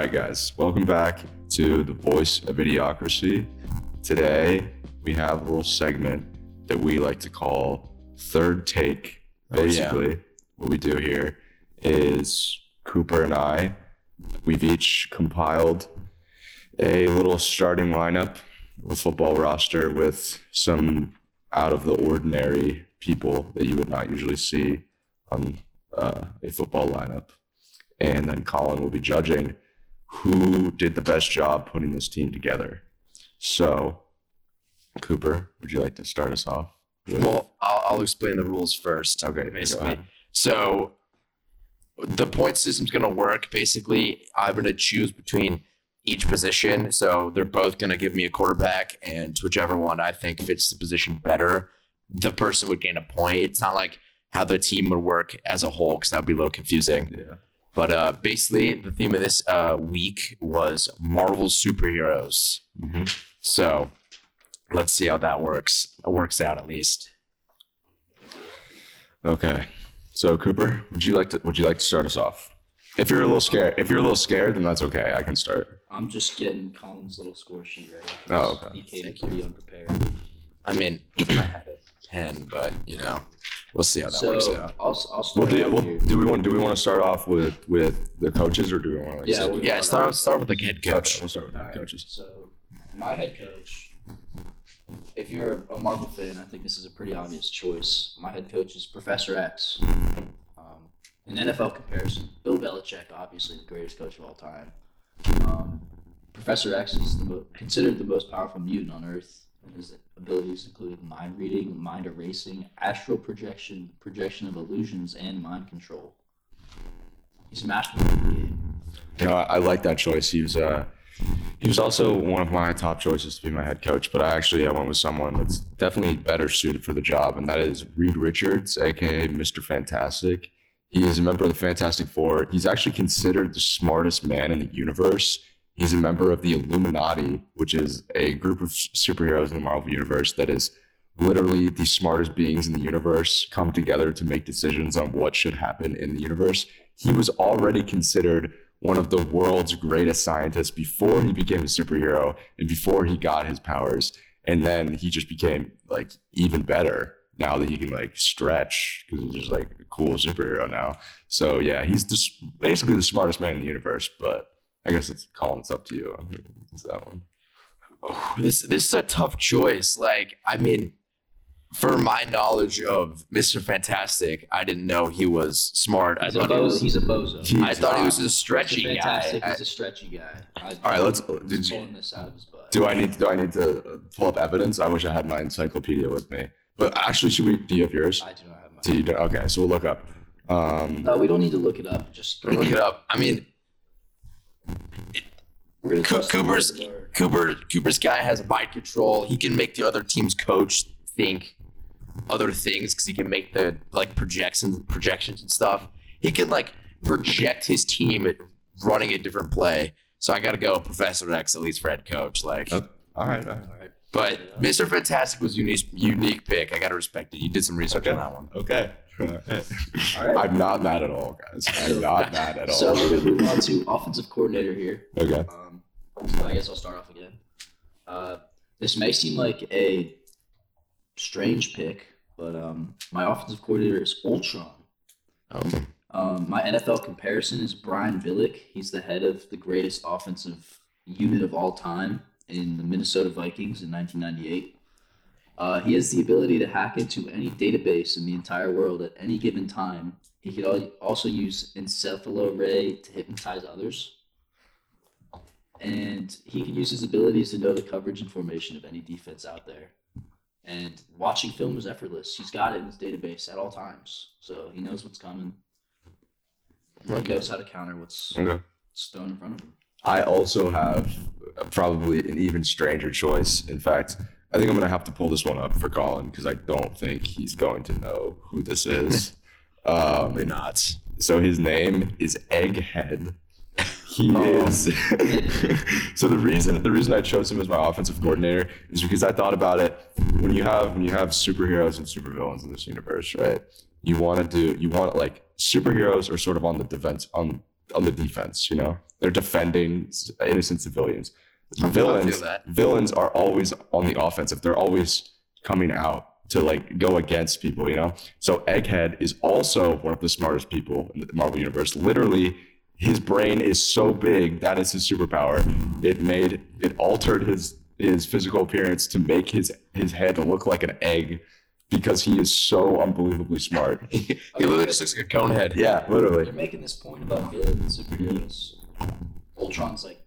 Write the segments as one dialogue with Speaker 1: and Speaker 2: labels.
Speaker 1: right, guys, welcome back to the Voice of Idiocracy. Today, we have a little segment that we like to call Third Take.
Speaker 2: Oh, yeah.
Speaker 1: Basically, what we do here is Cooper and I, we've each compiled a little starting lineup, a football roster with some out of the ordinary people that you would not usually see on uh, a football lineup. And then Colin will be judging who did the best job putting this team together. So, Cooper, would you like to start us off?
Speaker 2: Well, I'll, I'll explain the rules first.
Speaker 1: Okay,
Speaker 2: basically. So the point system's going to work. Basically, I'm going to choose between each position. So they're both going to give me a quarterback, and whichever one I think fits the position better, the person would gain a point. It's not like how the team would work as a whole, because that would be a little confusing.
Speaker 1: Yeah.
Speaker 2: But uh, basically, the theme of this uh, week was Marvel superheroes.
Speaker 1: Mhm.
Speaker 2: So let's see how that works. It works out at least.
Speaker 1: Okay. So, Cooper, would you like to would you like to start us off? If you're a little scared, if you're a little scared, then that's okay. I can start.
Speaker 3: I'm just getting Colin's little score sheet ready.
Speaker 1: Oh, okay.
Speaker 3: He came
Speaker 2: Thank
Speaker 3: pretty unprepared.
Speaker 2: I mean, I had a pen, but you know, we'll see how that works out.
Speaker 3: I'll, I'll
Speaker 1: Well,
Speaker 3: start
Speaker 1: do,
Speaker 3: out
Speaker 1: well,
Speaker 3: here.
Speaker 1: do we want do we want to start off with with the coaches or do we want to like
Speaker 3: Yeah,
Speaker 1: say-
Speaker 3: we-
Speaker 2: Yeah, start start with the head
Speaker 1: Okay,
Speaker 2: coach.
Speaker 1: we'll start with the
Speaker 3: Alright,
Speaker 1: coaches.
Speaker 3: So my head coach, if you're a Marvel fan, I think this is a pretty obvious choice. My head coach is Professor X. Um, in NFL comparison, Bill Belichick, obviously the greatest coach of all time. Um, Professor X is the mo- considered the most powerful mutant on Earth, and his abilities include mind reading, mind erasing, astral projection, projection of illusions, and mind control. He's a master of the game.
Speaker 1: You know, I, I like that choice. He was uh he was also one of my top choices to be my head coach, but I actually I went with someone that's definitely better suited for the job, and that is Reed Richards, aka Mr. Fantastic. He is a member of the Fantastic Four. He's actually considered the smartest man in the universe. He's a member of the Illuminati, which is a group of superheroes in the Marvel universe that is literally the smartest beings in the universe come together to make decisions on what should happen in the universe. He was already considered one of the world's greatest scientists before he became a superhero and before he got his powers. And then he just became like even better now that he can like stretch because he's just like a cool superhero now. So yeah, he's just basically the smartest man in the universe. But I guess it's Colin. It's up to you. It's that one.
Speaker 2: Oh, this this is a tough choice. Like, I mean, for my knowledge of Mr. Fantastic, I didn't know he was smart. I
Speaker 3: He's a,
Speaker 2: thought he was.
Speaker 3: he's a bozo.
Speaker 1: He-
Speaker 2: I thought he was a stretchy
Speaker 3: a fantastic.
Speaker 2: guy.
Speaker 3: He's a stretchy guy. I,
Speaker 1: All right, let's. Did you,
Speaker 3: pulling this out of his butt.
Speaker 1: do I need? Do I need to pull up evidence? I wish I had my encyclopedia with me. But actually, should we? Do you have yours?
Speaker 3: I do not have my.
Speaker 1: Do you, okay, so we'll look up. Um,
Speaker 3: No, we don't need to look it up. Just
Speaker 2: Look it up. I mean,
Speaker 3: We're
Speaker 2: Co- Cooper's
Speaker 3: word of the Lord.
Speaker 2: Cooper Cooper's guy has a mind control. He can make the other team's coach think other things because he can make the like projections projections and stuff. He can like project his team at running a different play. So I got to go Professor X at least for head coach. Like,
Speaker 1: Oh. all right. All right.
Speaker 3: All right.
Speaker 2: but Mr. Fantastic was unique unique pick. I got to respect it. You did some research on that one.
Speaker 1: Okay.
Speaker 3: All right.
Speaker 1: I'm not mad at all, guys. I'm not mad at all.
Speaker 3: So we're gonna move on to offensive coordinator here.
Speaker 1: okay.
Speaker 3: Um, so I guess I'll start off again. Uh, this may seem like a strange pick, but um, my offensive coordinator is Ultron.
Speaker 2: Um,
Speaker 3: Um, my NFL comparison is Brian Billick. He's the head of the greatest offensive unit of all time in the Minnesota Vikings in 1998. Uh, he has the ability to hack into any database in the entire world at any given time. He could also use encephalo-ray to hypnotize others. And he can use his abilities to know the coverage and formation of any defense out there. And watching film is effortless. He's got it in his database at all times. So he knows what's coming. He knows how to counter what's,
Speaker 1: Okay.
Speaker 3: what's thrown in front of him.
Speaker 1: I also have probably an even stranger choice. In fact, I think I'm gonna have to pull this one up for Colin because I don't think he's going to know who this is. um, probably
Speaker 2: not.
Speaker 1: so his name is Egghead. He
Speaker 3: Oh.
Speaker 1: is. so the reason the reason I chose him as my offensive coordinator is because I thought about it when you have when you have superheroes and supervillains in this universe, right? You want to do you want like superheroes are sort of on the defense on on the defense. You know, they're defending innocent civilians.
Speaker 2: I feel
Speaker 1: Villains, villains are always on the offensive. They're always coming out to like go against people. You know, so Egghead is also one of the smartest people in the Marvel universe. Literally, his brain is so big that is his superpower. It made it altered his his physical appearance to make his his head look like an egg because he is so unbelievably smart.
Speaker 2: he literally just looks like a cone head.
Speaker 1: yeah, literally.
Speaker 3: You're making this point about villains and superheroes. Ultron's like,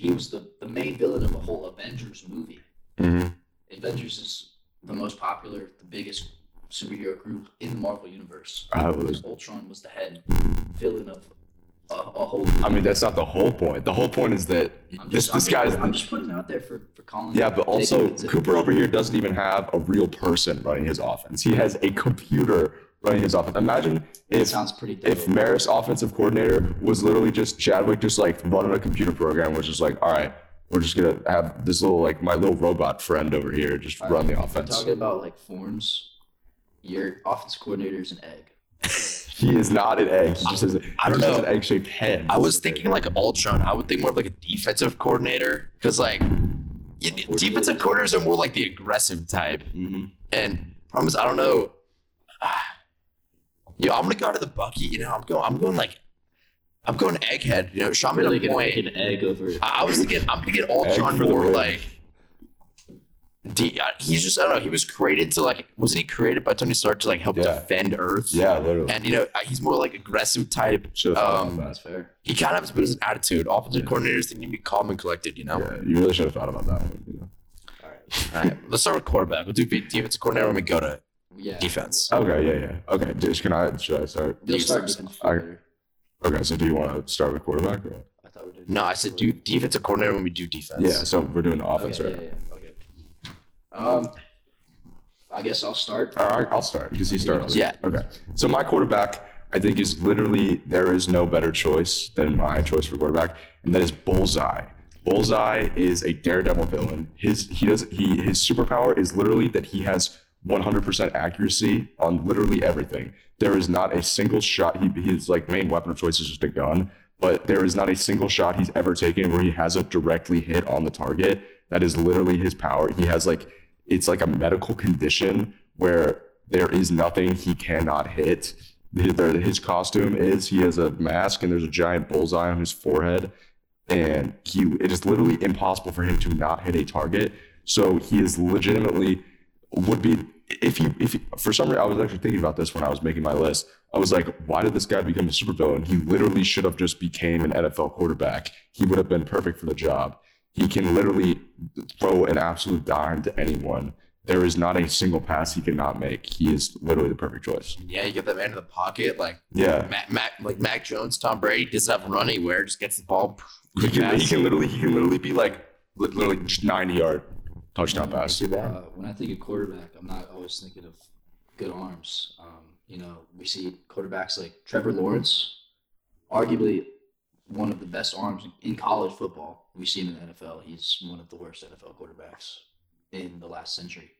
Speaker 3: he was the, the main villain of a whole Avengers movie.
Speaker 1: hmm
Speaker 3: Avengers is the most popular, the biggest superhero group in the Marvel universe.
Speaker 1: I was-
Speaker 3: Ultron was the head villain of a, a whole.
Speaker 1: I mean, that's not the whole point. The whole point is that
Speaker 3: I'm
Speaker 1: this
Speaker 3: just,
Speaker 1: this
Speaker 3: I'm,
Speaker 1: guy's
Speaker 3: just, I'm just putting it out there for for Colin.
Speaker 1: yeah, but also Cooper over here doesn't even have a real person running his offense. He has a computer running his offense. Imagine
Speaker 3: It
Speaker 1: if
Speaker 3: sounds pretty
Speaker 1: if Maris offensive coordinator was literally just Chadwick, just like running a computer program, which is like, all right, we're just gonna have this little like my little robot friend over here just run the offense.
Speaker 3: talking about like forms, your offense coordinator is an egg.
Speaker 1: He is not an egg. He just has, a,
Speaker 2: I don't
Speaker 1: he just has
Speaker 2: know.
Speaker 1: an egg-shaped head.
Speaker 2: I was thinking like Ultron. I would think more of like a defensive coordinator because like yeah, defensive coordinators are more like the aggressive type.
Speaker 1: Mhm.
Speaker 2: And problem is, I don't know. Yo, I'm gonna go to the Bucky. You know, I'm going. I'm going like, I'm going Egghead. You know, shot me
Speaker 3: Really
Speaker 2: the
Speaker 3: gonna
Speaker 2: point.
Speaker 3: an egg over.
Speaker 2: I I was thinking I'm gonna get
Speaker 1: for the
Speaker 2: more
Speaker 1: win.
Speaker 2: like. De- uh, he's just I don't know. He was created to like wasn't he created by Tony Stark to like help
Speaker 1: Yeah.
Speaker 2: defend Earth?
Speaker 1: Yeah, literally.
Speaker 2: And you know uh, he's more like aggressive type.
Speaker 1: Have
Speaker 2: Um,
Speaker 3: That's fair.
Speaker 2: He kind of has a bit of an attitude. Offensive coordinators they need to be calm and collected. You know.
Speaker 1: Yeah, you really should have thought about that one. You know?
Speaker 3: All right.
Speaker 2: All right, let's start with quarterback. We'll do de- defensive coordinator when we go to
Speaker 3: Yeah.
Speaker 2: defense.
Speaker 1: Okay, yeah, yeah. Okay, just can I? Should I start?
Speaker 3: You'll
Speaker 2: You
Speaker 3: start
Speaker 2: start.
Speaker 3: defense
Speaker 1: I-
Speaker 3: coordinator.
Speaker 1: Okay, so do you want to start with quarterback? Or?
Speaker 3: I thought we did.
Speaker 2: No, I said do defensive coordinator when we do defense.
Speaker 1: Yeah, so we're doing the offense,
Speaker 3: Okay,
Speaker 1: right?
Speaker 3: yeah, yeah, okay. Um, I guess I'll start.
Speaker 1: All right, I'll start because he started.
Speaker 2: Yeah.
Speaker 1: Okay. So my quarterback, I think, is literally there is no better choice than my choice for quarterback, and that is Bullseye. Bullseye is a daredevil villain. His he does he his superpower is literally that he has 100% accuracy on literally everything. There is not a single shot. He his like main weapon of choice is just a gun, but there is not a single shot he's ever taken where he hasn't directly hit on the target. That is literally his power. He has like it's like a medical condition where there is nothing he cannot hit. His, costume is he has a mask and there's a giant bullseye on his forehead, and he it is literally impossible for him to not hit a target. So he is legitimately would be if you if he, for some reason I was actually thinking about this when I was making my list. I was like, why did this guy become a supervillain? He literally should have just became an NFL quarterback. He would have been perfect for the job. He can literally throw an absolute dime to anyone. There is not a single pass he cannot make. He is literally the perfect choice.
Speaker 2: Yeah, you get that man in the pocket, like
Speaker 1: Yeah.
Speaker 2: Mac, Mac, like Mac Jones, Tom Brady doesn't have a run anywhere, just gets the ball.
Speaker 1: He can, he can literally he can literally be like literally just 90 yard touchdown pass.
Speaker 2: do that.
Speaker 3: Uh, when I think of quarterback, I'm not always thinking of good arms. Um, you know, we see quarterbacks like Trevor Lawrence, arguably one of the best arms in college football. We see him in the NFL. He's one of the worst NFL quarterbacks in the last century.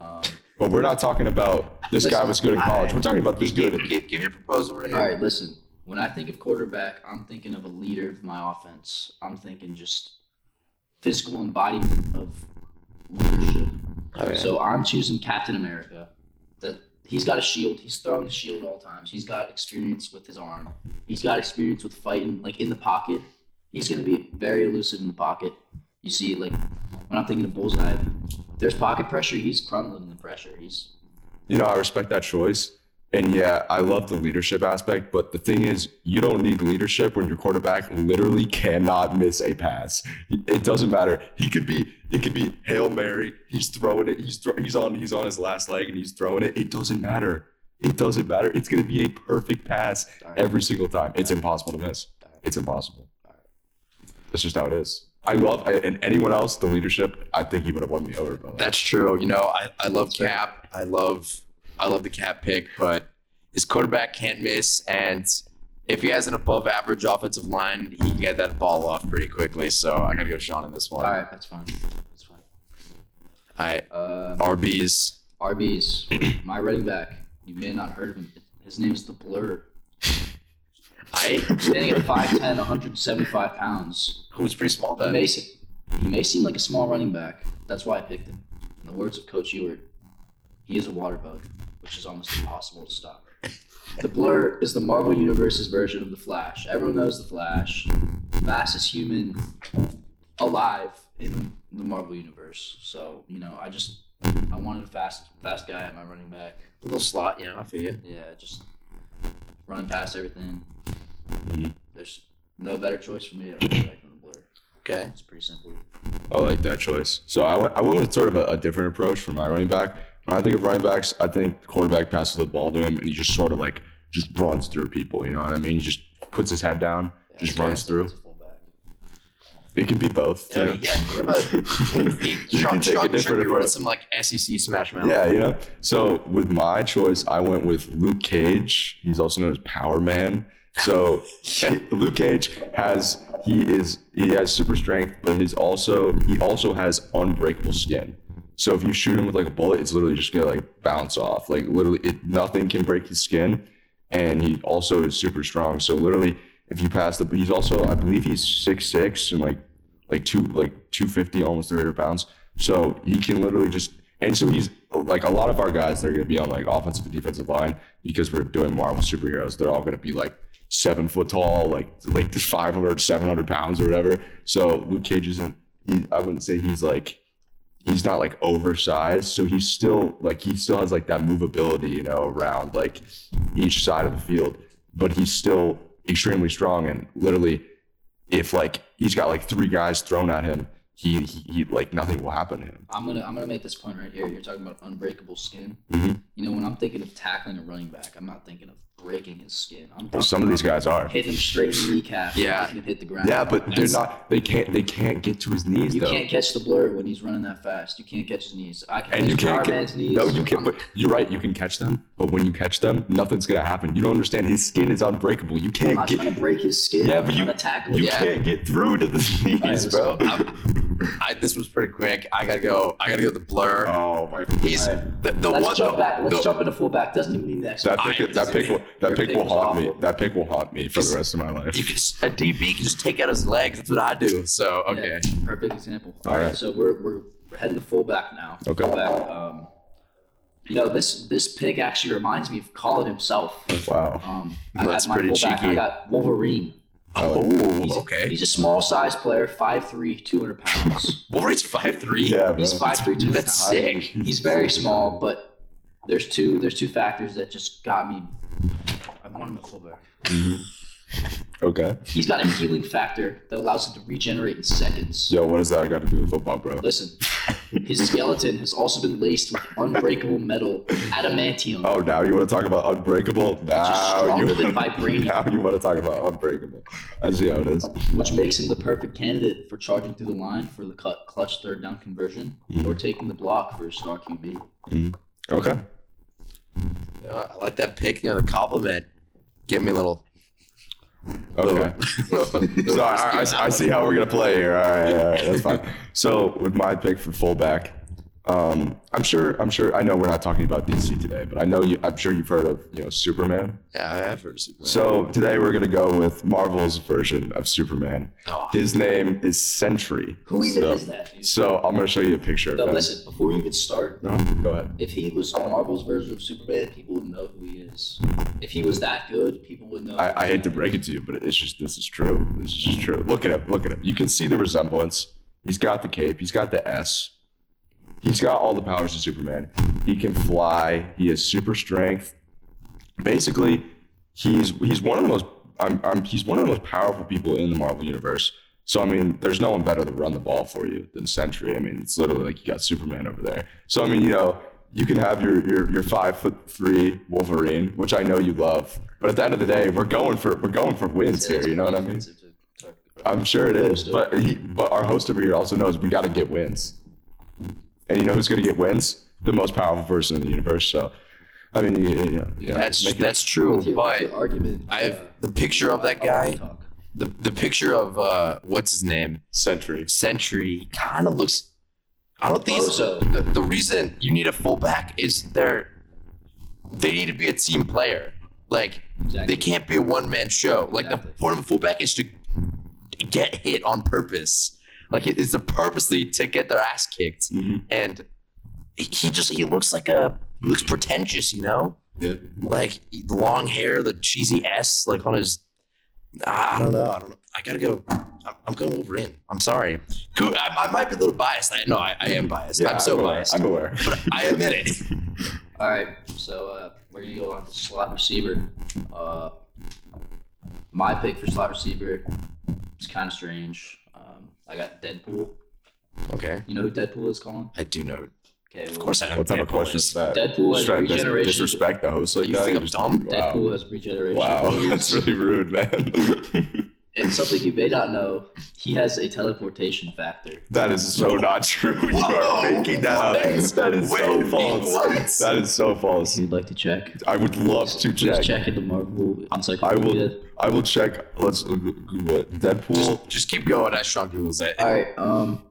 Speaker 3: Um,
Speaker 1: But we're not talking about this guy was good in college. We're talking about this
Speaker 2: Give,
Speaker 1: good.
Speaker 2: give, give your proposal right
Speaker 3: all
Speaker 2: here.
Speaker 3: right, listen. When I think of quarterback, I'm thinking of a leader of my offense. I'm thinking just physical embodiment of leadership.
Speaker 2: Okay.
Speaker 3: So I'm choosing Captain America. That he's got a shield. He's throwing the shield all times. He's got experience with his arm. He's got experience with fighting, like in the pocket. He's gonna be very elusive in the pocket. You see, like when I'm thinking of Bullseye, there's pocket pressure. He's crumbling in the pressure. He's
Speaker 1: You know, I respect that choice. And yeah, I love the leadership aspect, but the thing is, you don't need leadership when your quarterback literally cannot miss a pass. It doesn't matter. He could be, it could be hail mary. He's throwing it. He's throw, he's on he's on his last leg and he's throwing it. It doesn't matter. It doesn't matter. It's gonna be a perfect pass every single time. It's impossible to miss. It's impossible. That's just how it is. I love and anyone else, the leadership. I think he would have won me over. But
Speaker 2: That's true. You know, I, I love Cap. I love I love the Cap pick, but his quarterback can't miss, and if he has an above average offensive line, he can get that ball off pretty quickly. So I'm going to go Sean in this one.
Speaker 3: all right. That's fine. That's fine.
Speaker 2: All right.
Speaker 3: Uh,
Speaker 2: RBs.
Speaker 3: RBs. my running back. You may not have heard of him. His name is the Blur.
Speaker 2: I
Speaker 3: Standing at 5'10", 175 pounds,
Speaker 2: who's pretty small
Speaker 3: he
Speaker 2: then.
Speaker 3: may, se- he may seem like a small running back. That's why I picked him. In the words of Coach Ewart, he is a water bug, which is almost impossible to stop. The Blur is the Marvel Universe's version of the Flash. Everyone knows the Flash, fastest human alive in the Marvel Universe. So you know, I just I wanted a fast fast guy at my running back.
Speaker 2: A little slot, you know, I feel you.
Speaker 3: Yeah, just running past everything.
Speaker 1: Mhm.
Speaker 3: There's no better choice for me at running back than the Blur.
Speaker 2: Okay.
Speaker 3: It's pretty simple.
Speaker 1: I like that choice. So I went, I went with sort of a, a different approach for my running back. When I think of running backs, I think quarterback passes the ball to him and he just sort of like just runs through people. You know what I mean? He just puts his head down, just runs through.
Speaker 3: It's a fullback.
Speaker 1: It can be both.
Speaker 2: Yeah,
Speaker 1: too.
Speaker 2: yeah.
Speaker 1: You can take a different
Speaker 2: Sean,
Speaker 1: approach.
Speaker 2: some like SEC smash mouth.
Speaker 1: Yeah, you know. So with my choice, I went with Luke Cage. He's also known as Power Man. So Luke Cage has he is he has super strength, but he's also he also has unbreakable skin. So if you shoot him with like a bullet, it's literally just gonna like bounce off. Like literally, it nothing can break his skin, and he also is super strong. So literally, if you pass the, he's also I believe he's six six and like like two like two fifty, almost three hundred pounds. So he can literally just and so he's like a lot of our guys. They're gonna be on like offensive and defensive line because we're doing Marvel superheroes. They're all gonna be like seven foot tall, like like 500, 700 pounds or whatever. So Luke Cage isn't. He, I wouldn't say he's like he's not like oversized. So he's still like he still has like that movability, you know, around like each side of the field. But he's still extremely strong and literally if like he's got like three guys thrown at him, he, he, he like nothing will happen to him.
Speaker 3: I'm gonna I'm gonna make this point right here. You're talking about unbreakable skin.
Speaker 1: Mhm.
Speaker 3: You know, when I'm thinking of tackling a running back, I'm not thinking of breaking his skin. I'm
Speaker 1: some of these guys are.
Speaker 3: hit him straight in the kneecap.
Speaker 2: Yeah.
Speaker 3: making him hit the ground.
Speaker 1: Yeah, but they're not. They can't. They can't get to his knees
Speaker 3: You
Speaker 1: though.
Speaker 3: can't catch the blur when he's running that fast. You can't catch his knees. I can
Speaker 1: and
Speaker 3: catch
Speaker 1: you can't
Speaker 3: Power
Speaker 1: get,
Speaker 3: Man's knees.
Speaker 1: no, you can't. But you're right. You can catch them, but when you catch them, nothing's gonna happen. You don't understand. His skin is unbreakable. You
Speaker 3: I'm
Speaker 1: can't
Speaker 3: not
Speaker 1: get.
Speaker 3: trying to break his skin.
Speaker 1: Yeah, but you-
Speaker 3: tackle.
Speaker 1: You
Speaker 3: him.
Speaker 1: can't get through to the knees,
Speaker 3: Alright,
Speaker 1: bro.
Speaker 2: I, this was pretty quick. I gotta go. I gotta go. The blur.
Speaker 1: Oh my. God.
Speaker 2: He's
Speaker 3: Alright.
Speaker 2: the, the
Speaker 3: Let's
Speaker 2: one.
Speaker 3: jump back. Let's
Speaker 2: the-
Speaker 3: jump into fullback. Doesn't even need next.
Speaker 1: That
Speaker 2: I
Speaker 1: pick, that pick, will, that
Speaker 3: Your
Speaker 1: pick
Speaker 3: pick
Speaker 1: will
Speaker 3: was
Speaker 1: haunt me. That pick will haunt me for the rest of my life.
Speaker 2: You can, a DB can just take out his legs. That's what I do. So okay.
Speaker 3: Yeah, perfect example.
Speaker 1: All
Speaker 3: All right,
Speaker 1: right.
Speaker 3: so we're, we're we're heading to fullback now.
Speaker 1: Okay.
Speaker 3: Fullback. Um, you know this this pick actually reminds me of Colin himself.
Speaker 1: Wow.
Speaker 3: Um, I
Speaker 2: That's
Speaker 3: got my
Speaker 2: pretty
Speaker 3: fullback.
Speaker 2: cheeky.
Speaker 3: I got Wolverine.
Speaker 2: Oh,
Speaker 3: He's,
Speaker 2: okay.
Speaker 3: He's a small size player, 5'3", 200 pounds.
Speaker 2: Wolverine's five three.
Speaker 1: Yeah, bro.
Speaker 3: He's 5'3", 200
Speaker 2: That's sick.
Speaker 3: He's very small, but there's two there's two factors that just got me. I want him at fullback.
Speaker 1: Okay.
Speaker 3: He's got a healing factor that allows him to regenerate in seconds.
Speaker 1: Yo, what does that got to do with football, bro?
Speaker 3: Listen, his skeleton has also been laced with unbreakable metal adamantium,
Speaker 1: Oh, now you want to talk about unbreakable?
Speaker 3: which is
Speaker 1: Now
Speaker 3: stronger
Speaker 1: you,
Speaker 3: than vibranium,
Speaker 1: now you want to talk about unbreakable? I see how it is.
Speaker 3: which makes him the perfect candidate for charging through the line for the cut, clutch third down conversion or taking the block for a star QB.
Speaker 1: Okay.
Speaker 2: Uh, I like that pick. You know, the compliment. Give me a little.
Speaker 1: Okay. so I, I, I see how we're gonna play here. All right, all right, that's fine. So with my pick for fullback, um, I'm sure I'm sure I know we're not talking about DC today, but I know you. I'm sure you've heard of you know Superman.
Speaker 2: Yeah, I have heard of Superman.
Speaker 1: So today we're gonna go with Marvel's version of Superman.
Speaker 2: Oh.
Speaker 1: His name is Sentry.
Speaker 3: Who even
Speaker 1: so,
Speaker 3: is that? Dude?
Speaker 1: So I'm gonna show you a picture of him.
Speaker 3: listen, before you even start,
Speaker 1: No, go ahead.
Speaker 3: if he was Marvel's version of Superman, people would know who he If he was that good, people would know.
Speaker 1: I, I hate to break it to you, but it's just this is true. This is just true. Look at him. Look at him. You can see the resemblance. He's got the cape. He's got the S. He's got all the powers of Superman. He can fly. He has super strength. Basically, he's he's one of the most I'm, I'm, he's one of the most powerful people in the Marvel universe. So I mean, there's no one better to run the ball for you than Sentry. I mean, it's literally like you got Superman over there. So I mean, you know, you can have your your, your five foot three Wolverine, which I know you love. But at the end of the day, we're going for we're going for wins here. You know what I mean? I'm sure it is. But he, but our host over here also knows we got to get wins. And you know who's going to get wins? The most powerful person in the universe. So, I mean, you, you know, you know,
Speaker 2: That's
Speaker 1: it-
Speaker 2: that's true.
Speaker 3: What's your, what's
Speaker 2: But
Speaker 3: your argument?
Speaker 2: I have
Speaker 3: uh,
Speaker 2: the picture of that guy. The the picture of uh what's his name?
Speaker 1: Sentry.
Speaker 2: Sentry kind of looks. I don't think it's-
Speaker 3: Bozo.
Speaker 2: the, the reason you need a fullback is they're they need to be a team player. Like
Speaker 3: Exactly.
Speaker 2: They can't be a one man show. Like
Speaker 3: Exactly.
Speaker 2: the point of a fullback is to get hit on purpose. Like it is to purposely to get their ass kicked.
Speaker 1: Mhm.
Speaker 2: And he he just he looks like a looks pretentious, you know?
Speaker 1: Yeah.
Speaker 2: Like long hair, the cheesy S like on his I don't know. I don't know. I gotta go. I'm- I'm going over in. I'm sorry. Cool. I, I might be a little biased. I know I, I am biased. I'm so
Speaker 1: aware.
Speaker 2: biased.
Speaker 1: I'm aware.
Speaker 2: but I admit it.
Speaker 3: All right, so uh, we're gonna go on to slot receiver. Uh, my pick for slot receiver is kind of strange. Um, I got Deadpool.
Speaker 2: Okay.
Speaker 3: You know who Deadpool is, Colin?
Speaker 2: I do know.
Speaker 3: Okay,
Speaker 2: Of course I know.
Speaker 1: What type of
Speaker 2: Deadpool
Speaker 1: question
Speaker 2: is.
Speaker 1: is that?
Speaker 3: Deadpool has
Speaker 1: Just trying to
Speaker 3: regeneration.
Speaker 1: disrespect the host like
Speaker 2: You
Speaker 1: that.
Speaker 2: think I'm
Speaker 1: Just-
Speaker 2: dumb?
Speaker 1: Wow.
Speaker 3: Deadpool has regeneration.
Speaker 1: Wow, that's really rude, man.
Speaker 3: And something you may not know, he has a teleportation factor.
Speaker 1: that is so not true. You are making that up.
Speaker 2: What?
Speaker 1: That is so false.
Speaker 2: what?
Speaker 1: That is so false.
Speaker 3: You'd like to check,
Speaker 1: I would love to
Speaker 3: please
Speaker 1: check.
Speaker 3: check into Marvel
Speaker 1: I
Speaker 3: Encyclopedia.
Speaker 1: will. I will check. Let's Google it. Deadpool.
Speaker 2: Just keep going as Sean Googles it.
Speaker 3: All right. Um,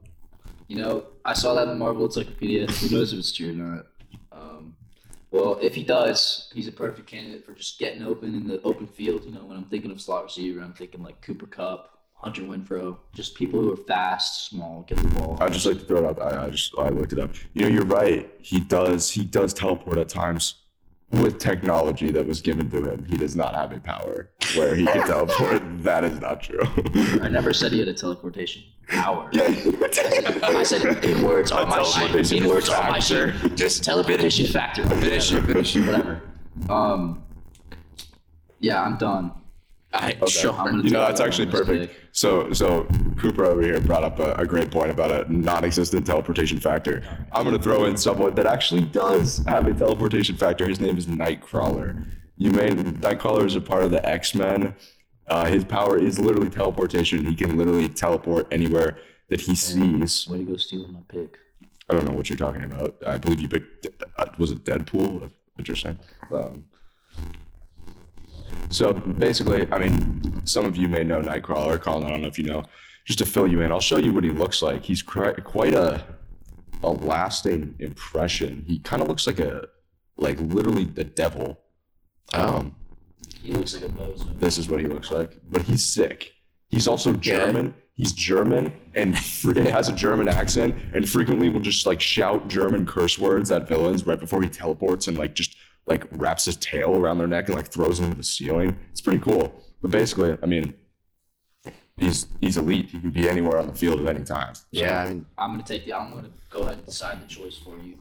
Speaker 3: you know, I saw that in Marvel Encyclopedia. Who knows if it's true or not? Well, if he does, he's a perfect candidate for just getting open in the open field. You know, when I'm thinking of slot receiver, I'm thinking like Cooper Kupp, Hunter Renfrow, just people who are fast, small, get the ball.
Speaker 1: I just like to throw it out. I, I just I looked it up. You know, you're right. He does. He does teleport at times with technology that was given to him. He does not have a power where he can teleport. that is not true.
Speaker 3: I never said he had a teleportation power. I said in words on my sheet.
Speaker 1: teleportation
Speaker 3: In words on my
Speaker 1: factor.
Speaker 3: sheet.
Speaker 2: Just
Speaker 3: Teleportation factor.
Speaker 2: Finish it, finish it.
Speaker 3: Whatever. Um. Yeah, I'm done.
Speaker 2: I,
Speaker 1: Okay.
Speaker 2: Sean,
Speaker 3: I'm
Speaker 1: You know, that's actually perfect.
Speaker 3: pick.
Speaker 1: So, so Cooper over here brought up a, a great point about a non-existent teleportation factor. I'm going to throw in someone that actually does have a teleportation factor. His name is Nightcrawler. You may Nightcrawler is a part of the X-Men. Uh, his power is literally teleportation. He can literally teleport anywhere that he sees.
Speaker 3: Way to go stealing my pick.
Speaker 1: I don't know what you're talking about. I believe you picked. Uh, was it Deadpool? Interesting. Um, so basically, I mean, some of you may know Nightcrawler. Colin, I don't know if you know. Just to fill you in, I'll show you what he looks like. He's quite a a lasting impression. He kind of looks like a like literally the devil. Um,
Speaker 3: He looks like a bozo.
Speaker 1: this is what he looks like. But he's sick. He's also German. He's German and fr- has a German accent and frequently will just like shout German curse words at villains right before he teleports and like just like wraps his tail around their neck and like throws them into the ceiling. It's pretty cool. But basically, I mean, he's he's elite. He can be anywhere on the field at any time.
Speaker 2: yeah, I mean,
Speaker 3: I'm gonna take the. I'm gonna go ahead and decide the choice for you.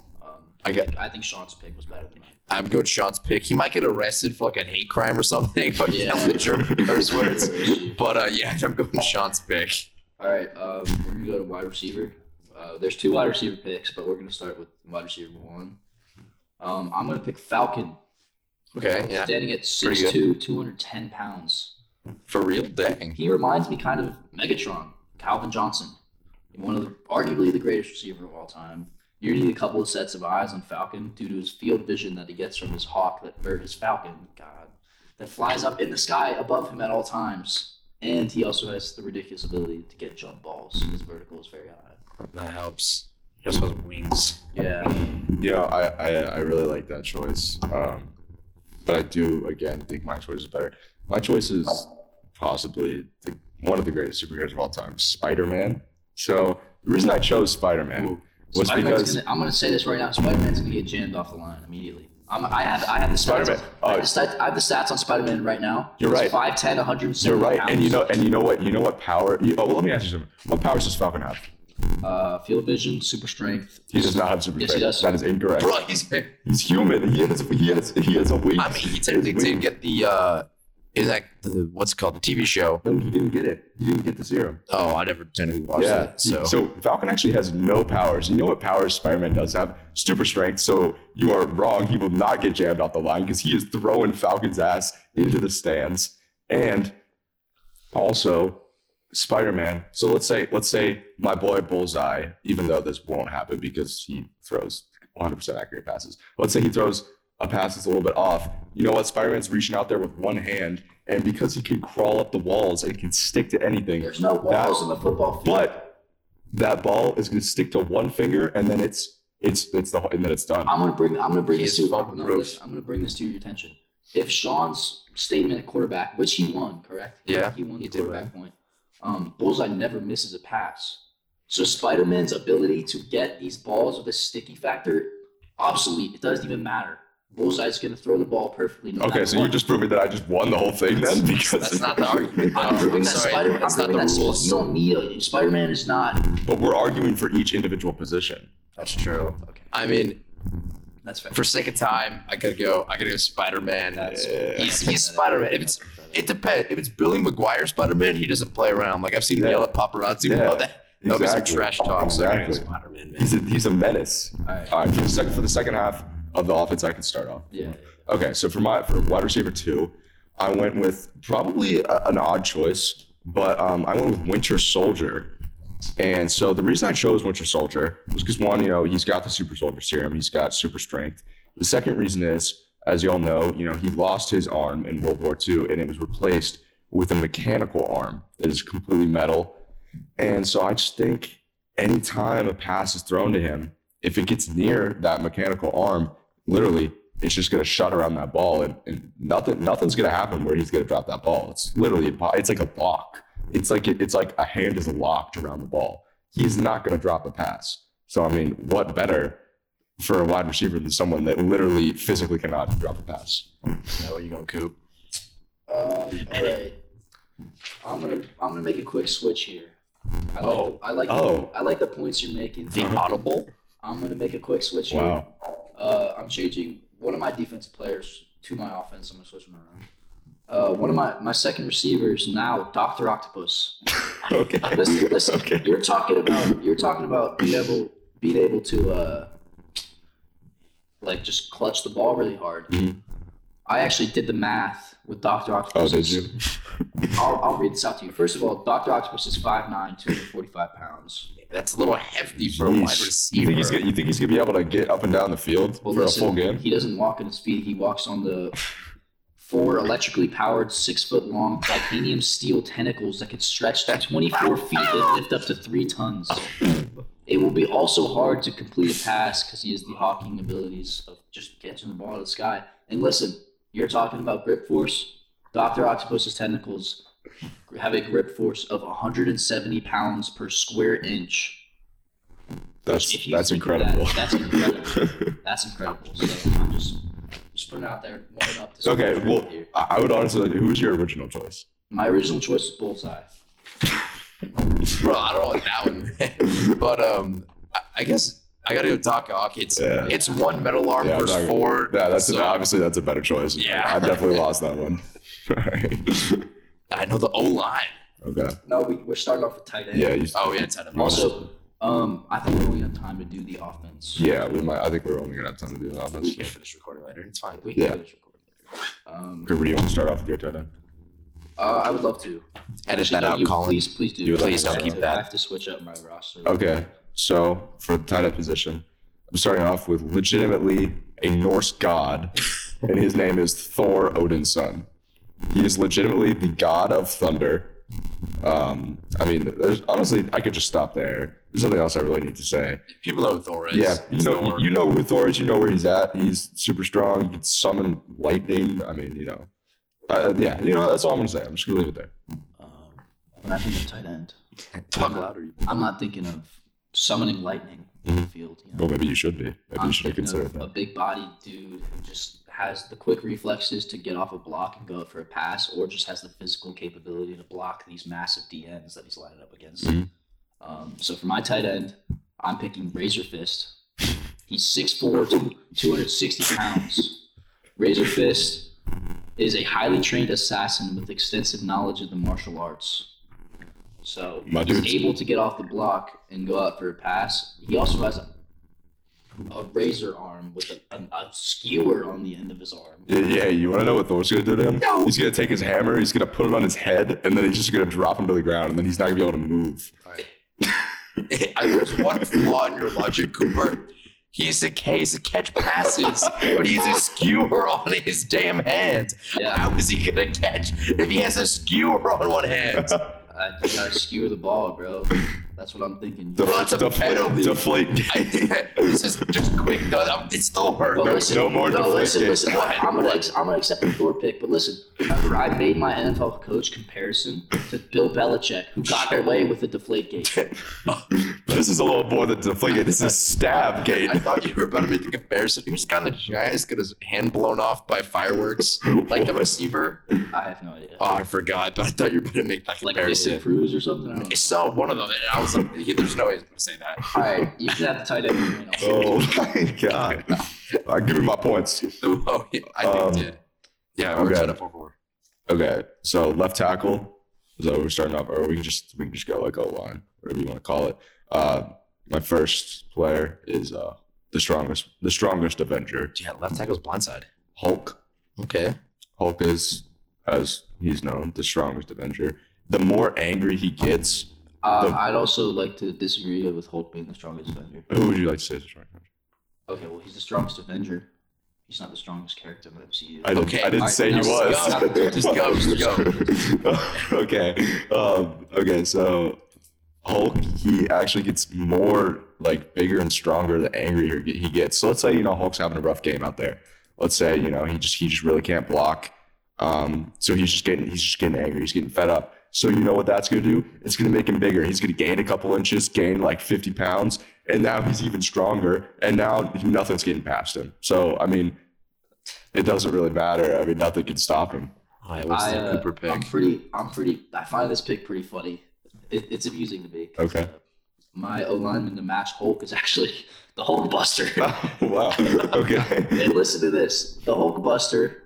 Speaker 2: I get-
Speaker 3: I think Sean's pick was better than mine.
Speaker 2: I'm going Sean's pick. He might get arrested for like a hate crime or something. But
Speaker 3: Yeah.
Speaker 2: yeah, the German curse words. But uh, yeah, I'm going Sean's pick.
Speaker 3: All right. Um, we're gonna go to wide receiver. Uh, there's two wide receiver picks, but we're gonna start with wide receiver one. Um, I'm gonna pick Falcon,
Speaker 2: Okay, yeah,
Speaker 3: standing at
Speaker 2: Pretty
Speaker 3: 6'2", 210 pounds.
Speaker 2: for real, dang.
Speaker 3: He reminds me kind of Megatron, Calvin Johnson, one of the, arguably the greatest receiver of all time. You need a couple of sets of eyes on Falcon due to his field vision that he gets from his hawk that or his falcon, God, that flies up in the sky above him at all times. And he also has the ridiculous ability to get jump balls. His vertical is very high.
Speaker 2: That helps. He also has wings.
Speaker 3: Yeah.
Speaker 1: Yeah, I I, I really like that choice. Um, but I do again think my choice is better. My choice is possibly the, one of the greatest superheroes of all time, Spider-Man. So the reason I chose Spider-Man was because
Speaker 3: gonna, I'm going to say this right now. Spider-Man's going to get jammed off the line immediately. I'm, I have I have the stats.
Speaker 1: Spider-Man.
Speaker 3: I, have
Speaker 1: Oh.
Speaker 3: the stats I have the stats on Spider-Man right now.
Speaker 1: You're
Speaker 3: He's
Speaker 1: right.
Speaker 3: 5'10", 170
Speaker 1: you're right,
Speaker 3: pounds.
Speaker 1: and you know, and you know what, you know what power. You, oh, well, let me ask you something. What powers does Falcon have?
Speaker 3: Uh, field vision, super strength.
Speaker 1: He does not have super
Speaker 3: Yes, he
Speaker 1: strength.
Speaker 3: does.
Speaker 1: That is incorrect.
Speaker 2: Bro, he's.
Speaker 1: He's human. He has he has he has a wing.
Speaker 2: I mean, he technically did get the. uh Is that the what's it called the TV show?
Speaker 1: No, he didn't get it. You didn't get the serum.
Speaker 2: Oh, I never technically watched
Speaker 1: Yeah.
Speaker 2: it. So,
Speaker 1: so Falcon actually has no powers. You know what powers Spider-Man does have? Super strength. So you are wrong. He will not get jammed off the line because he is throwing Falcon's ass into the stands. And also Spider-Man. So let's say let's say my boy Bullseye, even though this won't happen because he throws 100% accurate passes. Let's say he throws a pass that's a little bit off. You know what? Spider-Man's reaching out there with one hand, and because he can crawl up the walls and can stick to anything,
Speaker 3: There's no
Speaker 1: that-
Speaker 3: walls in the football field.
Speaker 1: but that ball is going to stick to one finger, and then it's it's it's the and then it's done.
Speaker 3: I'm gonna bring I'm gonna bring this to
Speaker 2: fucking
Speaker 3: no, I'm gonna bring this to your attention. If Sean's statement at quarterback, which he won, correct?
Speaker 2: Yeah,
Speaker 3: he won
Speaker 2: he
Speaker 3: the
Speaker 2: did
Speaker 3: quarterback point. Um, Bullseye never misses a pass. So Spider Man's ability to get these balls with a sticky factor obsolete. It doesn't even matter. Bullseye's going to throw the ball perfectly. No
Speaker 1: Okay,
Speaker 3: matter
Speaker 1: so you're
Speaker 3: what.
Speaker 1: just proving that I just won the whole thing then? Because
Speaker 2: That's not the argument.
Speaker 3: I'm proving that Spider. I'm
Speaker 2: that's not
Speaker 3: proving
Speaker 2: the
Speaker 3: that
Speaker 2: rules.
Speaker 3: you don't need a Spider Man is not.
Speaker 1: But we're arguing for each individual position.
Speaker 2: That's true.
Speaker 3: Okay,
Speaker 2: I mean,
Speaker 3: that's fair.
Speaker 2: for sake of time, I gotta go. I gotta go Spider Man.
Speaker 3: That's-
Speaker 2: He's, he's Spider Man. If it's it depends. If it's Billy Maguire Spider Man, he doesn't play around. Like I've seen him
Speaker 1: Yeah.
Speaker 2: yell at paparazzi.
Speaker 1: Yeah,
Speaker 2: Yeah, that that'll be some trash talk. So I gotta go
Speaker 1: Exactly.
Speaker 2: Spider Man. Man.
Speaker 1: He's a, he's a menace.
Speaker 3: All right.
Speaker 1: All right, for the second for the second half of the offense, I can start off.
Speaker 3: Yeah.
Speaker 1: Okay, so for my for wide receiver two, I went with probably a, an odd choice, but um, I went with Winter Soldier. And so the reason I chose Winter Soldier was because one, you know, he's got the super soldier serum, he's got super strength. The second reason is, as you all know, you know, he lost his arm in World War II and it was replaced with a mechanical arm that is completely metal. And so I just think anytime a pass is thrown to him, if it gets near that mechanical arm, literally it's just gonna shut around that ball and, and nothing nothing's gonna happen where he's gonna drop that ball. It's literally impo- it's like a lock. It's like it's like a hand is locked around the ball. He's not gonna drop a pass. So I mean, what better for a wide receiver than someone that literally physically cannot drop a pass?
Speaker 2: How are you going, to Coop?
Speaker 3: Um, all right. I'm gonna I'm gonna make a quick switch here. I like
Speaker 2: Oh.
Speaker 3: the, I like
Speaker 1: Oh.
Speaker 3: I like the points you're making.
Speaker 2: The audible.
Speaker 3: I'm gonna make a quick switch here. Uh, I'm changing one of my defensive players to my offense. I'm gonna switch them around. Uh, one of my, my second receivers now, Doctor Octopus.
Speaker 1: Okay.
Speaker 3: Listen, listen.
Speaker 1: Okay.
Speaker 3: You're talking about you're talking about being able being able to uh, like just clutch the ball really hard.
Speaker 1: Mhm.
Speaker 3: I actually did the math with Doctor
Speaker 1: Oh,
Speaker 3: Octopus.
Speaker 1: did you?
Speaker 3: I'll, I'll read this out to you. First of all, Doctor Octopus is 5'9", 245 pounds.
Speaker 2: That's a little hefty for a wide receiver.
Speaker 1: You think he's gonna, you think he's gonna be able to get up and down the field
Speaker 3: Well,
Speaker 1: for
Speaker 3: listen,
Speaker 1: a full game?
Speaker 3: He doesn't walk on his feet. He walks on the four electrically powered, six foot long titanium steel tentacles that can stretch to 24 feet and lift up to three tons. It will be also hard to complete a pass because he has the hawking abilities of just catching the ball out of the sky. And listen, you're talking about grip force. Dr. Octopus's tentacles have a grip force of 170 pounds per square inch.
Speaker 1: That's that's incredible.
Speaker 3: that, that's incredible. That's incredible. So I'm just just putting it out there,
Speaker 1: okay, well. I would honestly. Who was your original choice?
Speaker 3: my original choice was bullseye.
Speaker 2: Bro, I don't like that one. but um, I, I guess I gotta go Doc Ock. It's
Speaker 1: Yeah.
Speaker 2: it's one metal arm
Speaker 1: Yeah,
Speaker 2: versus
Speaker 1: not-
Speaker 2: four.
Speaker 1: Yeah, that's
Speaker 2: so
Speaker 1: obviously that's a better choice.
Speaker 2: Yeah.
Speaker 1: I definitely lost that one. Alright.
Speaker 2: I know the O line.
Speaker 1: okay.
Speaker 3: No, we, we're starting off with tight end.
Speaker 1: Yeah. You,
Speaker 2: Oh yeah, it's out of
Speaker 3: Also, um, I think we only have time to do the offense.
Speaker 1: yeah. We might. I think we're only gonna have time to do the offense.
Speaker 2: We can finish recording later. It's fine.
Speaker 3: We can
Speaker 1: Yeah.
Speaker 3: finish recording later. Um,
Speaker 1: Cooper, do you want to start off with your tight end?
Speaker 3: uh, I would love to.
Speaker 2: Edit
Speaker 3: Actually,
Speaker 2: that
Speaker 3: no,
Speaker 2: out,
Speaker 3: you-
Speaker 2: Colin.
Speaker 3: Please, please do.
Speaker 1: You
Speaker 2: Please don't keep
Speaker 1: off?
Speaker 3: I have to switch up my roster.
Speaker 1: Okay. So for the tight end position, I'm starting off with legitimately a Norse god, and his name is Thor Odinson. He is legitimately the god of thunder. Um, I mean, there's honestly, I could just stop there. There's nothing else I really need to say.
Speaker 2: People know who Thor is.
Speaker 1: Yeah, you know,
Speaker 2: Thor.
Speaker 1: you know who Thor is. You know where he's at. He's super strong. He can summon lightning. I mean, you know, uh, yeah, you know, that's all I'm gonna say. I'm just gonna leave it there.
Speaker 3: Um, when I think of tight end,
Speaker 2: Talk louder.
Speaker 3: I'm not thinking of summoning lightning in the field. You know?
Speaker 1: Well, maybe you should be. Maybe
Speaker 3: I'm
Speaker 1: you should consider
Speaker 3: of a big bodied dude who just has the quick reflexes to get off a block and go for a pass, or just has the physical capability to block these massive DNs that he's lining up against.
Speaker 1: Mhm.
Speaker 3: Um, so for my tight end, I'm picking Razor Fist. He's 6'4", two- 260 pounds. Razor Fist is a highly trained assassin with extensive knowledge of the martial arts. So
Speaker 1: My
Speaker 3: he's
Speaker 1: dude's-
Speaker 3: able to get off the block and go out for a pass. He also has a, a razor arm with a, a, a skewer on the end of his arm.
Speaker 1: Yeah, yeah, you want to know what Thor's gonna do to him?
Speaker 3: No.
Speaker 1: He's gonna take his hammer, he's gonna put it on his head, and then he's just gonna drop him to the ground, and then he's not gonna be able to move.
Speaker 2: There's one flaw in your logic, Cooper. He's a case to catch passes, but he's a skewer on his damn hand.
Speaker 3: Yeah.
Speaker 2: How is he gonna catch if he has a skewer on one hand?
Speaker 3: I gotta skewer the ball, bro. That's what I'm thinking.
Speaker 1: The,
Speaker 2: Well, that's a
Speaker 1: def-
Speaker 2: penalty.
Speaker 1: deflate.
Speaker 2: I, this is just quick. No, that- it still hurt.
Speaker 3: But
Speaker 1: No-
Speaker 3: listen,
Speaker 1: no more
Speaker 3: no, listen,
Speaker 1: deflate
Speaker 3: listen.
Speaker 1: games.
Speaker 3: I, I'm gonna, ex- I'm gonna accept the Thor pick, but listen. Remember, I made my NFL coach comparison to Bill Belichick, who got away with the deflate gate.
Speaker 1: this is a little more than deflate. Gate, this is stab gate.
Speaker 2: I thought you were about to make the comparison. He was kind of giant, got his hand blown off by fireworks, like the receiver.
Speaker 3: I have no idea.
Speaker 2: Oh, I forgot, but I thought you were going to make that
Speaker 3: like
Speaker 2: comparison.
Speaker 3: Vincent Cruz or something. I don't know.
Speaker 2: I saw one of them, and I was like, yeah, "There's no way he's going to say that."
Speaker 3: All right, you can have the tight end. You.
Speaker 1: Oh my god! I give me my points.
Speaker 2: oh, yeah, I think
Speaker 1: Um,
Speaker 2: did. Yeah, we're
Speaker 1: okay.
Speaker 2: set up four four.
Speaker 1: Okay, so left tackle. Is that what we're starting off, or we can just we can just go like O line, whatever you want to call it. Uh, my first player is uh the strongest, the strongest Avenger,
Speaker 2: Yeah, left tackle's blindside.
Speaker 1: Hulk.
Speaker 2: Okay.
Speaker 1: Hulk is, as he's known, the strongest Avenger. The more angry he gets,
Speaker 3: Uh,
Speaker 1: The-
Speaker 3: I'd also like to disagree with Hulk being the strongest Avenger.
Speaker 1: who would you like to say is the strongest Avenger?
Speaker 3: Okay, well, he's the strongest Avenger. He's not the strongest character in the MCU.
Speaker 1: I didn't,
Speaker 2: Okay,
Speaker 1: I didn't
Speaker 3: alright,
Speaker 1: say he
Speaker 3: now
Speaker 1: was.
Speaker 2: just go, just go.
Speaker 1: okay. Um, okay. So Hulk, he actually gets more like bigger and stronger the angrier he he gets. So let's say you know Hulk's having a rough game out there. Let's say you know he just he just really can't block. Um, so he's just getting he's just getting angry. He's getting fed up. So you know what that's gonna do? It's gonna make him bigger. He's gonna gain a couple inches, gain like 50 pounds, and now he's even stronger. And now nothing's getting past him. So I mean, it doesn't really matter. I mean, nothing can stop him.
Speaker 2: All right, what's
Speaker 3: I,
Speaker 2: the
Speaker 3: uh,
Speaker 2: Cooper
Speaker 3: I'm pretty. I'm pretty. I find this pick pretty funny. It, it's amusing to me.
Speaker 1: Okay.
Speaker 3: uh, my O lineman to match Hulk is actually the Hulk Buster.
Speaker 1: wow. Okay.
Speaker 3: and listen to this: the Hulk Buster.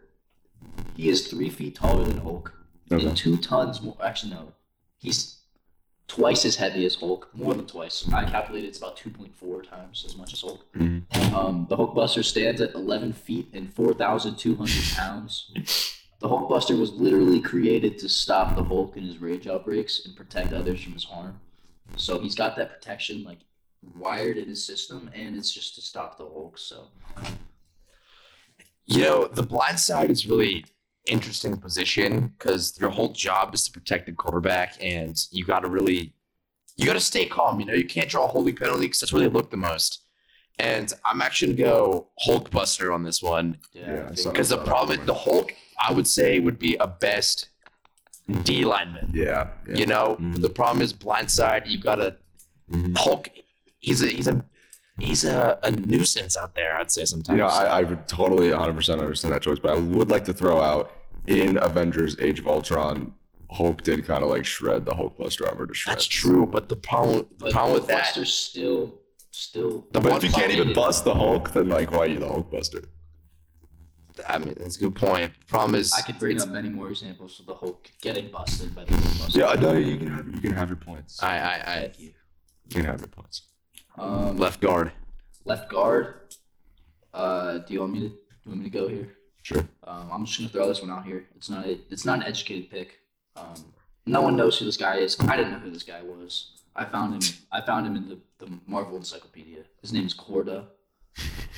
Speaker 3: He is three feet taller than Hulk
Speaker 1: Okay.
Speaker 3: and two tons more. Actually, no, he's twice as heavy as Hulk. More than twice. I calculated it's about two point four times as much as Hulk.
Speaker 1: Mhm.
Speaker 3: Um, the Hulk Buster stands at 11 feet and 4,200 pounds. The Hulk Buster was literally created to stop the Hulk in his rage outbreaks and protect others from his harm. So he's got that protection like wired in his system, and it's just to stop the Hulk. So
Speaker 2: You know, the blind side is really interesting position because your whole job is to protect the quarterback, and you got to really, you got to stay calm. You know, you can't draw a holding penalty because that's where they look the most. And I'm actually gonna go Hulk Buster on this one
Speaker 3: yeah,
Speaker 1: Yeah,
Speaker 3: I think-
Speaker 1: so-
Speaker 2: because the problem, the Hulk, I would say would be a best D lineman.
Speaker 1: Yeah. yeah.
Speaker 2: You know,
Speaker 1: Mhm.
Speaker 2: the problem is blindside. You gotta
Speaker 1: Mhm.
Speaker 2: Hulk. He's a he's a he's a, a nuisance out there. I'd say sometimes.
Speaker 1: You know, I, I would totally 100% understand that choice, but I would like to throw out in Avengers Age of Ultron, Hulk did kind of like shred the Hulk Buster armor to shreds.
Speaker 2: That's true, but the problem the
Speaker 3: but
Speaker 2: problem with that
Speaker 3: Buster's still, still.
Speaker 2: The
Speaker 1: But if you can't even bust the Hulk, then like, why are you the Hulk Buster?
Speaker 2: I mean, that's a good point. Problem is,
Speaker 3: I could bring up many more examples of the Hulk getting busted by the Hulk Buster.
Speaker 1: Yeah, I know you can have you can have your points.
Speaker 2: I, I, I
Speaker 3: Thank you.
Speaker 1: You can have your points.
Speaker 3: Um,
Speaker 2: left guard.
Speaker 3: left guard. Uh, do you want me to? Do you want me to go here?
Speaker 1: Sure.
Speaker 3: Um, I'm just gonna throw this one out here. It's not a, it's not an educated pick. Um, no one knows who this guy is. I didn't know who this guy was. I found him. I found him in the, the Marvel Encyclopedia. His name is Corda.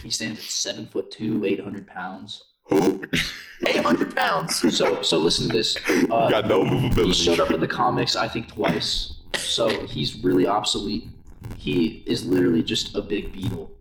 Speaker 3: He stands at seven foot two, eight hundred pounds.
Speaker 1: Who?
Speaker 2: Eight hundred pounds.
Speaker 3: So so listen to this. Uh,
Speaker 1: Got no
Speaker 3: he showed up in the comics, I think, twice. So he's really obsolete. He is literally just a big beetle.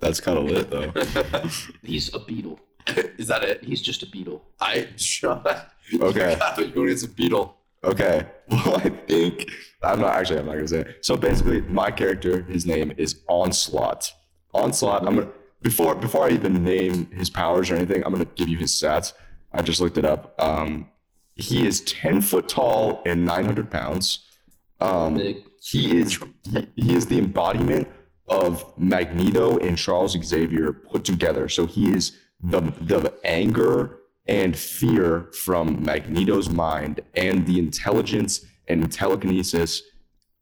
Speaker 1: That's kind of lit though.
Speaker 3: He's a beetle.
Speaker 2: is that it?
Speaker 3: He's just a beetle.
Speaker 2: I shot.
Speaker 1: Okay.
Speaker 2: Who is a beetle?
Speaker 1: Okay. Well, I think I'm not actually. I'm not gonna say. It. So basically, my character, his name is Onslaught. Onslaught. I'm gonna before before I even name his powers or anything. I'm gonna give you his stats. I just looked it up. Um, he is 10 foot tall and 900 pounds. Um,
Speaker 3: Big.
Speaker 1: He is he, he is the embodiment of Magneto and Charles Xavier put together. So he is the the anger and fear from Magneto's mind and the intelligence and telekinesis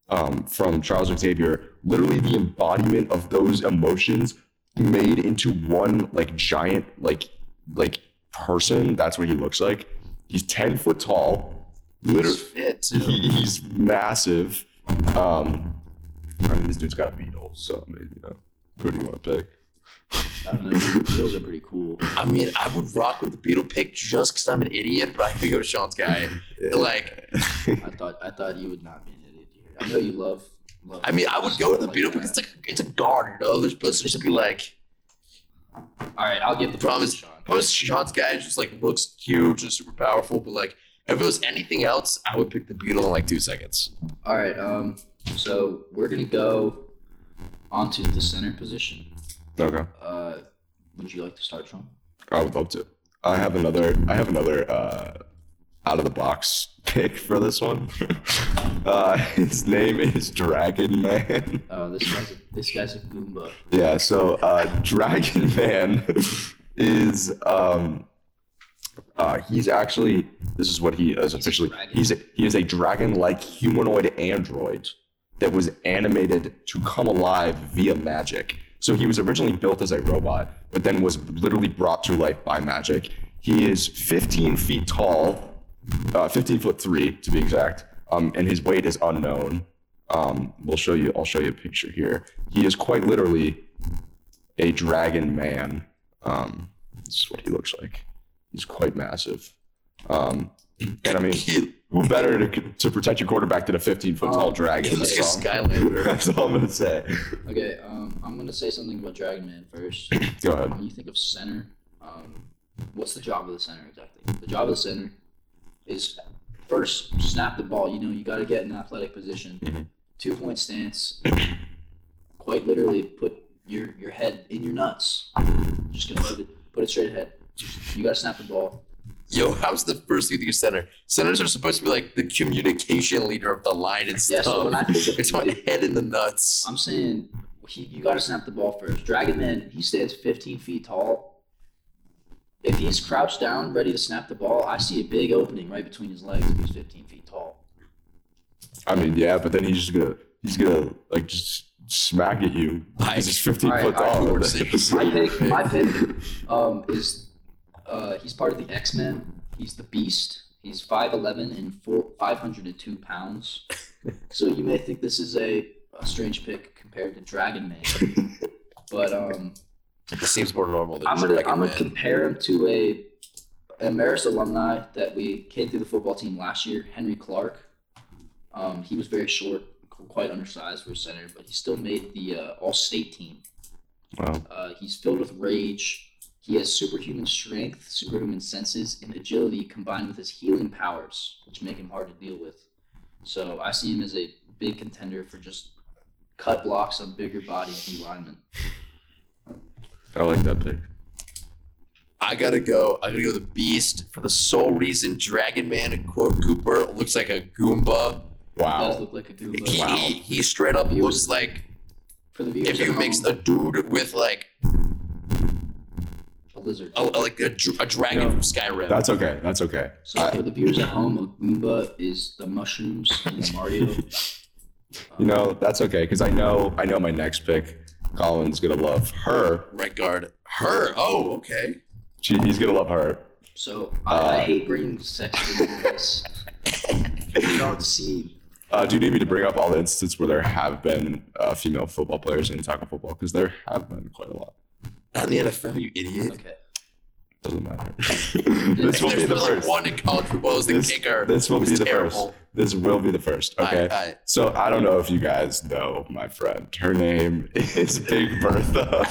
Speaker 1: um, from Charles Xavier, literally the embodiment of those emotions made into one like giant like like person. That's what he looks like. He's 10 foot tall. Literally,
Speaker 2: fit.
Speaker 1: he, he's massive. Um, I mean, this dude's got a beetle, so I mean, you know, who do you want to pick?
Speaker 3: I don't know. Beatles are pretty cool.
Speaker 2: I mean, I would rock with the Beetle pick just because I'm an idiot, but I could go to Sean's guy. Like,
Speaker 3: I thought I thought you would not be an idiot here. I know you love. love
Speaker 2: I mean, I would go with the
Speaker 3: like
Speaker 2: Beetle
Speaker 3: that.
Speaker 2: because it's like it's a guard, you know. They're supposed to be like,
Speaker 3: All right, I'll give the
Speaker 2: problem
Speaker 3: promise,
Speaker 2: is,
Speaker 3: Sean.
Speaker 2: most Sean's guy just like looks huge and super powerful, but like if it was anything else, I would pick the Beetle in like two seconds.
Speaker 3: All right, um, so we're gonna go onto the center position.
Speaker 1: Okay.
Speaker 3: Uh, would you like to start, Sean?
Speaker 1: I would love to. I have another. I have another uh, out of the box pick for this one. uh, his name is Dragon Man.
Speaker 3: Uh, this guy's a, this guy's a Goomba.
Speaker 1: Yeah. So uh, Dragon Man is um, uh, he's actually this is what he is officially. He's a, he is a dragon-like humanoid android that was animated to come alive via magic. So he was originally built as a robot, but then was literally brought to life by magic. He is 15 feet tall, uh, 15 foot three to be exact, um, and his weight is unknown. Um, we'll show you. I'll show you a picture here. He is quite literally a dragon man. Um, this is what he looks like. He's quite massive. Um, and I mean, who better to, to protect your quarterback than a 15 foot tall
Speaker 3: Um,
Speaker 1: dragon?
Speaker 2: Like a Skylander.
Speaker 1: that's all I'm gonna say.
Speaker 3: Okay, um, I'm gonna say something about Dragon Man first.
Speaker 1: Go ahead.
Speaker 3: When you think of center, um, what's the job of the center exactly? The job of the center is first snap the ball. You know, you got to get in an athletic position,
Speaker 1: Mhm.
Speaker 3: two point stance. Quite literally, put your your head in your nuts. Just gonna put it put it straight ahead. You got to snap the ball.
Speaker 2: Yo, how's the first thing you think center? Centers are supposed to be like the communication leader of the line and
Speaker 3: Yeah,
Speaker 2: stuff.
Speaker 3: so when I think
Speaker 2: it's my head in the nuts.
Speaker 3: I'm saying he, you got to snap the ball first. Dragon Man, he stands 15 feet tall. If he's crouched down, ready to snap the ball, I see a big opening right between his legs. If he's 15 feet tall.
Speaker 1: I mean, yeah, but then he's just gonna he's gonna like just smack at you. He's just 15
Speaker 3: All right,
Speaker 1: foot
Speaker 3: all right,
Speaker 1: tall.
Speaker 2: we're.
Speaker 3: My pick, my pick, um, is uh, he's part of the X Men. He's the Beast. He's 5'11 and four, 502 pounds. So you may think this is a, a strange pick compared to Dragon Man, but um,
Speaker 2: It seems more normal than
Speaker 3: I'm gonna
Speaker 2: Dragon
Speaker 3: I'm gonna
Speaker 2: Man.
Speaker 3: compare him to a an Marist alumni that we came through the football team last year, Henry Clark. Um, he was very short, quite undersized for a center, but he still made the uh, All-State team.
Speaker 1: Wow.
Speaker 3: Uh, he's filled with rage. He has superhuman strength, superhuman senses, and agility combined with his healing powers, which make him hard to deal with. So I see him as a big contender for just cut blocks on bigger body D linemen.
Speaker 1: I like that pick.
Speaker 2: I gotta go. I gotta go the Beast for the sole reason Dragon Man and quote Cooper looks like a Goomba.
Speaker 3: He does
Speaker 1: Wow.
Speaker 3: look like a
Speaker 2: He,
Speaker 3: Goomba.
Speaker 2: he, he straight up looks like
Speaker 3: For the
Speaker 2: if you mix
Speaker 3: home,
Speaker 2: a dude with like
Speaker 3: a lizard.
Speaker 2: a, like a, a dragon
Speaker 1: Yeah.
Speaker 2: from Skyrim.
Speaker 1: That's okay. That's okay.
Speaker 3: So
Speaker 1: I-
Speaker 3: for the viewers at home, a Goomba is the mushrooms in Mario.
Speaker 1: you know, that's okay because I know I know my next pick. Colin's gonna love her.
Speaker 2: right guard. Her. Oh, okay.
Speaker 1: She, he's gonna love her.
Speaker 3: So I, I
Speaker 1: Uh,
Speaker 3: hate bringing sex into this. you don't see.
Speaker 1: Uh, do you need me to bring up all the instances where there have been uh, female football players in tackle football? Because there have been quite a lot.
Speaker 2: Not in the NFL, you idiot.
Speaker 3: Okay.
Speaker 1: Doesn't matter. This will be the
Speaker 2: really
Speaker 1: first.
Speaker 2: one in college football is the
Speaker 1: This,
Speaker 2: kicker.
Speaker 1: this will be the
Speaker 2: terrible.
Speaker 1: first. This will be the first. Okay.
Speaker 2: I- I-
Speaker 1: So I don't know if you guys know my friend. Her name is Big Bertha.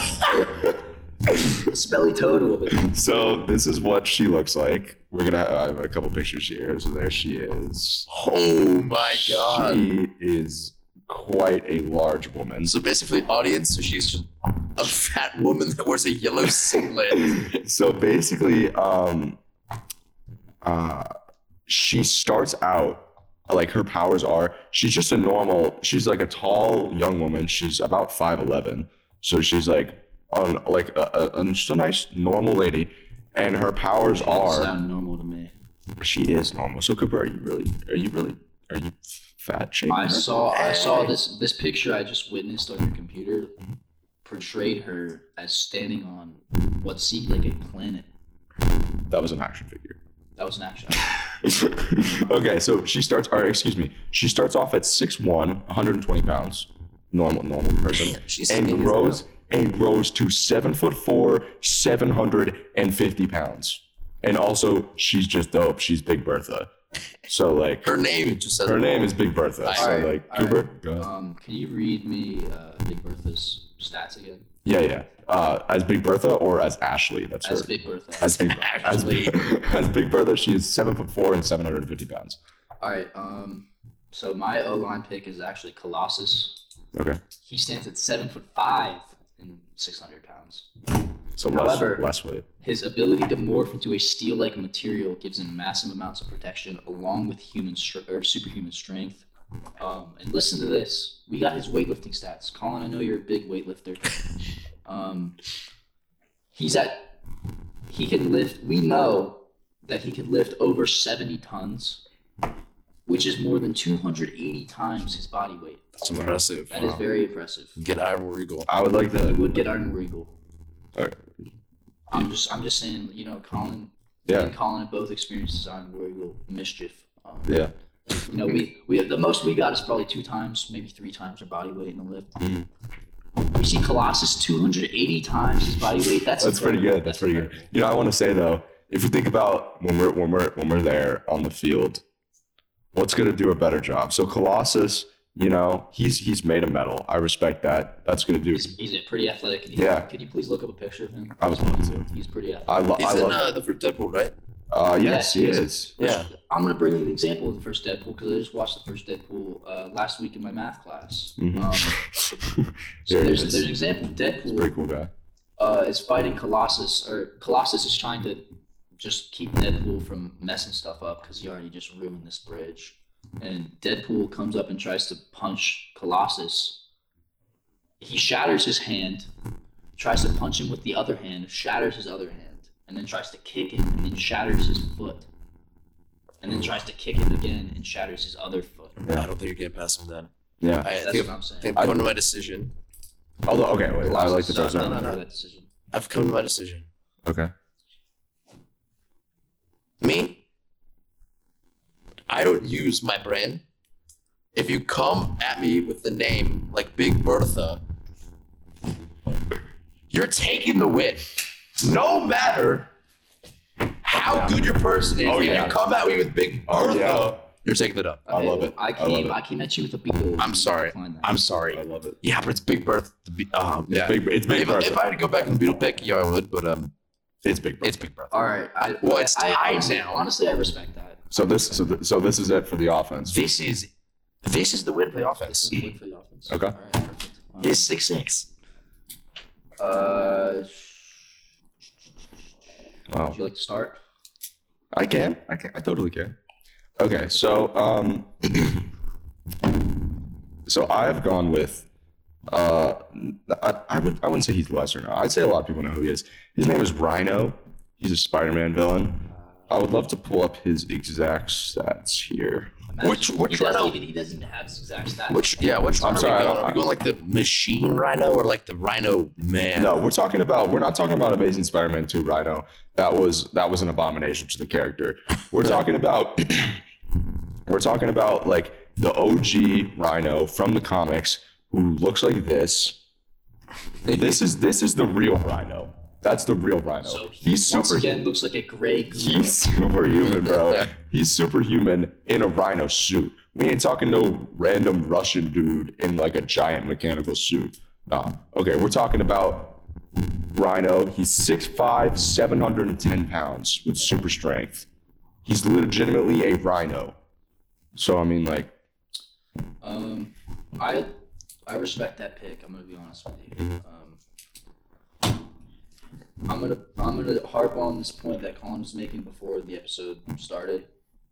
Speaker 3: The smelly toad woman.
Speaker 1: so this is what she looks like. We're gonna I have a couple pictures here. So there she is.
Speaker 2: Oh my god.
Speaker 1: She is quite a large woman.
Speaker 2: So basically, audience, so she's just a fat woman that wears a yellow singlet.
Speaker 1: so basically, um, uh, she starts out like her powers are. She's just a normal. She's like a tall young woman. She's about five eleven. So she's like on like a, a, a just a nice normal lady, and her powers are.
Speaker 3: Sound normal to me.
Speaker 1: She is normal. So Cooper, are you really? Are you really? Are you fat shaming
Speaker 3: I
Speaker 1: her?
Speaker 3: saw I saw this this picture I just witnessed on your computer mm-hmm. portrayed her as standing on what seemed like a planet.
Speaker 1: That was an action figure.
Speaker 3: That was an action.
Speaker 1: okay, so she starts, or excuse me, she starts off at 6'1, 120 pounds, normal, normal person,
Speaker 2: She's
Speaker 1: and
Speaker 2: skinny
Speaker 1: grows and rose to seven foot four, 750 pounds. And also, she's just dope. She's Big Bertha. So, like,
Speaker 2: Her name just says
Speaker 1: her name is Big Bertha. So,
Speaker 3: Alright,
Speaker 1: like,
Speaker 3: alright.
Speaker 1: Cooper, go ahead.
Speaker 3: Um, can you read me uh, Big Bertha's stats again?
Speaker 1: Yeah, yeah. Uh, as Big Bertha or as Ashley? That's
Speaker 3: As
Speaker 1: her.
Speaker 3: Big Bertha.
Speaker 1: As Big, as,
Speaker 2: Ashley.
Speaker 1: as Big Bertha, she is seven foot four and 750 pounds.
Speaker 3: All right. Um, so my O line pick is actually Colossus.
Speaker 1: Okay.
Speaker 3: He stands at seven foot five and six hundred pounds.
Speaker 1: So less,
Speaker 3: However-
Speaker 1: less weight.
Speaker 3: His ability to morph into a steel-like material gives him massive amounts of protection, along with human str- or superhuman strength. Um, and listen to this: we got his weightlifting stats. Colin, I know you're a big weightlifter. Um, he's at he can lift. We know that he can lift over seventy tons, which is more than two hundred eighty times his body weight.
Speaker 2: That's impressive.
Speaker 3: That is very impressive.
Speaker 2: Get Iron Regal.
Speaker 1: I would like
Speaker 3: He
Speaker 1: to.
Speaker 3: would get Iron Regal.
Speaker 1: Alright.
Speaker 3: I'm just I'm just saying, you know, Colin
Speaker 1: Yeah.
Speaker 3: and Colin have both experienced Iron Regal mischief. Um,
Speaker 1: Yeah.
Speaker 3: You know, we we have the most we got is probably two times, maybe three times our body weight in the lift.
Speaker 1: Mhm.
Speaker 3: We see Colossus 280 times his body weight. That's
Speaker 1: That's pretty good. That's pretty good. You know, I want to say though, if you think about when we're when we're when we're there on the field, what's going to do a better job? So Colossus, you know, he's he's made a medal. I respect that. That's going to do.
Speaker 3: He's, he's pretty athletic. Can you,
Speaker 1: Yeah.
Speaker 3: Can you please look up a picture of him?
Speaker 1: I was going to.
Speaker 3: He's pretty athletic.
Speaker 1: I, lo- I
Speaker 2: He's in
Speaker 1: love.
Speaker 2: uh, the first Deadpool, right?
Speaker 1: Uh, yes,
Speaker 3: Yes,
Speaker 1: he
Speaker 3: he is.
Speaker 1: is.
Speaker 2: Yeah.
Speaker 3: I'm gonna bring you an example of the first Deadpool because I just watched the first Deadpool uh, last week in my math class.
Speaker 1: Mhm.
Speaker 3: Um,
Speaker 1: There
Speaker 3: so
Speaker 1: he
Speaker 3: there's,
Speaker 1: is.
Speaker 3: there's an example of Deadpool
Speaker 1: Pretty cool guy.
Speaker 3: uh, is fighting Colossus, or Colossus is trying to just keep Deadpool from messing stuff up because he already just ruined this bridge. And Deadpool comes up and tries to punch Colossus. He shatters his hand, tries to punch him with the other hand, shatters his other hand, and then tries to kick him and then shatters his foot. And then tries to kick him again and shatters his other foot.
Speaker 2: Yeah, I don't think you're getting past him then.
Speaker 1: Yeah.
Speaker 2: I
Speaker 3: That's
Speaker 2: think,
Speaker 3: what I'm saying.
Speaker 2: I think I'm coming to my decision.
Speaker 1: Although, okay, wait. I like the
Speaker 3: Colossus,
Speaker 1: first
Speaker 3: no, no, no, that decision.
Speaker 2: I've come to my decision.
Speaker 1: Okay.
Speaker 2: Me, I don't use my brain. If you come at me with the name like Big Bertha, you're taking the win. No matter how good your person is,
Speaker 1: Oh,
Speaker 2: if
Speaker 1: yeah.
Speaker 2: you come at me with Big
Speaker 1: Oh,
Speaker 2: Bertha,
Speaker 1: yeah.
Speaker 2: you're taking it up.
Speaker 1: I love it.
Speaker 3: I
Speaker 1: I
Speaker 3: came.
Speaker 1: love it.
Speaker 3: I, came at you with a beetle.
Speaker 2: I'm sorry. I'm sorry.
Speaker 1: I love it.
Speaker 2: Yeah, but it's Big Bertha. Um, yeah.
Speaker 1: Big, it's Big
Speaker 2: if,
Speaker 1: Bertha.
Speaker 2: if I had to go back and Beetle pick, yeah, I would. But um,
Speaker 1: it's Big Bertha.
Speaker 2: it's Big Bertha.
Speaker 3: All right. I,
Speaker 2: Well, it's
Speaker 3: I,
Speaker 2: tied
Speaker 3: honestly,
Speaker 2: now.
Speaker 3: Honestly, I respect that.
Speaker 1: So this, so, th- so this is it for the offense.
Speaker 2: This is this is the win for the
Speaker 3: This
Speaker 2: offense.
Speaker 3: is good for the offense.
Speaker 1: Okay.
Speaker 3: All right. Perfect.
Speaker 2: He's six six.
Speaker 3: Uh,
Speaker 1: Wow.
Speaker 3: would you like to start?
Speaker 1: I can. I can. I totally can. Okay, so um, so I've gone with uh, I, I would I wouldn't say he's lesser now. I'd say a lot of people know who he is. His name is Rhino. He's a Spider-Man villain. I would love to pull up his exact stats here.
Speaker 2: Which-
Speaker 3: Imagine-
Speaker 2: which
Speaker 3: he
Speaker 2: Rhino?
Speaker 3: even he doesn't have his exact stats.
Speaker 2: Which yeah, which
Speaker 1: I'm sorry,
Speaker 2: Are
Speaker 1: I
Speaker 2: we, going? are we going like the machine rhino or like the rhino man?
Speaker 1: No, we're talking about we're not talking about Amazing Spider-Man 2 Rhino. That was that was an abomination to the character. We're talking about we're talking about like the OG Rhino from the comics who looks like this. This is this is the real Rhino. That's the real Rhino.
Speaker 3: So
Speaker 1: he's
Speaker 3: once
Speaker 1: super
Speaker 3: again looks like a gray. Ghoul.
Speaker 1: He's superhuman, bro. He's superhuman in a rhino suit. We ain't talking no random Russian dude in like a giant mechanical suit. Nah. Okay, we're talking about Rhino. He's 6'5, 710 pounds with super strength. He's legitimately a rhino. So I mean like
Speaker 3: Um, I I respect that pick. I'm gonna be honest with you. Um, I'm gonna I'm gonna harp on this point that Colin was making before the episode started,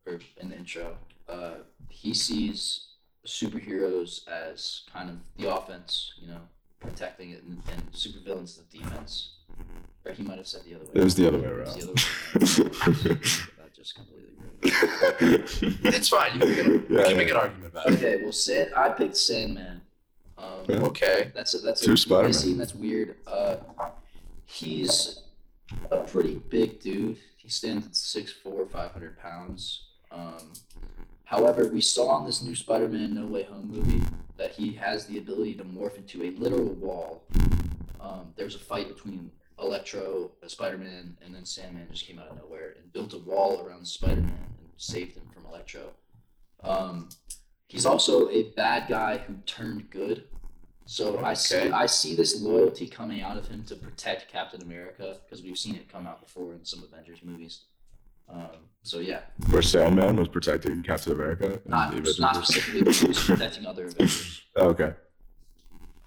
Speaker 3: or in the intro. Uh, he sees superheroes as kind of the offense, you know, protecting it, and, and supervillains the defense. Or he might have said the other way.
Speaker 1: it was the other way around.
Speaker 3: the other way around. that just completely ruined. it.
Speaker 2: It's fine. You can, make, a- you can
Speaker 1: yeah.
Speaker 2: make an argument about it.
Speaker 3: Okay, well, Sand, I picked Sandman. Um,
Speaker 1: Yeah.
Speaker 2: Okay.
Speaker 3: That's a, that's
Speaker 1: Two
Speaker 3: a
Speaker 1: Spider-Man.
Speaker 3: scene that's weird. Uh, he's a pretty big dude. He stands at 6'4", 500 pounds. Um, however, we saw in this new Spider-Man No Way Home movie that he has the ability to morph into a literal wall.
Speaker 4: um, there was a fight between Electro, Spider-Man, and then Sandman just came out of nowhere and built a wall around Spider-Man and saved him from Electro. Um, he's also a bad guy who turned good. So I see I see this loyalty coming out of him to protect Captain America because we've seen it come out before in some Avengers movies. Um, so yeah,
Speaker 5: Where Sandman was protecting Captain America.
Speaker 4: not not specifically, but he was protecting other Avengers.
Speaker 5: Oh, okay.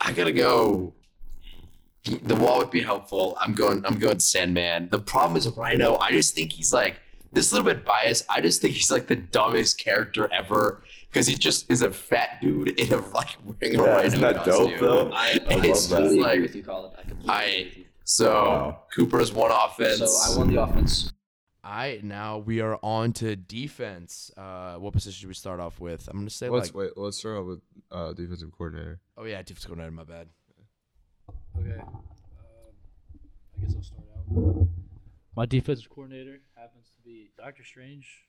Speaker 6: I gotta go. The wall would be helpful. I'm going. I'm going Sandman. The problem is Rhino. I just think he's like this little bit biased. I just think he's like the dumbest character ever because he just is a fat dude in a like wearing a
Speaker 5: Yeah,
Speaker 6: rhino
Speaker 5: isn't that
Speaker 6: costume.
Speaker 5: dope though?
Speaker 4: I,
Speaker 5: I
Speaker 6: love
Speaker 4: it's
Speaker 6: that. Like,
Speaker 4: with you, Colin. I completely
Speaker 6: I-
Speaker 4: agree with you.
Speaker 6: So
Speaker 5: Wow.
Speaker 6: Cooper's one offense.
Speaker 4: So I won the offense.
Speaker 2: All right, now we are on to defense. Uh, what position should we start off with? I'm gonna say
Speaker 1: Let's
Speaker 2: like,
Speaker 1: wait. Let's start off with uh, defensive coordinator.
Speaker 2: oh yeah, defense coordinator. My bad.
Speaker 3: Okay. Um, I guess I'll start out. My defensive coordinator happens to be Doctor Strange.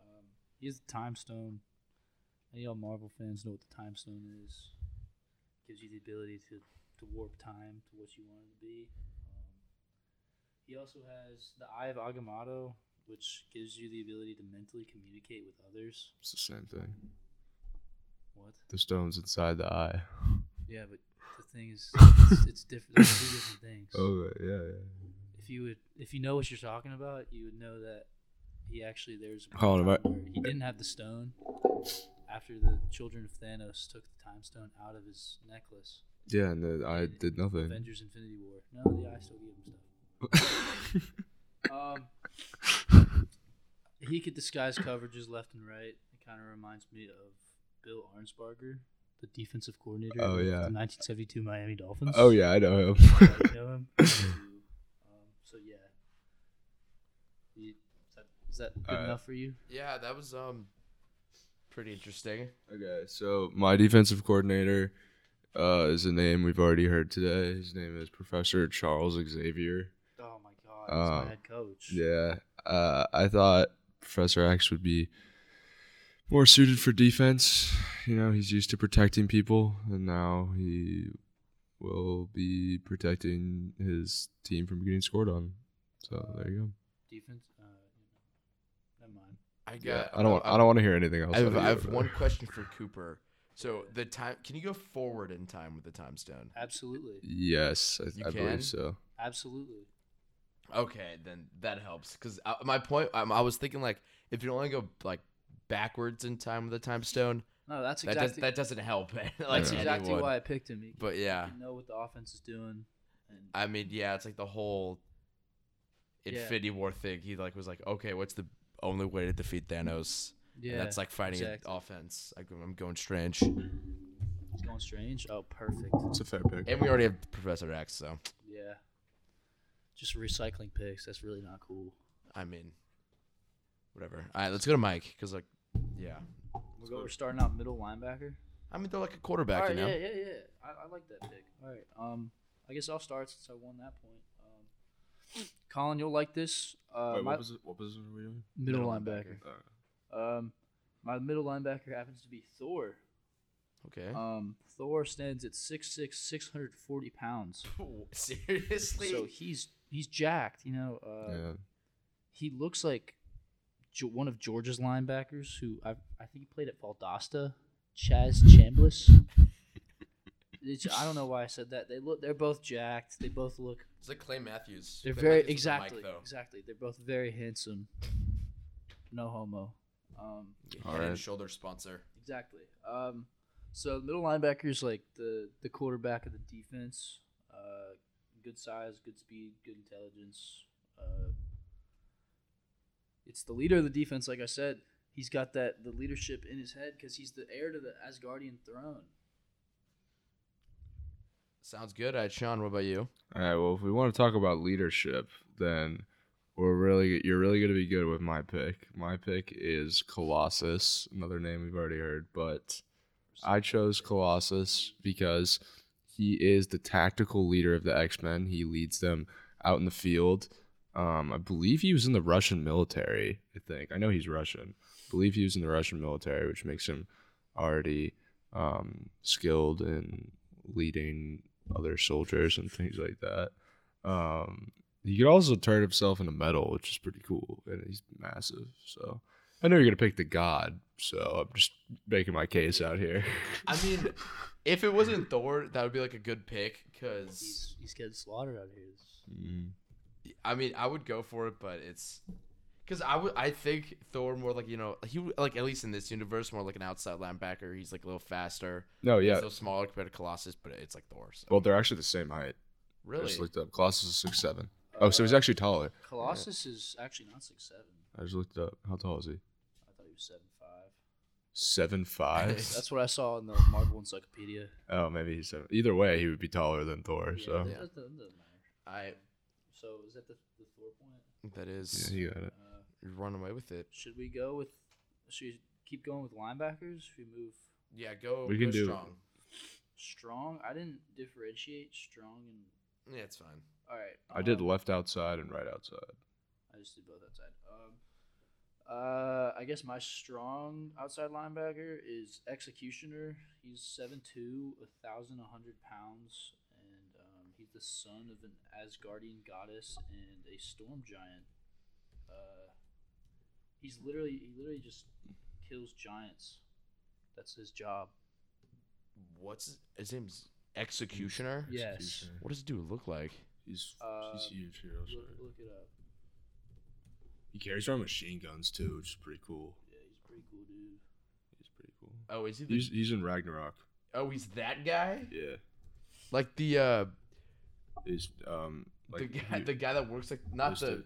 Speaker 3: Um, he's the Time Stone. Any y'all Marvel fans know what the Time Stone is. Gives you the ability to, to warp time to what you want it to be. Um, he also has the Eye of Agamotto, which gives you the ability to mentally communicate with others.
Speaker 1: It's the same thing.
Speaker 3: What?
Speaker 1: The stones inside the eye.
Speaker 3: Yeah, but the thing is, it's, it's different. Two different things.
Speaker 1: Oh yeah, yeah.
Speaker 3: if you would if you know what you're talking about, you would know that he actually there's
Speaker 1: am I-
Speaker 3: where he didn't have the stone after the children of Thanos took the time stone out of his necklace.
Speaker 1: Yeah, and the eye did nothing.
Speaker 3: Avengers Infinity War. No, the eye still gave him stuff. Um he could disguise coverages left and right. It kind of reminds me of Bill Arnsparger, the defensive coordinator
Speaker 1: Oh,
Speaker 3: of
Speaker 1: yeah.
Speaker 3: the 1972 Miami Dolphins.
Speaker 1: oh yeah, I know him.
Speaker 3: Yeah, you know him. um, so yeah, is that, is that good
Speaker 1: Alright.
Speaker 3: enough for you?
Speaker 2: Yeah, that was um pretty interesting.
Speaker 1: okay, so my defensive coordinator uh, is a name we've already heard today. His name is Professor Charles Xavier.
Speaker 3: Oh my god, he's
Speaker 1: Uh,
Speaker 3: my head coach.
Speaker 1: Yeah, uh, I thought Professor X would be more suited for defense. You know, he's used to protecting people, and now he will be protecting his team from getting scored on. So there you go.
Speaker 3: Defense. Uh, never mind.
Speaker 2: I got.
Speaker 1: Yeah, I don't. Want, I don't want to hear anything else.
Speaker 2: I have, I have one question for Cooper. So the time, can you go forward in time with the time stone?
Speaker 3: Absolutely,
Speaker 1: Yes, I,
Speaker 2: You
Speaker 1: I
Speaker 2: can?
Speaker 1: believe so.
Speaker 3: absolutely.
Speaker 2: Okay, then that helps because my point, um, I was thinking like if you only go like backwards in time with the time stone,
Speaker 3: No, that's
Speaker 2: that does,
Speaker 3: exactly
Speaker 2: that doesn't help. like
Speaker 3: that's exactly
Speaker 2: anyone.
Speaker 3: why I picked him. He,
Speaker 2: But yeah,
Speaker 3: you know what the offense is doing, and
Speaker 2: I mean, yeah, it's like the whole
Speaker 3: Yeah.
Speaker 2: Infinity War thing. He like was like, okay, what's the only way to defeat Thanos?
Speaker 3: yeah,
Speaker 2: and that's like fighting
Speaker 3: exactly.
Speaker 2: an offense. I, I'm going strange,
Speaker 3: He's going strange. Oh, perfect.
Speaker 1: It's a fair pick.
Speaker 2: and we already have Professor X, so
Speaker 3: Yeah, just recycling picks. That's really not cool.
Speaker 2: I mean, whatever. All right, let's go to Mike because like, yeah,
Speaker 3: We're, go, we're starting out middle linebacker.
Speaker 2: I mean they're like a quarterback,
Speaker 3: All right,
Speaker 2: you know.
Speaker 3: yeah, yeah, yeah. I, I like that pick. All right. Um, I guess I'll start since I won that point. Colin, you'll like this. Uh,
Speaker 1: Wait,
Speaker 3: my
Speaker 1: what, position, what position are we doing?
Speaker 3: middle,
Speaker 2: middle
Speaker 3: linebacker.
Speaker 1: Uh,
Speaker 3: Um, my middle linebacker happens to be Thor.
Speaker 2: Okay.
Speaker 3: Um, Thor stands at 6'6", 640 pounds.
Speaker 2: Seriously?
Speaker 3: So he's he's jacked. You know. Uh,
Speaker 1: yeah.
Speaker 3: he looks like Jo- one of Georgia's linebackers who I I think he played at Valdosta, Chaz Chambliss. It's- I don't know why I said that. They look they're both jacked. They both look
Speaker 2: it's like Clay Matthews.
Speaker 3: they're
Speaker 2: Clay
Speaker 3: very
Speaker 2: Matthews with the mic,
Speaker 3: exactly exactly. They're both very handsome. No homo. Um
Speaker 1: All
Speaker 2: Head and shoulder sponsor.
Speaker 3: exactly. Um so middle linebacker is like the the quarterback of the defense. Uh good size, good speed, good intelligence. Uh it's the leader of the defense like I said. He's got that the leadership in his head cuz he's the heir to the Asgardian throne.
Speaker 2: Sounds good. All right, Sean, what about you?
Speaker 1: All right. Well, if we want to talk about leadership, then we're really you're really gonna be good with my pick. My pick is Colossus, another name we've already heard, but I chose Colossus because he is the tactical leader of the X Men. He leads them out in the field. Um, I believe he was in the Russian military. I think I know he's Russian. I believe he was in the Russian military, which makes him already um, skilled in leading other soldiers and things like that. Um, he could also turn himself into metal, which is pretty cool, and he's massive. So I know you're gonna pick the god, so I'm just making my case out here.
Speaker 2: I mean, if it wasn't Thor, that would be like a good pick because
Speaker 3: He's he's getting slaughtered out here.
Speaker 1: Mm.
Speaker 2: I mean, I would go for it, but it's because I would. I think Thor more like you know he like at least in this universe more like an outside linebacker. He's like a little faster.
Speaker 1: No, yeah, He's
Speaker 2: a little smaller compared to Colossus, but it's like Thor. So.
Speaker 1: Well, they're actually the same height. Really? I
Speaker 2: really,
Speaker 1: just looked up. Colossus is six seven. Oh, so he's actually taller.
Speaker 3: Colossus is actually not six seven.
Speaker 1: I just looked up. How tall is he?
Speaker 3: I thought he was seven five.
Speaker 1: Seven five.
Speaker 3: That's what I saw in the Marvel Encyclopedia.
Speaker 1: oh, maybe he's seven. Either way, he would be taller than Thor.
Speaker 3: Yeah,
Speaker 1: So
Speaker 2: Yeah.
Speaker 3: that doesn't matter.
Speaker 2: I
Speaker 3: So is that the, the Thor point?
Speaker 2: that is
Speaker 1: yeah, you got it.
Speaker 3: Uh,
Speaker 2: you run away with it.
Speaker 3: should we go with? Should we keep going with linebackers? Should we move
Speaker 2: Yeah, go.
Speaker 1: We can
Speaker 2: go
Speaker 1: do-
Speaker 2: strong.
Speaker 3: strong? I didn't differentiate strong and.
Speaker 2: Yeah, it's fine.
Speaker 3: All right.
Speaker 1: I did
Speaker 3: um,
Speaker 1: left outside and right outside.
Speaker 3: I just did both outside. Um, uh, I guess my strong outside linebacker is Executioner. He's 7'2", 1,100 pounds, and um, he's the son of an Asgardian goddess and a storm giant. Uh, he's literally he literally just kills giants. That's his job.
Speaker 2: What's his, his name's Executioner?
Speaker 3: Yes.
Speaker 2: What does this dude look like?
Speaker 1: He's
Speaker 3: Uh,
Speaker 1: he's huge here.
Speaker 3: Look, look it up.
Speaker 1: He carries around machine guns too, which is pretty cool.
Speaker 3: Yeah, he's pretty cool dude.
Speaker 1: He's pretty cool.
Speaker 2: Oh, is he? The,
Speaker 1: He's he's in Ragnarok.
Speaker 2: oh, he's that guy.
Speaker 1: Yeah.
Speaker 2: Like the uh,
Speaker 1: He's um like
Speaker 2: the guy,
Speaker 1: he-
Speaker 2: the guy that works like not
Speaker 1: this
Speaker 2: the.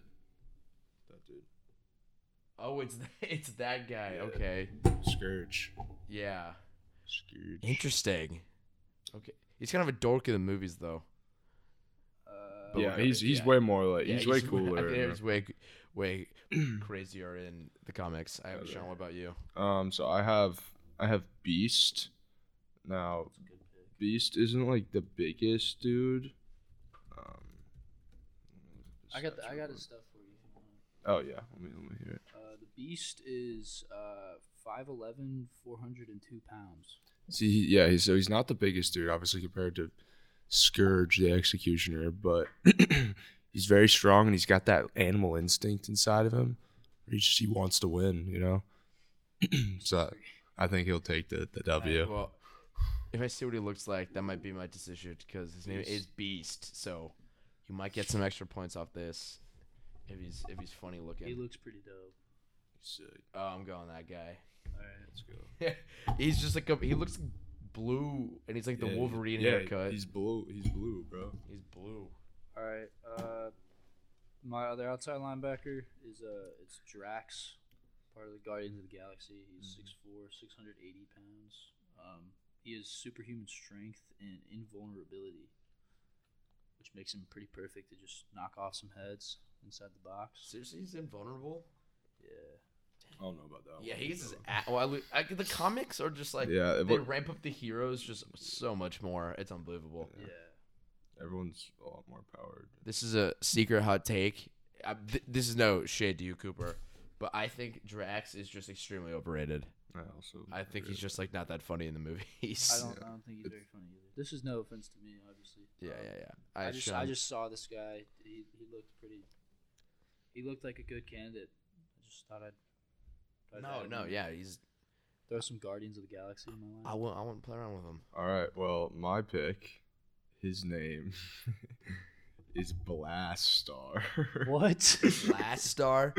Speaker 1: Dude. that dude.
Speaker 2: Oh, it's it's that guy.
Speaker 1: Yeah.
Speaker 2: Okay.
Speaker 1: Scourge.
Speaker 2: Yeah.
Speaker 1: Scourge.
Speaker 2: Interesting. Okay. He's kind of a dork in the movies though.
Speaker 3: Uh,
Speaker 1: Yeah, he's
Speaker 2: gonna-
Speaker 1: he's
Speaker 2: yeah.
Speaker 1: way more like
Speaker 2: Yeah,
Speaker 1: he's, way
Speaker 2: I
Speaker 1: cooler.
Speaker 2: can
Speaker 1: in
Speaker 2: he's way way crazier in the comics. I have Sean. What about you?
Speaker 1: Um, so I have I have Beast. Now,
Speaker 3: That's a good pick.
Speaker 1: Beast isn't like the biggest dude. Um,
Speaker 3: I got the, I got
Speaker 1: his.
Speaker 3: his stuff for you. if you want.
Speaker 1: Oh yeah, let me let me hear it.
Speaker 3: Uh, the Beast is uh, 5'11", 402 pounds.
Speaker 1: See, he- yeah, he's so he's not the biggest dude, obviously compared to Scourge, the Executioner, but he's very strong and he's got that animal instinct inside of him. He just he wants to win, you know. so I think he'll take the the W.
Speaker 2: Well, if I see what he looks like, that might be my decision because his name is Beast. So you might get some extra points off this if he's if he's funny looking.
Speaker 3: He looks pretty dope.
Speaker 1: Sick.
Speaker 2: Oh, I'm going that guy.
Speaker 3: All right.
Speaker 1: Let's go.
Speaker 2: he's just like a, he looks blue and he's like the
Speaker 1: Yeah,
Speaker 2: Wolverine
Speaker 1: yeah,
Speaker 2: haircut.
Speaker 1: He's blue. He's blue, bro.
Speaker 2: He's blue.
Speaker 3: All right. Uh, my other outside linebacker is uh, it's Drax, part of the Guardians of the Galaxy. He's 6'4", 680 pounds. Um, he has superhuman strength and invulnerability, which makes him pretty perfect to just knock off some heads inside the box.
Speaker 2: Seriously, he's invulnerable.
Speaker 3: Yeah.
Speaker 1: I don't know about that.
Speaker 2: Yeah,
Speaker 1: one,
Speaker 2: he's
Speaker 1: though.
Speaker 2: a- well, I, lo- I, the comics are just like
Speaker 1: yeah.
Speaker 2: they
Speaker 1: but
Speaker 2: ramp up the heroes just so much more. It's unbelievable.
Speaker 3: Yeah.
Speaker 1: everyone's a lot more powered.
Speaker 2: This is a secret hot take. I, th- this is no shade to you, Cooper, but I think Drax is just extremely overrated.
Speaker 1: I also.
Speaker 2: I think he's
Speaker 1: agree
Speaker 2: just like not that funny in the movies.
Speaker 3: I don't.
Speaker 1: Yeah.
Speaker 3: I don't think he's very funny either. This is no offense to me, obviously.
Speaker 2: Yeah,
Speaker 3: Um,
Speaker 2: yeah, yeah.
Speaker 3: I, just I just saw this guy. He, he looked pretty. He looked like a good candidate. I just thought I'd. thought I'd
Speaker 2: no, no,
Speaker 3: him.
Speaker 2: yeah. He's
Speaker 3: Throw some Guardians of the Galaxy in my
Speaker 2: I won't I won't play around with him.
Speaker 1: All right. Well, my pick, his name is Blastaar.
Speaker 3: What?
Speaker 2: Last star.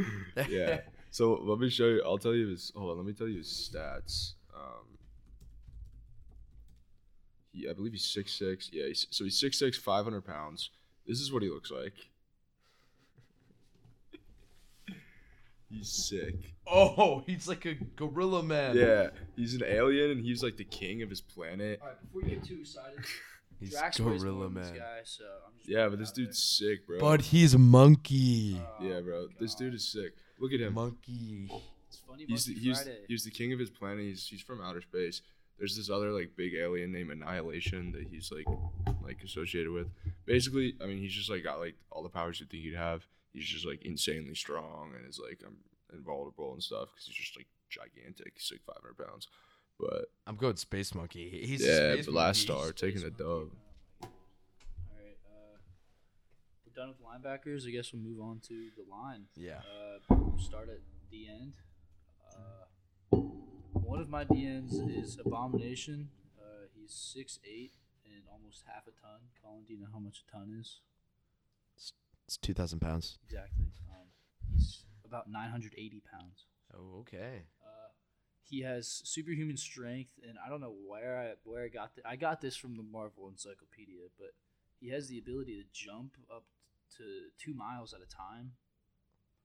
Speaker 1: yeah. So let me show you. I'll tell you his. Hold on. Let me tell you his stats. Um, he, I believe he's six six. Yeah. He's, so he's six six, five hundred pounds. This is what he looks like. he's sick.
Speaker 2: Oh, he's like a gorilla man.
Speaker 1: Yeah. He's an alien, and he's like the king of his planet.
Speaker 3: All right, before you get too excited,
Speaker 2: He's
Speaker 3: Drax
Speaker 2: gorilla
Speaker 3: than this
Speaker 2: man.
Speaker 3: guy, so I'm just
Speaker 1: Yeah, but this
Speaker 3: out there.
Speaker 1: dude's sick, bro.
Speaker 2: But he's a monkey.
Speaker 3: Oh,
Speaker 1: yeah, bro. This dude is sick. Look at him.
Speaker 2: monkey.
Speaker 3: It's funny.
Speaker 1: he's the, he's, he's the king of his planet. He's he's from outer space. There's this other like big alien named Annihilation that he's like like associated with. Basically, I mean, he's just like got like all the powers you think he'd have. He's just like insanely strong and is like um, invulnerable and stuff because he's just like gigantic. He's like 500 pounds. But
Speaker 2: I'm going space monkey. He's
Speaker 1: yeah,
Speaker 2: space
Speaker 1: the last
Speaker 2: monkey.
Speaker 1: star taking the
Speaker 3: Space
Speaker 1: dub.
Speaker 3: Monkey. Oh done with linebackers. I guess we'll move on to the line.
Speaker 2: Yeah.
Speaker 3: Uh, we'll start at the end. Uh, one of my DNs is Abomination. Uh, he's six eight and almost half a ton. Colin, do you know how much a ton is?
Speaker 2: It's two thousand pounds.
Speaker 3: Exactly. Um, he's about 980 pounds.
Speaker 2: Oh, okay.
Speaker 3: Uh, he has superhuman strength, and I don't know where I where I got th- I got this from the Marvel Encyclopedia, but he has the ability to jump up to two miles at a time.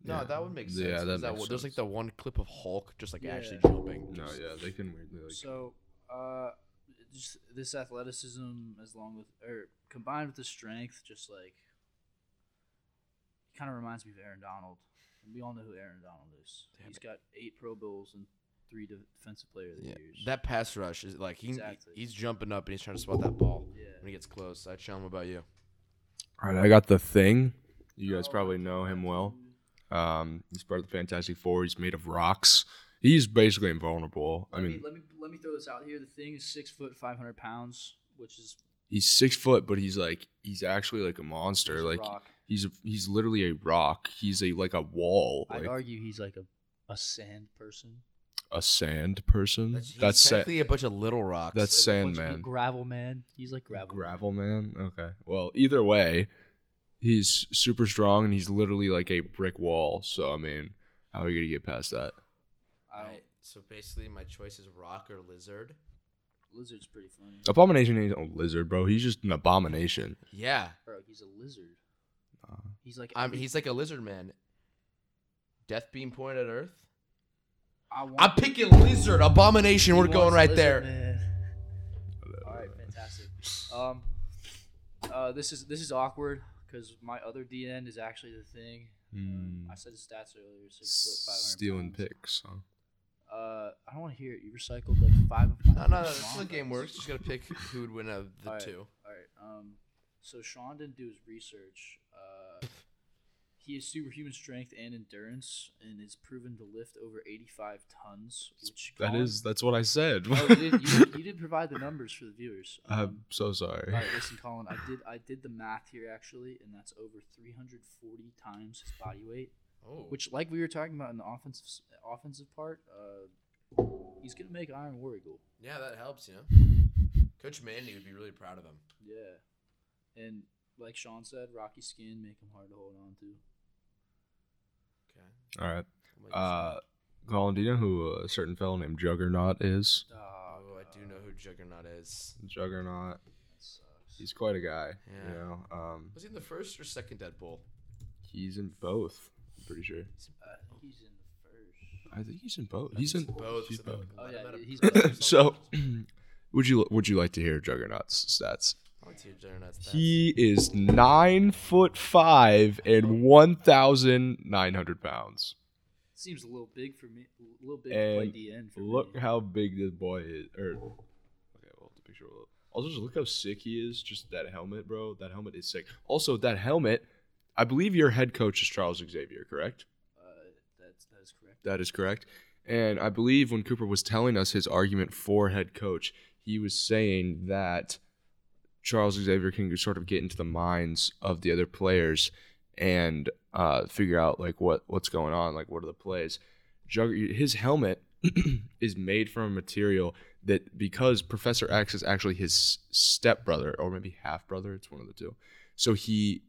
Speaker 2: No,
Speaker 1: Yeah.
Speaker 2: that would make sense.
Speaker 1: Yeah, that
Speaker 2: that
Speaker 1: makes
Speaker 2: one- There's like the one clip of Hulk just like actually
Speaker 3: Yeah.
Speaker 2: jumping.
Speaker 1: No,
Speaker 2: Just-
Speaker 1: yeah, they can weirdly like.
Speaker 3: So, uh, just this athleticism, as long with or combined with the strength, just like kind of reminds me of Aaron Donald, and we all know who Aaron Donald is.
Speaker 2: Damn
Speaker 3: He's got eight Pro Bowls and three defensive player of the
Speaker 2: Yeah,
Speaker 3: years.
Speaker 2: that pass rush is like he
Speaker 3: Exactly.
Speaker 2: he's jumping up and he's trying to spot that ball
Speaker 3: yeah.
Speaker 2: when he gets close. I tell him about you.
Speaker 1: All right, I got the thing. You guys
Speaker 3: Oh,
Speaker 1: probably know him well. Um, he's part of the Fantastic Four. He's made of rocks. He's basically invulnerable. I
Speaker 3: Let
Speaker 1: mean,
Speaker 3: me, let me let me throw this out here. The thing is six foot, five hundred pounds, which is
Speaker 1: he's six foot, but he's like he's actually like a monster.
Speaker 3: just a
Speaker 1: Like
Speaker 3: rock.
Speaker 1: he's a, he's literally a rock. He's a like a wall,
Speaker 3: I'd
Speaker 1: like
Speaker 3: argue he's like a, a sand person.
Speaker 1: a sand person.
Speaker 2: That's,
Speaker 1: That's,
Speaker 2: he's
Speaker 1: sa-
Speaker 2: a bunch of little rocks.
Speaker 1: that's
Speaker 3: A bunch of-
Speaker 1: Sandman.
Speaker 3: gravel man. He's like gravel. man.
Speaker 1: Gravel man. Okay. Well, either way, he's super strong and he's literally like a brick wall. So I mean, how are you gonna get past that?
Speaker 3: I
Speaker 2: Alright, so basically my choice is rock or lizard.
Speaker 3: Lizard's pretty funny.
Speaker 1: Abomination ain't a lizard, bro. He's just an abomination.
Speaker 2: Yeah,
Speaker 3: Bro, he's a lizard.
Speaker 1: Uh,
Speaker 3: He's like
Speaker 2: I'm, he's like a lizard man. Death beam pointed at Earth.
Speaker 3: I want
Speaker 2: I'm picking lizard abomination.
Speaker 3: He
Speaker 2: We're going right
Speaker 3: Lizard
Speaker 2: there.
Speaker 3: Man. All right, fantastic. Um, uh, this is this is awkward because my other DN is actually the thing. Um,
Speaker 1: Hmm.
Speaker 3: I said his stats earlier. Six foot, five hundred
Speaker 1: Stealing
Speaker 3: pounds.
Speaker 1: picks. Huh?
Speaker 3: Uh, I don't want to hear it. You recycled like five of my.
Speaker 2: No, no, no.
Speaker 3: picks,
Speaker 2: That's how the game works. Just gotta pick who would win out of the
Speaker 3: Alright.
Speaker 2: two.
Speaker 3: All right. Um, so Sean didn't do his research. Uh, he has superhuman strength and endurance, and is proven to lift over 85 tons. Which
Speaker 1: That
Speaker 3: Colin-
Speaker 1: is that's what I said.
Speaker 3: Oh, you did, you, you did provide the numbers for the viewers. Um,
Speaker 1: I'm so sorry.
Speaker 3: all right, listen, Colin. I did I did the math here actually, and that's over 340 times his body weight.
Speaker 2: Oh,
Speaker 3: Which, like we were talking about in the offensive offensive part, uh, he's gonna make Iron War Eagle.
Speaker 2: yeah, that helps. You know, Coach Mandy would be really proud of him.
Speaker 3: Yeah, and like Sean said, rocky skin make him hard to hold on to.
Speaker 2: Okay.
Speaker 1: All right.
Speaker 2: What
Speaker 1: Uh, Colin, do you know who a certain fellow named Juggernaut is?
Speaker 3: Oh,
Speaker 2: I do know who Juggernaut is.
Speaker 1: Juggernaut.
Speaker 3: That sucks.
Speaker 1: He's quite a guy.
Speaker 2: Yeah.
Speaker 1: You know. Um,
Speaker 2: Was he in the first or second Deadpool?
Speaker 1: he's in both. I'm pretty sure.
Speaker 3: Uh, he's in the first.
Speaker 1: I think he's in both. He's in
Speaker 2: both.
Speaker 1: He's
Speaker 2: so
Speaker 1: both.
Speaker 3: Oh yeah, he's.
Speaker 2: that-
Speaker 1: so, would you would you like to hear Juggernaut's stats?
Speaker 2: I want to hear Juggernaut's stats.
Speaker 1: He is nine foot five and one thousand nine hundred pounds.
Speaker 3: seems a little big for me. A little big to play
Speaker 1: And
Speaker 3: DN for
Speaker 1: Look
Speaker 3: me.
Speaker 1: how big this boy is. Or okay, well, the picture. Will, also, just look how sick he is. Just that helmet, bro. That helmet is sick. Also, that helmet. I believe your head coach is Charles Xavier, correct?
Speaker 3: Uh, that's that is correct.
Speaker 1: That is correct. And I believe when Cooper was telling us his argument for head coach, he was saying that Charles Xavier can sort of get into the minds of the other players and uh, figure out like what what's going on, like what are the plays. Jug- his helmet is made from a material that because Professor X is actually his stepbrother or maybe half brother, it's one of the two. So he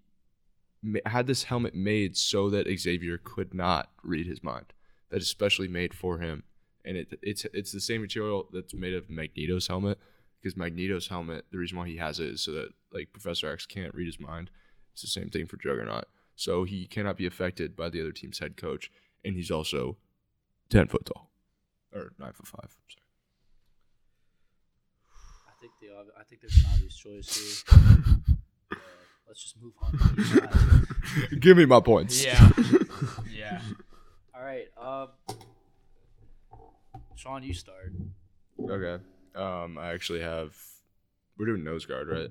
Speaker 1: had this helmet made so that Xavier could not read his mind. That is specially made for him, and it it's it's the same material that's made of Magneto's helmet. Because Magneto's helmet, the reason why he has it is so that like Professor X can't read his mind. It's the same thing for Juggernaut. So he cannot be affected by the other team's head coach, and he's also ten foot tall, or nine foot five. Sorry.
Speaker 3: I think the ob- I think there's an obvious choice here. uh, let's just move on. To each side.
Speaker 1: Give me my points.
Speaker 2: Yeah. yeah.
Speaker 3: All right. Um, Sean, you start.
Speaker 1: okay. Um, I actually have. We're doing nose guard, right?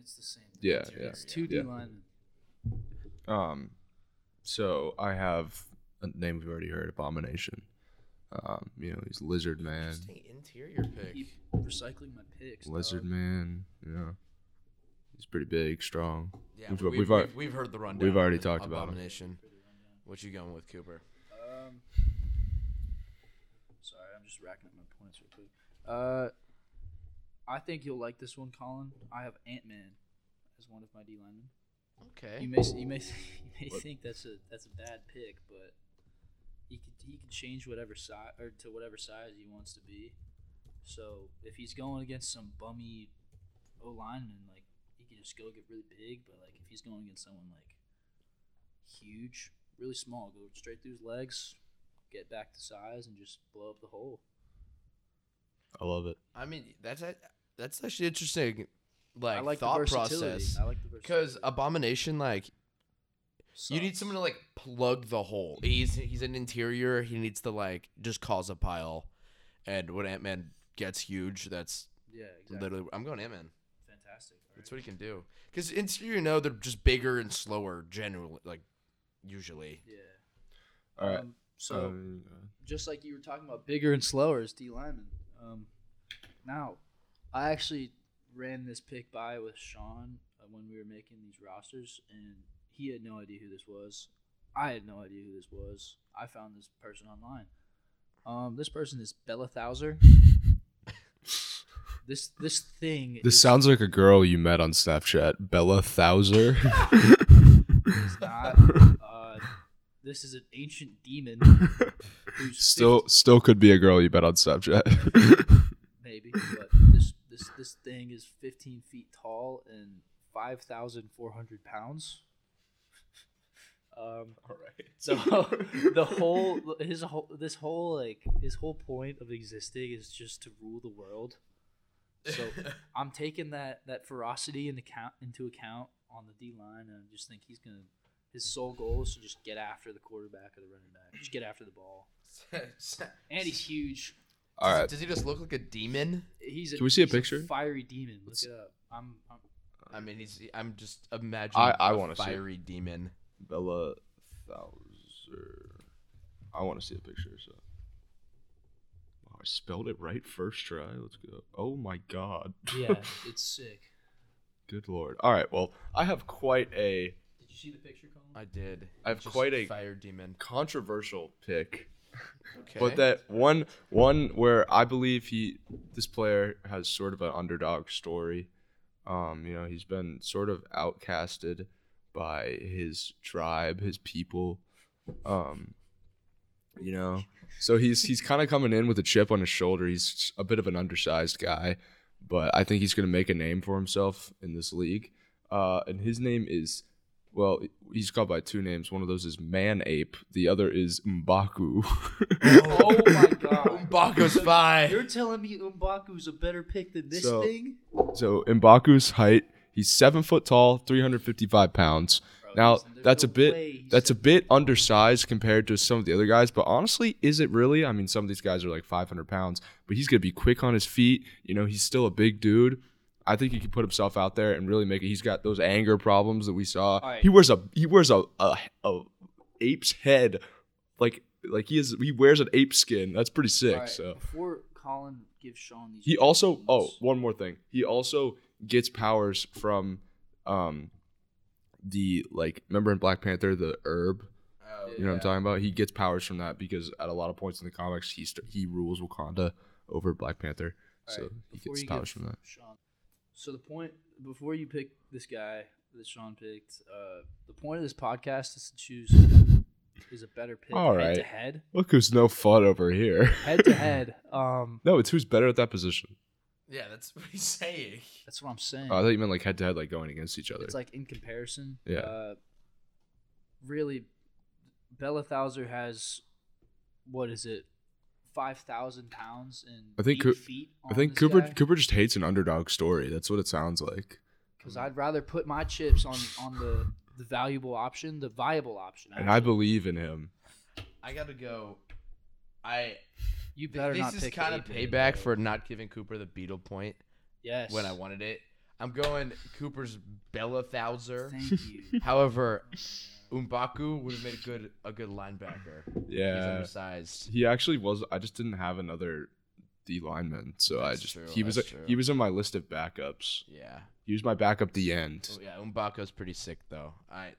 Speaker 3: It's the same. Thing.
Speaker 1: Yeah,
Speaker 3: It's-
Speaker 1: yeah,
Speaker 3: It's two D
Speaker 1: yeah.
Speaker 3: linemen.
Speaker 1: Um, so I have a name we've already heard, Abomination. Um, you know, he's Lizard Man.
Speaker 2: Interior pick.
Speaker 3: Keep recycling my picks.
Speaker 1: Lizard
Speaker 3: dog.
Speaker 1: Man, yeah. He's pretty big, strong.
Speaker 2: Yeah,
Speaker 1: We've-
Speaker 2: we've,
Speaker 1: we've
Speaker 2: we've, we've, heard the rundown.
Speaker 1: we've already
Speaker 2: on
Speaker 1: talked about him.
Speaker 2: Abomination. What you going with, Cooper?
Speaker 3: Um, sorry, I'm just racking up my points real quick. Uh, I think you'll like this one, Colin. I have Ant Man as one of my D linemen.
Speaker 2: Okay.
Speaker 3: You may you may you may think that's a that's a bad pick, but he could he could change whatever size or to whatever size he wants to be. So if he's going against some bummy O lineman, like he can just go get really big. But like if he's going against someone like huge, really small, go straight through his legs, get back to size, and just blow up the hole.
Speaker 1: I love it.
Speaker 2: I mean, that's a- that's actually interesting. Like,
Speaker 3: I like
Speaker 2: thought
Speaker 3: the
Speaker 2: process.
Speaker 3: I like the
Speaker 2: Because. Abomination, like, you need someone to like plug the hole. He's he's an interior. He needs to like just cause a pile. And when Ant Man gets huge, that's
Speaker 3: Yeah, exactly.
Speaker 2: literally. I'm going Ant Man.
Speaker 3: Fantastic. All
Speaker 2: That's
Speaker 3: right.
Speaker 2: what he can do. Because interior, you know, they're just bigger and slower. Generally, like usually.
Speaker 3: Yeah.
Speaker 1: All right.
Speaker 3: Um, so
Speaker 1: Um,
Speaker 3: just like you were talking about bigger and slower is D lineman. Um, now, I actually ran this pick by with Sean uh, when we were making these rosters, and he had no idea who this was. I had no idea who this was. I found this person online. Um, this person is Belathauzer. this this thing.
Speaker 1: this
Speaker 3: is-
Speaker 1: sounds like a girl you met on Snapchat, Belathauzer.
Speaker 3: is not. Uh, this is an ancient demon. Who's
Speaker 1: still, still could be a girl you bet on Snapchat.
Speaker 3: maybe, but this this this thing is 15 feet tall and 5,400 pounds. Um,
Speaker 1: All right.
Speaker 3: so the whole his whole this whole like his whole point of existing is just to rule the world. So I'm taking that that ferocity into account into account on the D line, and I just think he's gonna. His sole goal is to just get after the quarterback or the running back, just get after the ball. And he's huge.
Speaker 1: All right.
Speaker 2: Does he just look like a demon?
Speaker 3: He's a,
Speaker 1: Can we see a
Speaker 3: he's
Speaker 1: picture?
Speaker 3: fiery demon. Look it up. I'm, I'm
Speaker 2: I mean, he's. I'm just imagining.
Speaker 1: I- I
Speaker 2: a
Speaker 1: wanna see it.
Speaker 2: fiery demon.
Speaker 1: Bella Thouser. I want to see a picture. So. Wow, I spelled it right first try. Let's go. Oh my god.
Speaker 3: yeah, it's sick.
Speaker 1: Good lord. All right. Well, I have quite a
Speaker 3: Did you see the picture, Colin?
Speaker 2: I did.
Speaker 1: I have
Speaker 2: Just
Speaker 1: quite a-
Speaker 2: fire demon.
Speaker 1: controversial pick.
Speaker 2: Okay.
Speaker 1: But that one one where I believe he this player has sort of an underdog story. Um, you know, he's been sort of outcasted by his tribe, his people. Um, you know, so he's he's kind of coming in with a chip on his shoulder. He's a bit of an undersized guy, but I think he's going to make a name for himself in this league. Uh, and his name is well, he's called by two names. One of those is Man Ape. The other is Mbaku.
Speaker 3: Oh my god.
Speaker 2: Mbaku's fine.
Speaker 3: You're telling me Mbaku's a better pick than this
Speaker 1: So-
Speaker 3: thing?
Speaker 1: So Mbaku's height, he's seven foot tall, 355 pounds.
Speaker 3: Bro,
Speaker 1: Now
Speaker 3: there's- there's
Speaker 1: that's a bit that's a bit undersized compared to some of the other guys, but honestly, is it really? I mean, some of these guys are like 500 pounds, but he's gonna be quick on his feet. You know, he's still a big dude. I think he could put himself out there and really make it. He's got those anger problems that we saw.
Speaker 3: right.
Speaker 1: He wears a he wears a, a a ape's head, like like he is he wears an ape skin. That's pretty sick.
Speaker 3: Alright,
Speaker 1: So
Speaker 3: before Colin gives Sean these
Speaker 1: he also oh one more thing. He also gets powers from um the like remember in Black Panther the herb.
Speaker 2: Oh,
Speaker 1: You know what I'm talking about? He gets powers from that because at a lot of points in the comics he st- he rules Wakanda over Black Panther. so
Speaker 3: Alright,
Speaker 1: he gets powers from that.
Speaker 3: Sean. So the point before you pick this guy that Sean picked, uh, the point of this podcast is to choose who is a better pick
Speaker 1: All right.
Speaker 3: head to head.
Speaker 1: Look who's no fun over here.
Speaker 3: Head to head. Um,
Speaker 1: No, it's who's better at that position.
Speaker 2: Yeah, that's what he's saying.
Speaker 3: that's what I'm saying.
Speaker 1: Oh, I thought you meant like head to head, like going against each other.
Speaker 3: It's like in comparison.
Speaker 1: Yeah.
Speaker 3: Uh, really, Belathauzer has what is it, five thousand pounds and
Speaker 1: I think
Speaker 3: eight
Speaker 1: Coo-
Speaker 3: feet.
Speaker 1: I think Cooper Cooper just hates an underdog story. That's what it sounds like.
Speaker 3: because I'd rather put my chips on on the the valuable option, the viable option.
Speaker 1: And I believe in him.
Speaker 2: I gotta go. I.
Speaker 3: you better
Speaker 2: this
Speaker 3: not
Speaker 2: is
Speaker 3: pick
Speaker 2: kind of payback for not giving Cooper the Beetle point
Speaker 3: yes
Speaker 2: when I wanted it. I'm going Cooper's Belathauzer.
Speaker 3: Thank you.
Speaker 2: However, Mbaku would have made a good a good linebacker.
Speaker 1: Yeah, he's
Speaker 2: undersized.
Speaker 1: He actually was. I just didn't have another D linemen. So I just
Speaker 2: true,
Speaker 1: he was
Speaker 2: that's
Speaker 1: a,
Speaker 2: true.
Speaker 1: he was in my list of backups.
Speaker 2: Yeah.
Speaker 1: He was my backup the end.
Speaker 2: Oh, yeah. Mbaku's pretty sick though. All right.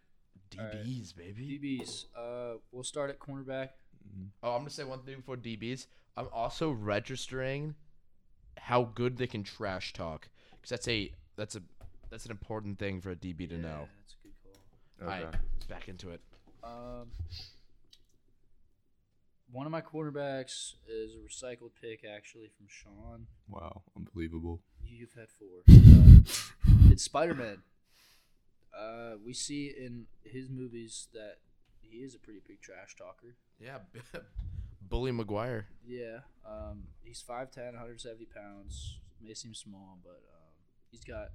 Speaker 3: All right.
Speaker 2: DBs, baby.
Speaker 3: DBs. Uh, we'll start at cornerback.
Speaker 2: Oh, I'm gonna say one thing before DBs. I'm also registering how good they can trash talk because that's a that's a that's an important thing for a DB to
Speaker 3: Yeah,
Speaker 2: know.
Speaker 3: That's a good call.
Speaker 2: All
Speaker 1: Okay.
Speaker 2: right, back into it.
Speaker 3: Um, one of my cornerbacks is a recycled pick, actually, from Sean.
Speaker 1: Wow, unbelievable.
Speaker 3: You've had four. Uh, it's Spider Man. Uh, we see in his movies that he is a pretty big trash talker.
Speaker 2: Yeah, Bully Maguire.
Speaker 3: Yeah. Um, he's 5'10, 170 pounds. May seem small, but um, he's got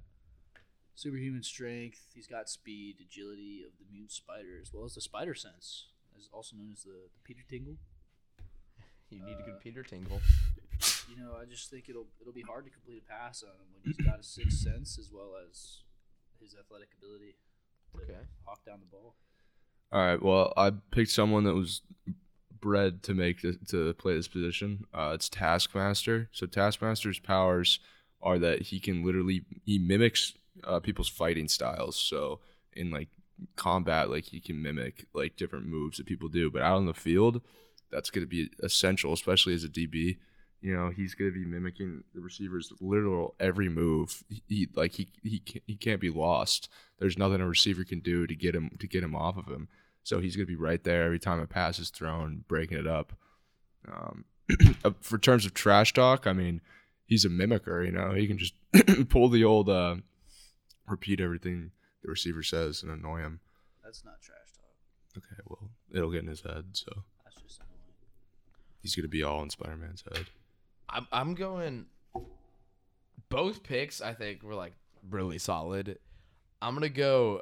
Speaker 3: superhuman strength. He's got speed, agility of the mutant spider, as well as the spider sense, as also known as the, the Peter Tingle.
Speaker 2: You need a
Speaker 3: Uh,
Speaker 2: good Peter Tingle.
Speaker 3: You know, I just think it'll it'll be hard to complete a pass on him when he's got a sixth sense as well as his athletic ability to
Speaker 2: Okay.
Speaker 3: hawk down the ball.
Speaker 1: All right. Well, I picked someone that was bred to make this, to play this position. Uh, it's Taskmaster. So Taskmaster's powers are that he can literally he mimics uh, people's fighting styles. So in like combat, like he can mimic like different moves that people do. But out on the field, that's going to be essential, especially as a DB. You know, he's going to be mimicking the receiver's literal every move. He, like he he can't, he can't be lost. There's nothing a receiver can do to get him to get him off of him. So he's going to be right there every time a pass is thrown, breaking it up. Um, uh, for terms of trash talk, I mean, he's a mimicker. You know, he can just pull the old uh, repeat everything the receiver says and annoy him.
Speaker 3: That's not trash talk.
Speaker 1: Okay, well, it'll get in his head, so
Speaker 3: That's just annoying.
Speaker 1: he's gonna be all in Spider-Man's head.
Speaker 2: I'm I'm going. Both picks I think were like really solid. I'm gonna go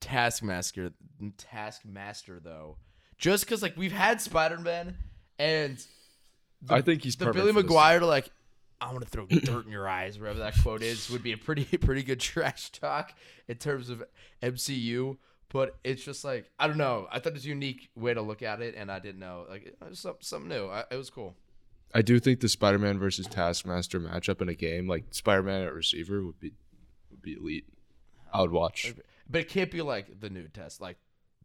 Speaker 2: Taskmaster. Taskmaster though, just because like we've had Spider Man and the,
Speaker 1: I think he's
Speaker 2: the Bully
Speaker 1: for this.
Speaker 2: Maguire to like. I'm gonna throw dirt in your eyes, wherever that quote is, would be a pretty pretty good trash talk in terms of MCU. But it's just like I don't know. I thought it was a unique way to look at it, and I didn't know like it was some- something new. I, it was cool.
Speaker 1: I do think the Spider-Man versus Taskmaster matchup in a game, like Spider-Man at receiver, would be would be elite. I would watch.
Speaker 2: But it can't be like the new test, like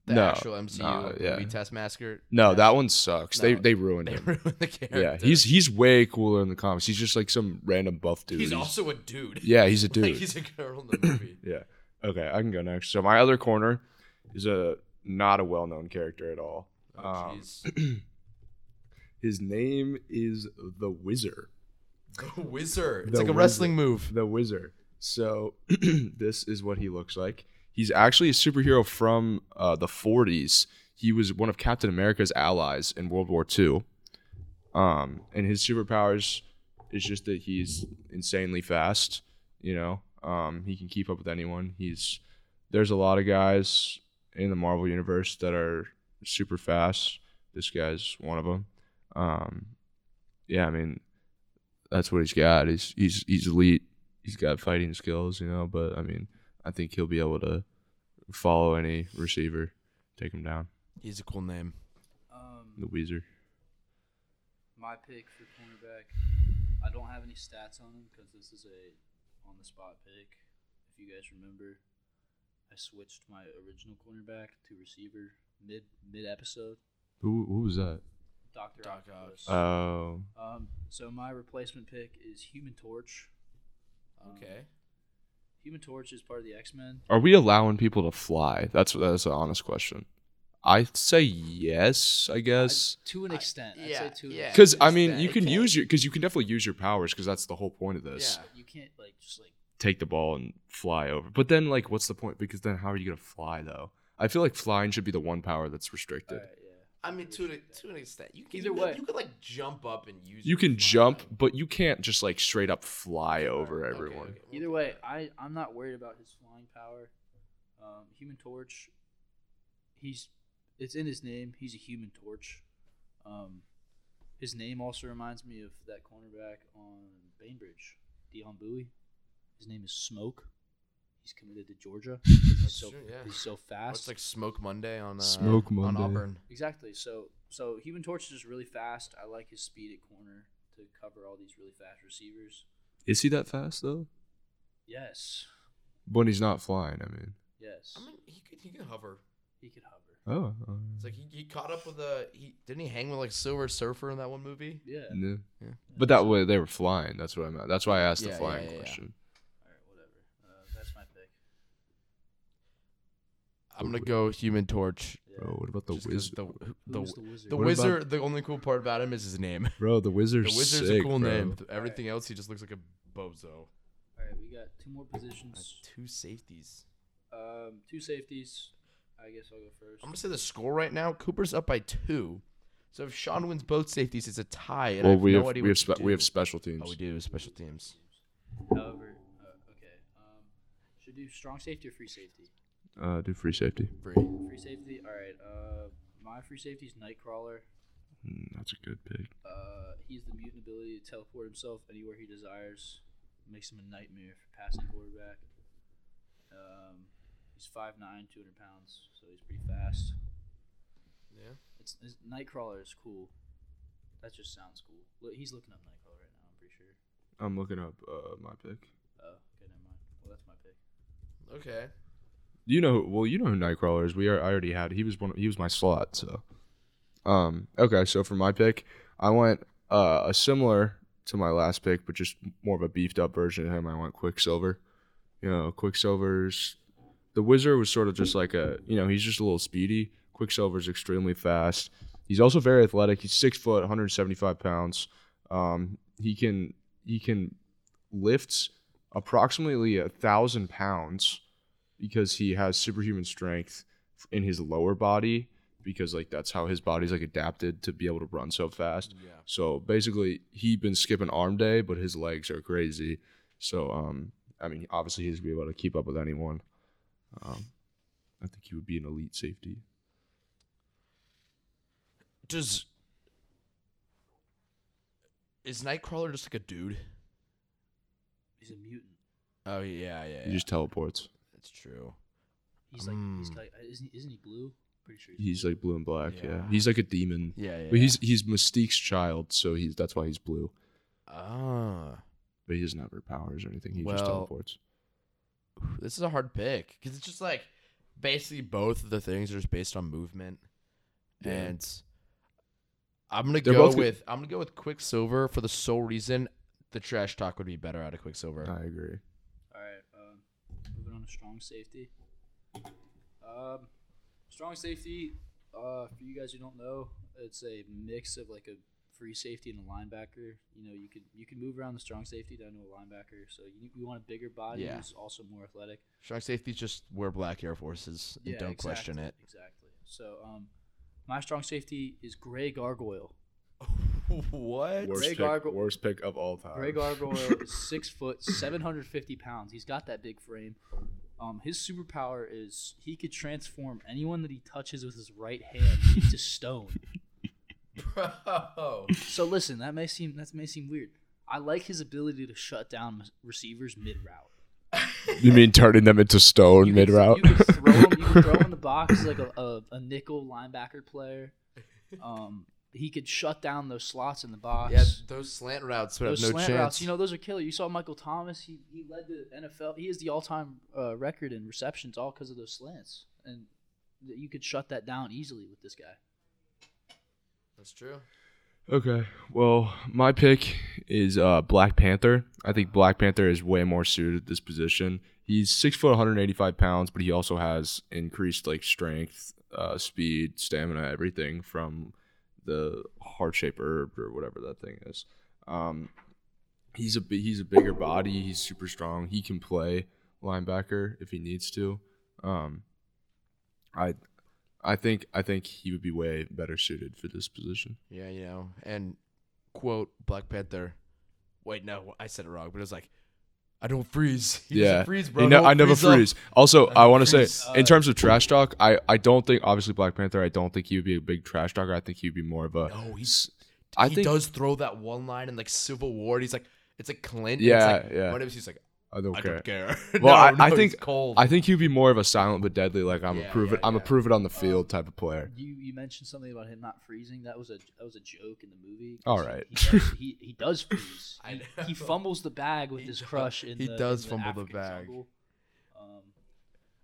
Speaker 2: the
Speaker 1: No,
Speaker 2: actual MCU movie
Speaker 1: yeah.
Speaker 2: Taskmaster.
Speaker 1: No,
Speaker 2: Task-
Speaker 1: that one sucks. They
Speaker 2: No,
Speaker 1: they ruined
Speaker 2: They
Speaker 1: him.
Speaker 2: ruined the character.
Speaker 1: Yeah, he's he's way cooler in the comics. He's just like some random buff dude.
Speaker 2: he's also a dude.
Speaker 1: yeah, he's a dude.
Speaker 2: like he's a girl in the movie.
Speaker 1: yeah. Okay, I can go next. So my other corner is a not a well-known character at all.
Speaker 2: Oh,
Speaker 1: Um,
Speaker 2: jeez.
Speaker 1: His name is the Wizard.
Speaker 2: the Wizard. It's
Speaker 1: The
Speaker 2: like a
Speaker 1: Wizard.
Speaker 2: wrestling move.
Speaker 1: The Wizard. So this is what he looks like. He's actually a superhero from uh, the 40s. He was one of Captain America's allies in World War II. Um, and his superpowers is just that he's insanely fast. You know, um, he can keep up with anyone. He's there's a lot of guys in the Marvel universe that are super fast. This guy's one of them. Um, yeah, I mean, that's what he's got. He's he's he's elite. He's got fighting skills, you know. But I mean, I think he'll be able to follow any receiver, take him down.
Speaker 2: He's a cool name.
Speaker 3: Um,
Speaker 1: The Weezer.
Speaker 3: my pick for cornerback. I don't have any stats on him because this is a on the spot pick. If you guys remember, I switched my original cornerback to receiver mid mid episode.
Speaker 1: Who who was that?
Speaker 3: Doctor
Speaker 2: Doc
Speaker 3: Octopus.
Speaker 1: Oh,
Speaker 3: Um, so my replacement pick is Human Torch. Um,
Speaker 2: Okay.
Speaker 3: Human Torch is part of the X Men.
Speaker 1: are we allowing people to fly? That's that's an honest question. I say yes, I guess.
Speaker 3: To an extent, I'd
Speaker 2: yeah,
Speaker 3: say to
Speaker 2: yeah.
Speaker 1: Because I mean, you can
Speaker 2: can.
Speaker 1: use your because you can definitely use your powers because that's the whole point of this.
Speaker 2: Yeah.
Speaker 3: you can't like just like
Speaker 1: Take the ball and fly over. But then, like, what's the point? Because then, how are you gonna fly though? I feel like flying should be the one power that's restricted.
Speaker 3: all right, yeah.
Speaker 2: I mean, to an, to an extent, you can
Speaker 3: Either
Speaker 2: you,
Speaker 3: way.
Speaker 2: you could like jump up and use.
Speaker 1: You can
Speaker 2: fly.
Speaker 1: jump, but you can't just like straight up fly over
Speaker 2: Okay,
Speaker 1: everyone.
Speaker 2: okay,
Speaker 3: Either
Speaker 2: we'll
Speaker 3: way. I I'm not worried about his flying power. Um, human Torch, he's it's in his name. He's a Human Torch. Um, his name also reminds me of that cornerback on Bainbridge, Dion Bowie. His name is Smoke. He's committed to Georgia. He's so
Speaker 2: true, yeah.
Speaker 3: he's so
Speaker 2: Well,
Speaker 3: fast.
Speaker 2: it's like Smoke Monday on uh,
Speaker 1: Smoke
Speaker 2: on
Speaker 1: Monday.
Speaker 2: Auburn.
Speaker 3: Exactly. So so Human Torch is just really fast. I like his speed at corner. to cover all these really fast receivers.
Speaker 1: Is he that fast though?
Speaker 3: Yes,
Speaker 1: When he's not flying, I mean.
Speaker 3: yes,
Speaker 2: I mean, he could, he could hover.
Speaker 3: he could hover.
Speaker 1: Oh. uh,
Speaker 2: It's like he, he caught up with a he didn't he hang with like Silver Surfer in that one movie?
Speaker 3: Yeah.
Speaker 1: no.
Speaker 2: Yeah.
Speaker 1: But that way they were flying. That's what I meant. That's why I asked
Speaker 2: Yeah,
Speaker 1: the flying
Speaker 2: yeah, yeah.
Speaker 1: question.
Speaker 3: All right, whatever. Uh, that's my pick.
Speaker 2: I'm gonna go Human Torch.
Speaker 3: Yeah.
Speaker 1: Bro, what about the
Speaker 2: just 'cause
Speaker 1: wizard?
Speaker 2: The, the,
Speaker 3: Who's the wizard?
Speaker 2: the
Speaker 1: What about-
Speaker 2: wizard. The only cool part about him is his name.
Speaker 1: Bro, the wizard's
Speaker 2: the wizard's
Speaker 1: sick,
Speaker 2: a cool
Speaker 1: bro.
Speaker 2: name. Everything else, he just looks like a bozo.
Speaker 3: All right, we got two more
Speaker 2: Uh,
Speaker 3: positions.
Speaker 2: two safeties.
Speaker 3: Um, two safeties. I guess I'll go first.
Speaker 2: I'm gonna say the score right now. Cooper's up by two. So if Sean wins both safeties, it's a tie. And I
Speaker 1: Well,
Speaker 2: have
Speaker 1: we
Speaker 2: no
Speaker 1: have
Speaker 2: idea
Speaker 1: we
Speaker 2: what
Speaker 1: have
Speaker 2: to
Speaker 1: spe- we have special teams.
Speaker 2: Oh, we do special teams.
Speaker 3: However, uh, okay. Um, should do strong safety or free safety?
Speaker 1: Uh, do free safety.
Speaker 2: Free.
Speaker 3: Free safety. All right. Uh, my free safety is Nightcrawler.
Speaker 1: Mm, that's a good pick.
Speaker 3: Uh, he's the mutant ability to teleport himself anywhere he desires. Makes him a nightmare for passing quarterback. Um, he's 5'9", 200 pounds, so he's pretty fast.
Speaker 2: Yeah.
Speaker 3: It's, it's Nightcrawler is cool. That just sounds cool. Look, he's looking up Nightcrawler right now. I'm pretty sure.
Speaker 1: I'm looking up uh, my pick.
Speaker 3: Oh, okay, never mind. Well, that's my pick.
Speaker 2: Okay.
Speaker 1: You know, well, you know who Nightcrawler is. We are, I already had. He was one. He was my slot. So, um, okay. So for my pick, I went uh, a similar to my last pick, but just more of a beefed up version of him. I went Quicksilver. You know, Quicksilver's the Wizard was sort of just like a. You know, he's just a little speedy. Quicksilver's extremely fast. He's also very athletic. He's six foot, 175 pounds. Um, he can he can lift approximately a thousand pounds because he has superhuman strength in his lower body because like that's how his body's like adapted to be able to run so fast.
Speaker 2: Yeah.
Speaker 1: So basically, he'd been skipping arm day, but his legs are crazy. So um, I mean, obviously he's gonna be able to keep up with anyone. Um, I think he would be an elite safety.
Speaker 2: Does is Nightcrawler just like a dude?
Speaker 3: He's a mutant.
Speaker 2: Oh yeah, yeah.
Speaker 1: He
Speaker 2: yeah.
Speaker 1: just teleports.
Speaker 2: That's true.
Speaker 3: He's like, he's
Speaker 2: Mm.
Speaker 3: like, isn't, isn't he blue? Pretty sure
Speaker 1: He's like blue and black. Yeah,
Speaker 2: Yeah.
Speaker 1: he's like a demon.
Speaker 2: Yeah, yeah.
Speaker 1: But he's he's Mystique's child, so he's that's why he's blue.
Speaker 2: ah.
Speaker 1: But he doesn't have her powers or anything. He just
Speaker 2: Well,
Speaker 1: teleports.
Speaker 2: This is a hard pick because it's just like basically both of the things are just based on movement,
Speaker 1: Yeah.
Speaker 2: and I'm gonna
Speaker 1: They're
Speaker 2: go
Speaker 1: both good-
Speaker 2: with I'm gonna go with Quicksilver for the sole reason the trash talk would be better out of Quicksilver.
Speaker 1: I agree.
Speaker 3: All right. Um, moving on strong safety. Um, strong safety. Uh, for you guys who don't know, it's a mix of like a free safety and a linebacker. You know, you could you can move around the strong safety down to a linebacker. So you, you want a bigger body
Speaker 2: Yeah.
Speaker 3: who's also more athletic.
Speaker 2: Strong safety just wear black Air Forces and don't question it.
Speaker 3: Exactly. So um, my strong safety is Gray Gargoyle.
Speaker 2: what?
Speaker 1: Worst
Speaker 3: Ray
Speaker 1: pick,
Speaker 3: Gargo-
Speaker 1: worst pick of all time.
Speaker 3: Ray Gargoyle is six foot, seven hundred fifty pounds. He's got that big frame. Um, his superpower is he could transform anyone that he touches with his right hand into stone.
Speaker 2: Bro.
Speaker 3: So listen, that may seem that may seem weird. I like his ability to shut down receivers mid route.
Speaker 1: You mean turning them into stone mid route?
Speaker 3: You could throw him. You could throw him in the box like a, a, a nickel linebacker player. Um, he could shut down those slots in the box.
Speaker 2: Yeah, those slant routes would
Speaker 3: those
Speaker 2: have no
Speaker 3: slant
Speaker 2: chance.
Speaker 3: routes, you know, those are killer. You saw Michael Thomas; he, he led the NFL. He is the all-time uh, record in receptions, all because of those slants, and th- you could shut that down easily with this guy.
Speaker 2: That's true.
Speaker 1: Okay. Well, my pick is uh, Black Panther. I think Black Panther is way more suited at this position. He's six foot, 185 pounds, but he also has increased like strength, uh, speed, stamina, everything from the heart shaped herb or whatever that thing is. Um, he's a he's a bigger body. He's super strong. He can play linebacker if he needs to. Um, I I think I think he would be way better suited for this position.
Speaker 2: Yeah, you know, and quote Black Panther. Wait, no, I said it wrong, but it was like, I don't freeze. He
Speaker 1: yeah,
Speaker 2: freeze, bro. Don't
Speaker 1: I never
Speaker 2: up.
Speaker 1: freeze. Also,
Speaker 2: I
Speaker 1: I, want to say,
Speaker 2: freeze.
Speaker 1: in terms of trash talk, I, I don't think obviously Black Panther. I don't think he would be a big trash talker. I think he would be more of a.
Speaker 2: No, he's.
Speaker 1: I
Speaker 2: he
Speaker 1: think
Speaker 2: does throw that one line in like Civil War. And he's like, it's like Clint. and
Speaker 1: Yeah,
Speaker 2: it's like,
Speaker 1: yeah.
Speaker 2: What if he's like,
Speaker 1: I don't
Speaker 2: I
Speaker 1: care.
Speaker 2: don't care.
Speaker 1: Well,
Speaker 2: No,
Speaker 1: I,
Speaker 2: no,
Speaker 1: I think
Speaker 2: cold.
Speaker 1: I think he'd be more of a silent but deadly. Like I'm
Speaker 2: Yeah,
Speaker 1: a prove it.
Speaker 2: yeah,
Speaker 1: I'm a prove it on the field type of player.
Speaker 3: You you mentioned something about him not freezing. That was a that was a joke in the movie.
Speaker 1: All right,
Speaker 3: he- He, does, he, he does freeze.
Speaker 2: I
Speaker 3: He,
Speaker 2: know.
Speaker 3: he fumbles the bag with
Speaker 2: He
Speaker 3: his
Speaker 2: does-
Speaker 3: crush in
Speaker 2: he
Speaker 3: the
Speaker 2: does
Speaker 3: in
Speaker 2: fumble the
Speaker 3: African
Speaker 2: bag.
Speaker 3: Um,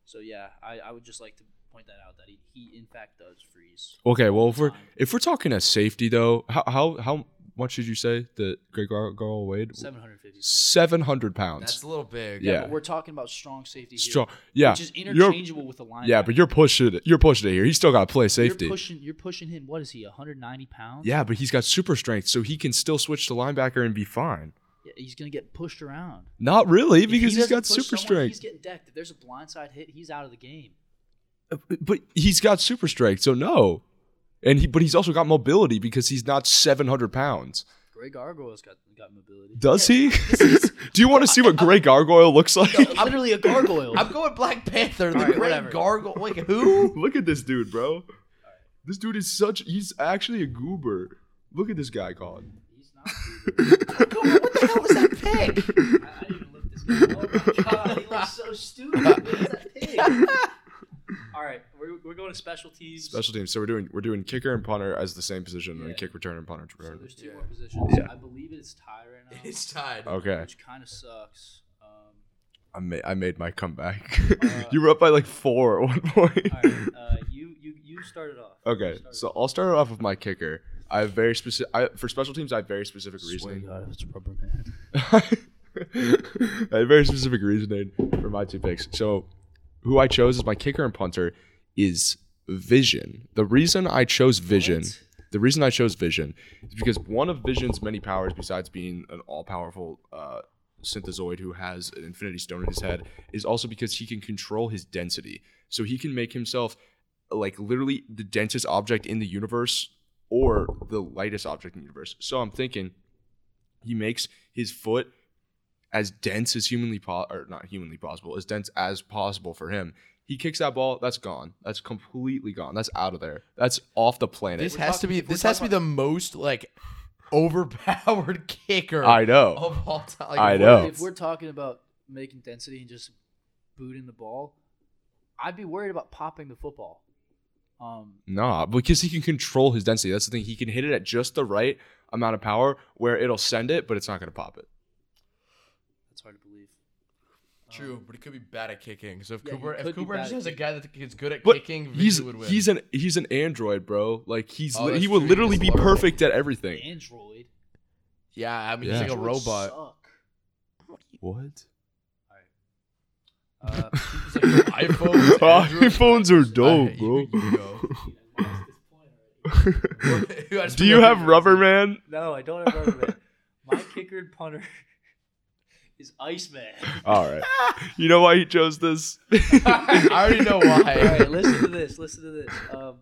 Speaker 3: so yeah, I, I would just like to point that out that he, he in fact does freeze.
Speaker 1: Okay, well if we're if we're talking a safety though, how how how much did you say that Greg Gar- Garl weighed?
Speaker 3: Seven hundred fifty.
Speaker 1: Seven hundred pounds.
Speaker 2: That's a little big.
Speaker 1: Yeah.
Speaker 3: but we're talking about strong safety here,
Speaker 1: Strong. Yeah.
Speaker 3: which is
Speaker 1: You're,
Speaker 3: interchangeable with the line.
Speaker 1: yeah, but you're pushing it. You're pushing it here. He's still got to play safety.
Speaker 3: You're pushing. You're pushing him. What is he? 190 pounds.
Speaker 1: yeah, but he's got super strength, so he can still switch to linebacker and be fine.
Speaker 3: Yeah, he's gonna get pushed around.
Speaker 1: Not really,
Speaker 3: because he
Speaker 1: because he's got super
Speaker 3: someone, He's getting decked. If there's a blindside hit, he's out of the game.
Speaker 1: Uh, but he's got super strength, so no. And he, but he's also got mobility because he's not 700 pounds.
Speaker 3: Greg Gargoyle's got got mobility.
Speaker 1: Does he? Do you want to see what Greg Gargoyle looks like?
Speaker 3: I'm Literally a gargoyle.
Speaker 2: I'm going Black Panther. The
Speaker 3: All right,
Speaker 2: great
Speaker 3: whatever.
Speaker 2: gargle. Like who?
Speaker 1: Look at this dude, bro. This dude is such. He's actually a goober. Look at this guy, Colin.
Speaker 3: he's not.
Speaker 2: what the hell was that pig?
Speaker 3: I, I didn't even look this guy. up. Oh my god, he looks so stupid. What is that pig? All right, we're, we're going to special teams.
Speaker 1: Special teams. So we're doing we're doing kicker and punter as the same position, and
Speaker 3: Yeah.
Speaker 1: then kick return and punter
Speaker 3: So
Speaker 1: return.
Speaker 3: there's two
Speaker 2: Yeah.
Speaker 3: more positions.
Speaker 1: Yeah.
Speaker 3: I believe it's tied right now,
Speaker 2: It's tied.
Speaker 1: Okay,
Speaker 3: which kind of sucks. Um,
Speaker 1: I made I made my comeback.
Speaker 3: Uh,
Speaker 1: you were up by like four at one point.
Speaker 3: all right, uh, you you you started off.
Speaker 1: Okay,
Speaker 3: started
Speaker 1: so
Speaker 3: off.
Speaker 1: I'll start off with my kicker. I have very specific. I, for special teams, I have very specific reasoning.
Speaker 3: God, it's rubber man.
Speaker 1: I have very specific reasoning for my two picks. So, who I chose as my kicker and punter is Vision. The reason I chose Vision,
Speaker 3: What?
Speaker 1: the reason I chose Vision, is because one of Vision's many powers, besides being an all-powerful uh, synthezoid who has an Infinity Stone in his head, is also because he can control his density. So he can make himself like literally the densest object in the universe or the lightest object in the universe. So I'm thinking he makes his foot as dense as humanly po- or not humanly possible, as dense as possible for him. He kicks that ball, that's gone. That's completely gone. That's out of there. That's off the planet.
Speaker 2: This
Speaker 3: We're
Speaker 2: has to be. This has to be the most like overpowered kicker
Speaker 1: I know.
Speaker 2: of all time. Like,
Speaker 1: I
Speaker 2: if
Speaker 1: know.
Speaker 2: we're-
Speaker 3: If we're talking about making density and just booting the ball, I'd be worried about popping the football. Um,
Speaker 1: Nah, because he can control his density. That's the thing. He can hit it at just the right amount of power where it'll send it, but it's not going to pop it.
Speaker 3: that's hard to believe.
Speaker 2: True,
Speaker 3: Um,
Speaker 2: but he could be bad at kicking. So if
Speaker 3: Yeah,
Speaker 2: Cooper, if Cooper just has a guy that is good at
Speaker 1: But
Speaker 2: kicking,
Speaker 1: he's
Speaker 2: would win.
Speaker 1: he's an he's an android, bro. Like he's
Speaker 2: Oh,
Speaker 1: li- he will
Speaker 2: true.
Speaker 1: literally
Speaker 2: He's
Speaker 1: be
Speaker 2: low.
Speaker 1: perfect at everything.
Speaker 3: Android.
Speaker 2: yeah, I mean
Speaker 1: Yeah.
Speaker 2: he's like a robot.
Speaker 3: Suck.
Speaker 1: What?
Speaker 3: Uh,
Speaker 2: like iPhones. Android-
Speaker 1: iPhones are dope,
Speaker 2: you-
Speaker 1: bro.
Speaker 2: you go. You guys
Speaker 1: Do you have
Speaker 2: who-
Speaker 1: rubber man?
Speaker 3: no, I don't have rubber man. My kicker and punter is Iceman.
Speaker 1: All right. You know why he chose this?
Speaker 2: I already know why.
Speaker 3: right, listen to this. Listen to this. Um,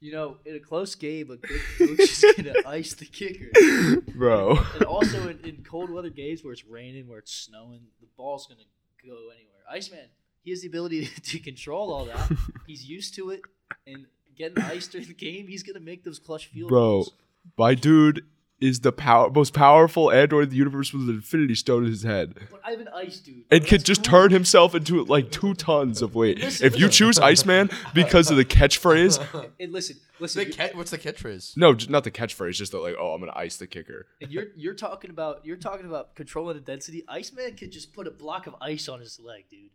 Speaker 3: you know, in a close game, a good coach is gonna ice the kicker.
Speaker 1: bro.
Speaker 3: And also in, in cold weather games where it's raining, where it's snowing, the ball's gonna go anywhere. Iceman, he has the ability to control all that. He's used to it, and getting iced during the game, he's gonna make those clutch field
Speaker 1: Bro,
Speaker 3: goals.
Speaker 1: my dude is the power most powerful android in the universe with an infinity stone in his head.
Speaker 3: But I have an ice dude.
Speaker 1: And
Speaker 3: bro.
Speaker 1: could just
Speaker 3: cool.
Speaker 1: turn himself into like two tons of weight.
Speaker 3: Listen,
Speaker 1: If you choose Iceman because of the catchphrase,
Speaker 3: And listen, listen.
Speaker 2: The
Speaker 3: you-
Speaker 2: cat, what's the catchphrase?
Speaker 1: no, j- not the catchphrase, just that like, oh, I'm gonna ice the kicker.
Speaker 3: And you're you're talking about you're talking about controlling the density. Iceman could just put a block of ice on his leg, dude.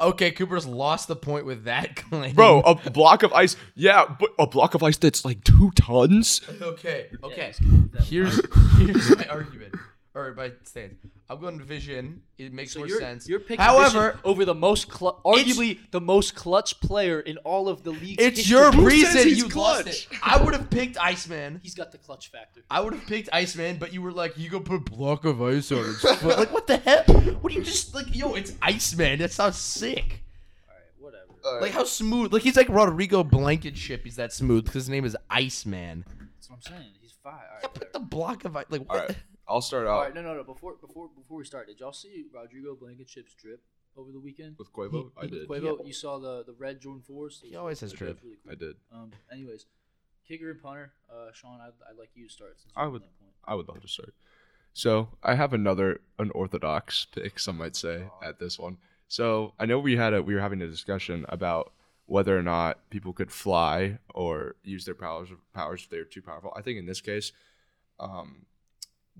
Speaker 2: Okay, Cooper's lost the point with that claim.
Speaker 1: Bro, a block of ice, yeah, but a block of ice that's like two tons.
Speaker 2: Okay, okay.
Speaker 3: he's good with that.
Speaker 2: Here's here's my argument. Or my stance. I'm going Vision. It makes
Speaker 3: So
Speaker 2: more
Speaker 3: you're,
Speaker 2: sense.
Speaker 3: you're picking
Speaker 2: However,
Speaker 3: Vision over the most clu- arguably the most clutch player in all of the league.
Speaker 2: it's your
Speaker 1: Who says
Speaker 2: reason
Speaker 1: he's
Speaker 2: you lost
Speaker 1: clutch?
Speaker 2: it. I would have picked Iceman.
Speaker 3: He's got the clutch factor.
Speaker 2: I would have picked Iceman, but you were like, you go put block of ice on his foot. Like, what the hell? What do you just like? Yo, it's Iceman. That sounds sick.
Speaker 3: All right, whatever.
Speaker 2: Like how smooth. Like he's like Rodrigo Blankenship. He's that smooth because his name is Iceman.
Speaker 3: That's what I'm saying. He's fine. All
Speaker 2: Yeah, put
Speaker 3: whatever.
Speaker 2: the block of ice. Like
Speaker 1: All
Speaker 2: what?
Speaker 1: Right, I'll start
Speaker 3: all
Speaker 1: out
Speaker 3: right, no, no, no. Before before before we start, did y'all see Rodrigo Blankenship's drip over the weekend?
Speaker 1: with Quavo. I did.
Speaker 3: Quavo, you saw the the red Jordan fours.
Speaker 2: He always has
Speaker 3: That
Speaker 2: drip.
Speaker 3: really cool.
Speaker 1: I did.
Speaker 3: Um. Anyways, kicker and punter. Uh, Sean, I'd, I'd like you to start. Since
Speaker 1: I would-
Speaker 3: that point.
Speaker 1: I would love to start. So I have another unorthodox pick, some might say, at this one. So I know we had a we were having a discussion about whether or not people could fly or use their powers powers if they're too powerful. I think in this case, um,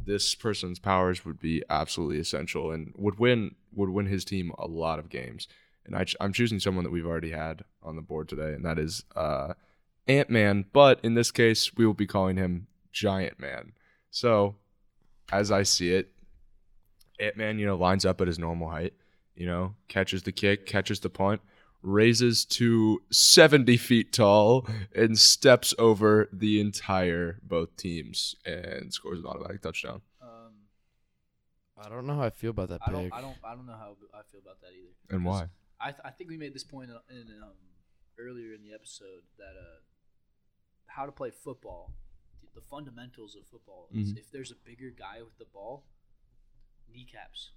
Speaker 1: this person's powers would be absolutely essential and would win would win his team a lot of games. And I, I'm choosing someone that we've already had on the board today, and that is uh, Ant Man. But in this case, we will be calling him Giant Man. So, as I see it, Ant Man, you know, lines up at his normal height. You know, catches the kick, catches the punt, raises to 70 feet tall, and steps over the entire both teams and scores an automatic touchdown.
Speaker 3: Um,
Speaker 2: I don't know how I feel about that
Speaker 3: I don't. I don't, I don't know how I feel about that either.
Speaker 1: And why?
Speaker 3: I, th- I think we made this point in, in um, earlier in the episode that uh, how to play football, the, the fundamentals of football is
Speaker 1: Mhm.
Speaker 3: if there's a bigger guy with the ball, kneecaps.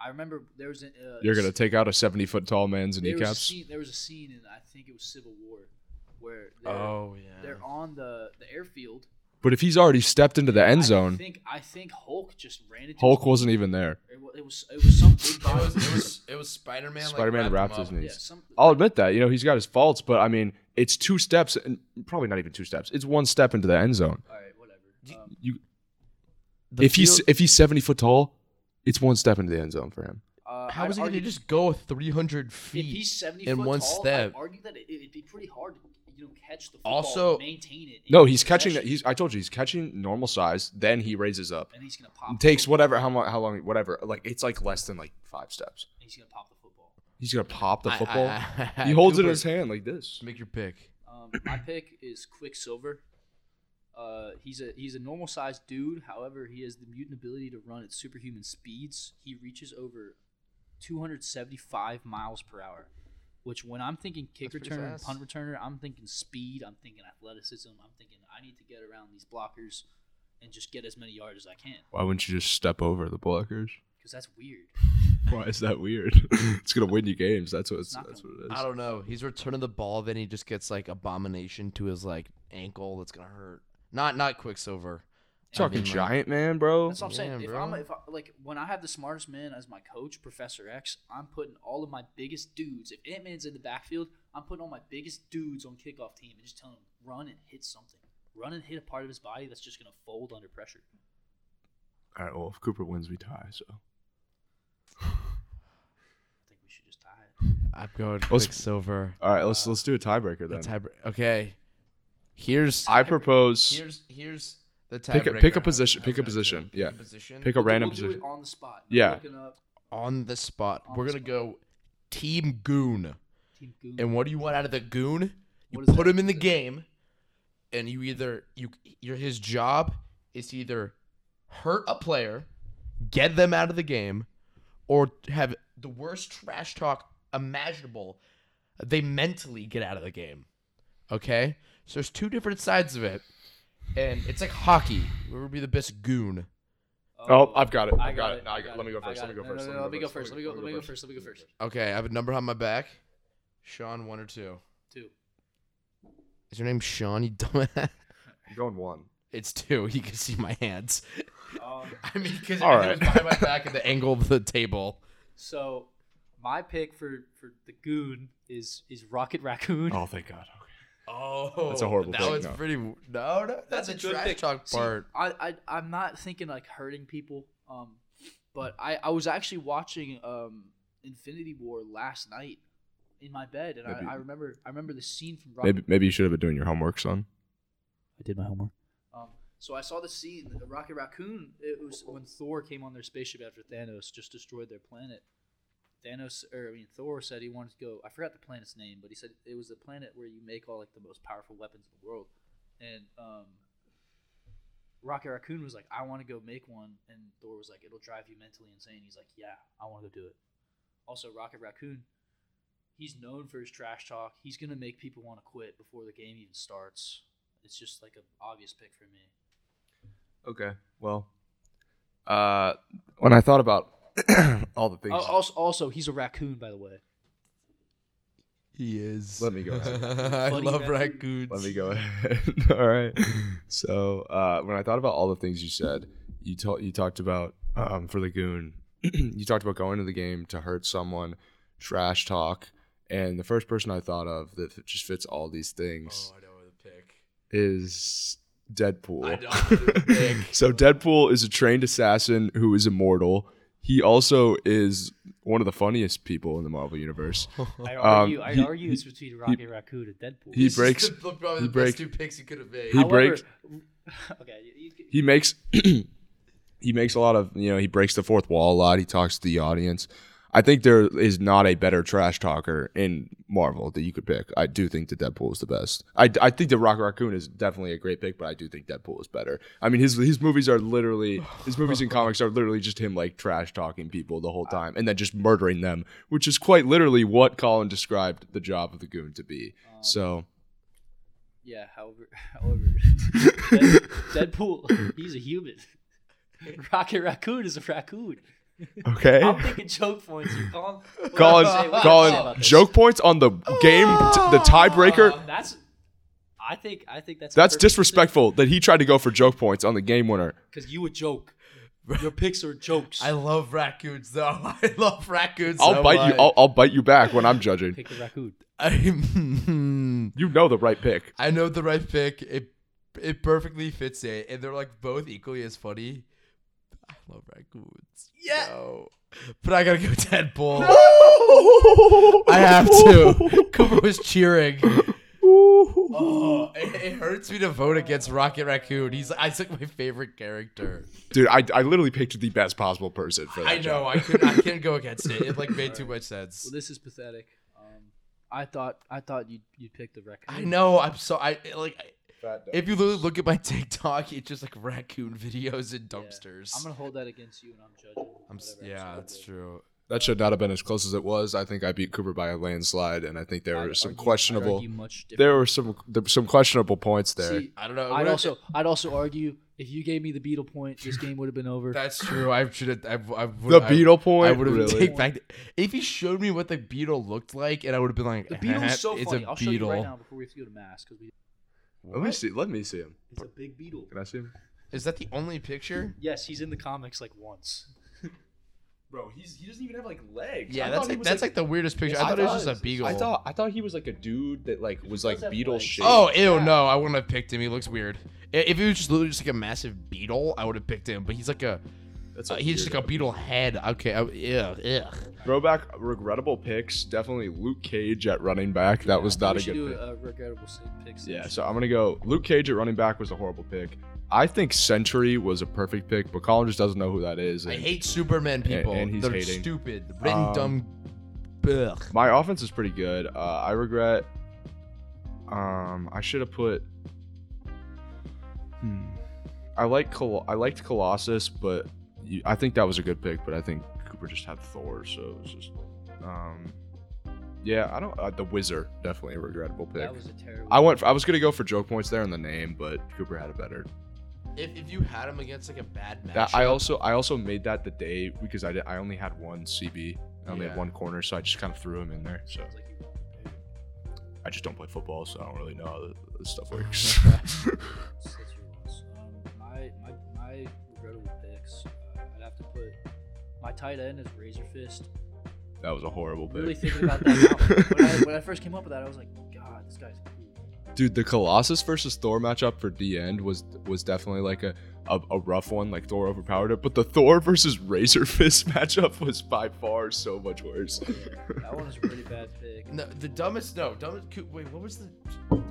Speaker 3: I remember there was a, uh,
Speaker 1: You're gonna take out a 70 foot tall man's
Speaker 3: there was a
Speaker 1: kneecaps.
Speaker 3: scene. There was a scene in I think it was Civil War where they're,
Speaker 2: oh yeah.
Speaker 3: they're on the the airfield.
Speaker 1: But if he's already stepped into the end zone, I
Speaker 3: think I think Hulk just ran into
Speaker 1: Hulk
Speaker 3: his
Speaker 1: wasn't even there.
Speaker 3: It was it was, it was some big
Speaker 2: It
Speaker 3: body.
Speaker 2: was it was it was Spider Man.
Speaker 1: Spider-Man
Speaker 2: like,
Speaker 1: wrapped
Speaker 2: him
Speaker 1: his
Speaker 2: up.
Speaker 1: knee.
Speaker 3: yeah, some,
Speaker 1: I'll admit that. You know, he's got his faults, but I mean, it's two steps and probably not even two steps. It's one step into the end zone.
Speaker 3: All right, whatever. Um,
Speaker 1: You
Speaker 2: The
Speaker 1: if he's if he's 70 foot tall, it's one step into the end zone for him.
Speaker 3: uh,
Speaker 2: how
Speaker 3: I'd
Speaker 2: is he gonna
Speaker 3: argue-
Speaker 2: just go 300
Speaker 3: If
Speaker 2: feet?
Speaker 3: he's seventy
Speaker 2: in
Speaker 3: foot
Speaker 2: one
Speaker 3: tall,
Speaker 2: step.
Speaker 3: I'd argue that it, it'd be pretty hard to you know catch the football,
Speaker 2: Also-
Speaker 3: and maintain it. in
Speaker 1: No, he's catching that.
Speaker 3: possession,
Speaker 1: He's I told you he's catching normal size. Then he raises up.
Speaker 3: and he's gonna pop.
Speaker 1: It
Speaker 3: the
Speaker 1: takes
Speaker 3: football,
Speaker 1: whatever how long how long whatever. Like it's like less than like five steps.
Speaker 3: and He's gonna pop the football.
Speaker 1: He's gonna pop the
Speaker 2: I- I-
Speaker 1: football.
Speaker 2: I-
Speaker 1: he holds it in
Speaker 2: Cooper,
Speaker 1: his hand like this.
Speaker 2: Make your pick.
Speaker 3: Um, my pick is Quicksilver. Uh, he's a he's a normal sized dude. However, he has the mutant ability to run at superhuman speeds. He reaches over 275 miles per hour. Which, when I'm thinking kick
Speaker 2: That's
Speaker 3: returner, and punt returner, I'm thinking speed. I'm thinking athleticism. I'm thinking I need to get around these blockers and just get as many yards as I can.
Speaker 1: Why wouldn't you just step over the blockers?
Speaker 3: Because that's weird.
Speaker 1: Why is that weird? it's gonna win you games. That's what it's,
Speaker 3: not
Speaker 1: that's
Speaker 3: gonna
Speaker 1: what it is.
Speaker 2: I don't know. He's returning the ball, then he just gets like abomination to his like ankle. That's gonna hurt. Not not Quicksilver.
Speaker 1: Talking
Speaker 2: I mean, like-
Speaker 1: giant man, bro.
Speaker 3: That's what I'm saying.
Speaker 2: Yeah,
Speaker 3: if
Speaker 2: bro.
Speaker 3: I'm if I, like when I have the smartest man as my coach, Professor X, I'm putting all of my biggest dudes. If Ant Man's in the backfield, I'm putting all my biggest dudes on kickoff team and just telling him run and hit something. Run and hit a part of his body that's just gonna fold under pressure.
Speaker 1: All right. Well, if Cooper wins, we tie. So
Speaker 3: I think we should just tie it.
Speaker 2: I'm going
Speaker 1: Let's-
Speaker 2: Quicksilver.
Speaker 1: all right, let's uh, let's do a tiebreaker
Speaker 2: The
Speaker 1: then.
Speaker 2: tiebreak. Okay. Here's
Speaker 1: I propose
Speaker 2: here's here's the
Speaker 1: Pick a-
Speaker 2: tiebreaker.
Speaker 1: pick a position- pick a position,
Speaker 2: feel?
Speaker 1: yeah.
Speaker 2: Pick a position.
Speaker 1: pick a random
Speaker 3: we'll do
Speaker 1: position.
Speaker 3: it on the spot.
Speaker 1: Yeah.
Speaker 3: Up
Speaker 2: on the spot.
Speaker 3: On
Speaker 2: We're
Speaker 3: the
Speaker 2: gonna
Speaker 3: spot.
Speaker 2: go Team Goon.
Speaker 3: Team Goon.
Speaker 2: And what do you want out of the goon? You
Speaker 3: What is
Speaker 2: put
Speaker 3: that?
Speaker 2: him in the game, and you either you your his job is to either hurt a player, get them out of the game, or have the worst trash talk imaginable. They mentally get out of the game. Okay, so there's two different sides of it, and it's like hockey. Who would be the best goon?
Speaker 1: Oh, I've got it.
Speaker 3: I
Speaker 1: I've
Speaker 3: got
Speaker 1: got
Speaker 3: it.
Speaker 1: it. No, I got- let me go first, let me go first, let me go
Speaker 3: go
Speaker 1: first,
Speaker 3: first. Let me go. Let me go first. Let me go first.
Speaker 2: Okay, I have a number on my back. Sean, one or two.
Speaker 3: Two.
Speaker 2: Is your name Sean? You dumbass.
Speaker 1: I'm going one.
Speaker 2: It's two. You can see my hands.
Speaker 3: Um,
Speaker 2: I mean, because
Speaker 1: All
Speaker 2: it was
Speaker 1: right.
Speaker 2: behind my back at the angle of the table.
Speaker 3: so my pick for for the Goon is is Rocket Raccoon.
Speaker 1: Oh, thank God. Okay.
Speaker 2: Oh,
Speaker 1: That's a horrible
Speaker 2: That
Speaker 1: pick,
Speaker 2: was
Speaker 1: no.
Speaker 2: pretty. No, no, that's,
Speaker 3: a
Speaker 2: a
Speaker 3: good
Speaker 2: trash
Speaker 3: pick.
Speaker 2: talk
Speaker 3: See,
Speaker 2: part.
Speaker 3: I, I I'm not thinking like hurting people. Um, but I I was actually watching um Infinity War last night in my bed, and
Speaker 1: Maybe-
Speaker 3: I, I remember I remember the scene from Rocket.
Speaker 1: Maybe maybe you should have been doing your homework, son.
Speaker 3: I did my homework. Um, so I saw the scene, the Rocket Raccoon. It was when Thor came on their spaceship after Thanos just destroyed their planet. Thanos, or I mean, Thor said he wanted to go. I forgot the planet's name, but he said it was the planet where you make all like the most powerful weapons in the world. And um, Rocket Raccoon was like, "I want to go make one," and Thor was like, "It'll drive you mentally insane." He's like, "Yeah, I want to go do it." Also, Rocket Raccoon, he's known for his trash talk. He's gonna make people want to quit before the game even starts. It's just like an obvious pick for me.
Speaker 1: Okay. Well, uh, when I thought about all the things,
Speaker 3: also, also, he's a raccoon, by the way.
Speaker 2: He is.
Speaker 1: Let me go ahead.
Speaker 2: I
Speaker 3: Funny
Speaker 2: love
Speaker 3: raccoon.
Speaker 2: raccoons.
Speaker 1: let me go ahead. all right. So uh, when I thought about all the things you said, you talked you talked about um, for the goon. you talked about going to the game to hurt someone, trash talk, and the first person I thought of that just fits all these things
Speaker 2: Oh, I know the pick.
Speaker 1: is Deadpool.
Speaker 2: I know who pick.
Speaker 1: so Deadpool is a trained assassin who is immortal. He also is one of the funniest people in the Marvel universe.
Speaker 3: I
Speaker 1: Um,
Speaker 3: argue, I
Speaker 1: he-
Speaker 3: argue it's between Rocket Raccoon and Deadpool.
Speaker 1: he
Speaker 2: This is
Speaker 1: breaks-
Speaker 2: the, probably
Speaker 1: he
Speaker 2: the
Speaker 1: breaks-
Speaker 2: best two picks he could have made.
Speaker 1: he
Speaker 3: However-
Speaker 1: breaks-
Speaker 3: okay, you, you,
Speaker 1: he makes he makes a lot of you know he breaks the fourth wall a lot he talks to the audience i think there is not a better trash talker in marvel that you could pick i do think that deadpool is the best i, I think the rock raccoon is definitely a great pick but i do think deadpool is better i mean his his movies are literally his movies and comics are literally just him like trash talking people the whole time and then just murdering them which is quite literally what colin described the job of the goon to be
Speaker 3: um,
Speaker 1: so
Speaker 3: yeah. However, however, Deadpool, he's a human. Rocket Raccoon is a raccoon.
Speaker 1: Okay
Speaker 3: I'm thinking choke points. You call
Speaker 1: Colin,
Speaker 3: Say- what say
Speaker 1: Colin, joke points on the game, t- the tiebreaker.
Speaker 3: Um, that's. I think. I think that's.
Speaker 1: That's disrespectful that he tried to go for joke points on the game winner.
Speaker 3: Because you a joke. Your picks are jokes.
Speaker 2: I love raccoons though. I love raccoons.
Speaker 1: I'll
Speaker 2: so
Speaker 1: bite
Speaker 2: much.
Speaker 1: you. I'll, I'll bite you back when I'm judging.
Speaker 3: pick the raccoon.
Speaker 2: I'm,
Speaker 1: You know the right pick.
Speaker 2: I know the right pick. It it perfectly fits it, and they're like both equally as funny. I love raccoons.
Speaker 3: Yeah.
Speaker 2: No. But I gotta go Deadpool. No! I have to. Cooper was cheering. Oh, it, it hurts me to vote against Rocket Raccoon. He's he's like my favorite character.
Speaker 1: Dude, I, I literally picked the best possible person for that.
Speaker 2: I know.
Speaker 1: job.
Speaker 2: I could. I can't go against it. It like made too much sense.
Speaker 3: Well, this is pathetic. Um, I thought. I thought you'd you'd pick the raccoon.
Speaker 2: I know. I'm so. I like. I- If you literally look at my TikTok, it's just like raccoon videos and
Speaker 3: Yeah.
Speaker 2: dumpsters.
Speaker 3: I'm gonna hold that against you, and I'm judging.
Speaker 2: I'm s-
Speaker 3: whatever
Speaker 2: yeah,
Speaker 3: episode
Speaker 2: that's
Speaker 3: it is.
Speaker 2: true.
Speaker 1: That should not have been as close as it was. I think I beat Cooper by a landslide, and I think there
Speaker 3: I'd
Speaker 1: were some
Speaker 3: argue- I'd
Speaker 1: questionable.
Speaker 3: argue much
Speaker 1: There were some there were some questionable points there.
Speaker 3: See,
Speaker 2: I don't know.
Speaker 3: I'd
Speaker 2: What-
Speaker 3: also I'd also argue if you gave me the beetle point, this game would have been over.
Speaker 2: That's true. I should have. I, I would,
Speaker 1: the beetle point,
Speaker 2: I would have
Speaker 1: really?
Speaker 2: take back. The, if he showed me what the beetle looked like, and I would have been like,
Speaker 3: the beetle
Speaker 2: "Eh,
Speaker 3: is so
Speaker 2: it's
Speaker 3: funny.
Speaker 2: a
Speaker 3: I'll show you
Speaker 2: beetle.
Speaker 3: right now before we have to go to mass because we.
Speaker 1: Let me see. Let me see him.
Speaker 3: It's a big beetle.
Speaker 1: Can I see him?
Speaker 2: Is that the only picture?
Speaker 3: Yes, he's in the comics like once.
Speaker 1: Bro, he's he doesn't even have like legs.
Speaker 2: Yeah, that's like, that's like, the weirdest picture. I, thought it was just a beagle.
Speaker 1: I thought I thought he was like a dude that like was like
Speaker 3: have
Speaker 1: beetle
Speaker 3: legs.
Speaker 1: shaped.
Speaker 2: Oh, ew, no, I wouldn't have picked him. He looks weird. I- If he was just literally just like a massive beetle, I would have picked him. But he's like a,
Speaker 1: that's
Speaker 2: uh, he's just like a beetle head. Okay, I, yeah, yeah.
Speaker 1: Throwback regrettable picks. Definitely Luke Cage at running back. That was not a good
Speaker 3: do
Speaker 1: pick.
Speaker 3: a regrettable pick.
Speaker 1: Yeah, so I'm gonna go. Luke Cage at running back was a horrible pick. I think Sentry was a perfect pick, but Colin just doesn't know who that is.
Speaker 2: I hate Superman people.
Speaker 1: and he's
Speaker 2: They're
Speaker 1: hating.
Speaker 2: stupid, written
Speaker 1: Um,
Speaker 2: dumb. Ugh.
Speaker 1: My offense is pretty good. Uh, I regret. Um, I should have put. Hmm. I like Col- I liked Colossus, but you, I think that was a good pick. But I think Cooper just had Thor, so it was just. Um, yeah, I don't. Uh, the Wizard definitely a regrettable pick.
Speaker 3: That was a terrible.
Speaker 1: I went. I was gonna go for joke points there in the name, but Cooper had a better.
Speaker 2: If, if you had him against like a bad match,
Speaker 1: That I also I also made that the day because I did, I only had one CB. I only
Speaker 2: Yeah.
Speaker 1: had one corner, so I just kind of threw him in there. So
Speaker 3: like you weren't prepared.
Speaker 1: I just don't play football, so I don't really know how this stuff works.
Speaker 3: That's your loss. Um, my my my my tight end is Razor Fist.
Speaker 1: that was a horrible pick.
Speaker 3: Really thinking about that now. when, I, when I first came up with that, I was like, God, this guy's cool.
Speaker 1: Dude, the Colossus versus Thor matchup for D end was was definitely like a, a, a rough one. Like Thor overpowered it, but the Thor versus Razor Fist matchup was by far so much worse.
Speaker 3: That one was a pretty bad pick.
Speaker 2: No, the dumbest. No, dumbest. Coo- Wait, what was the?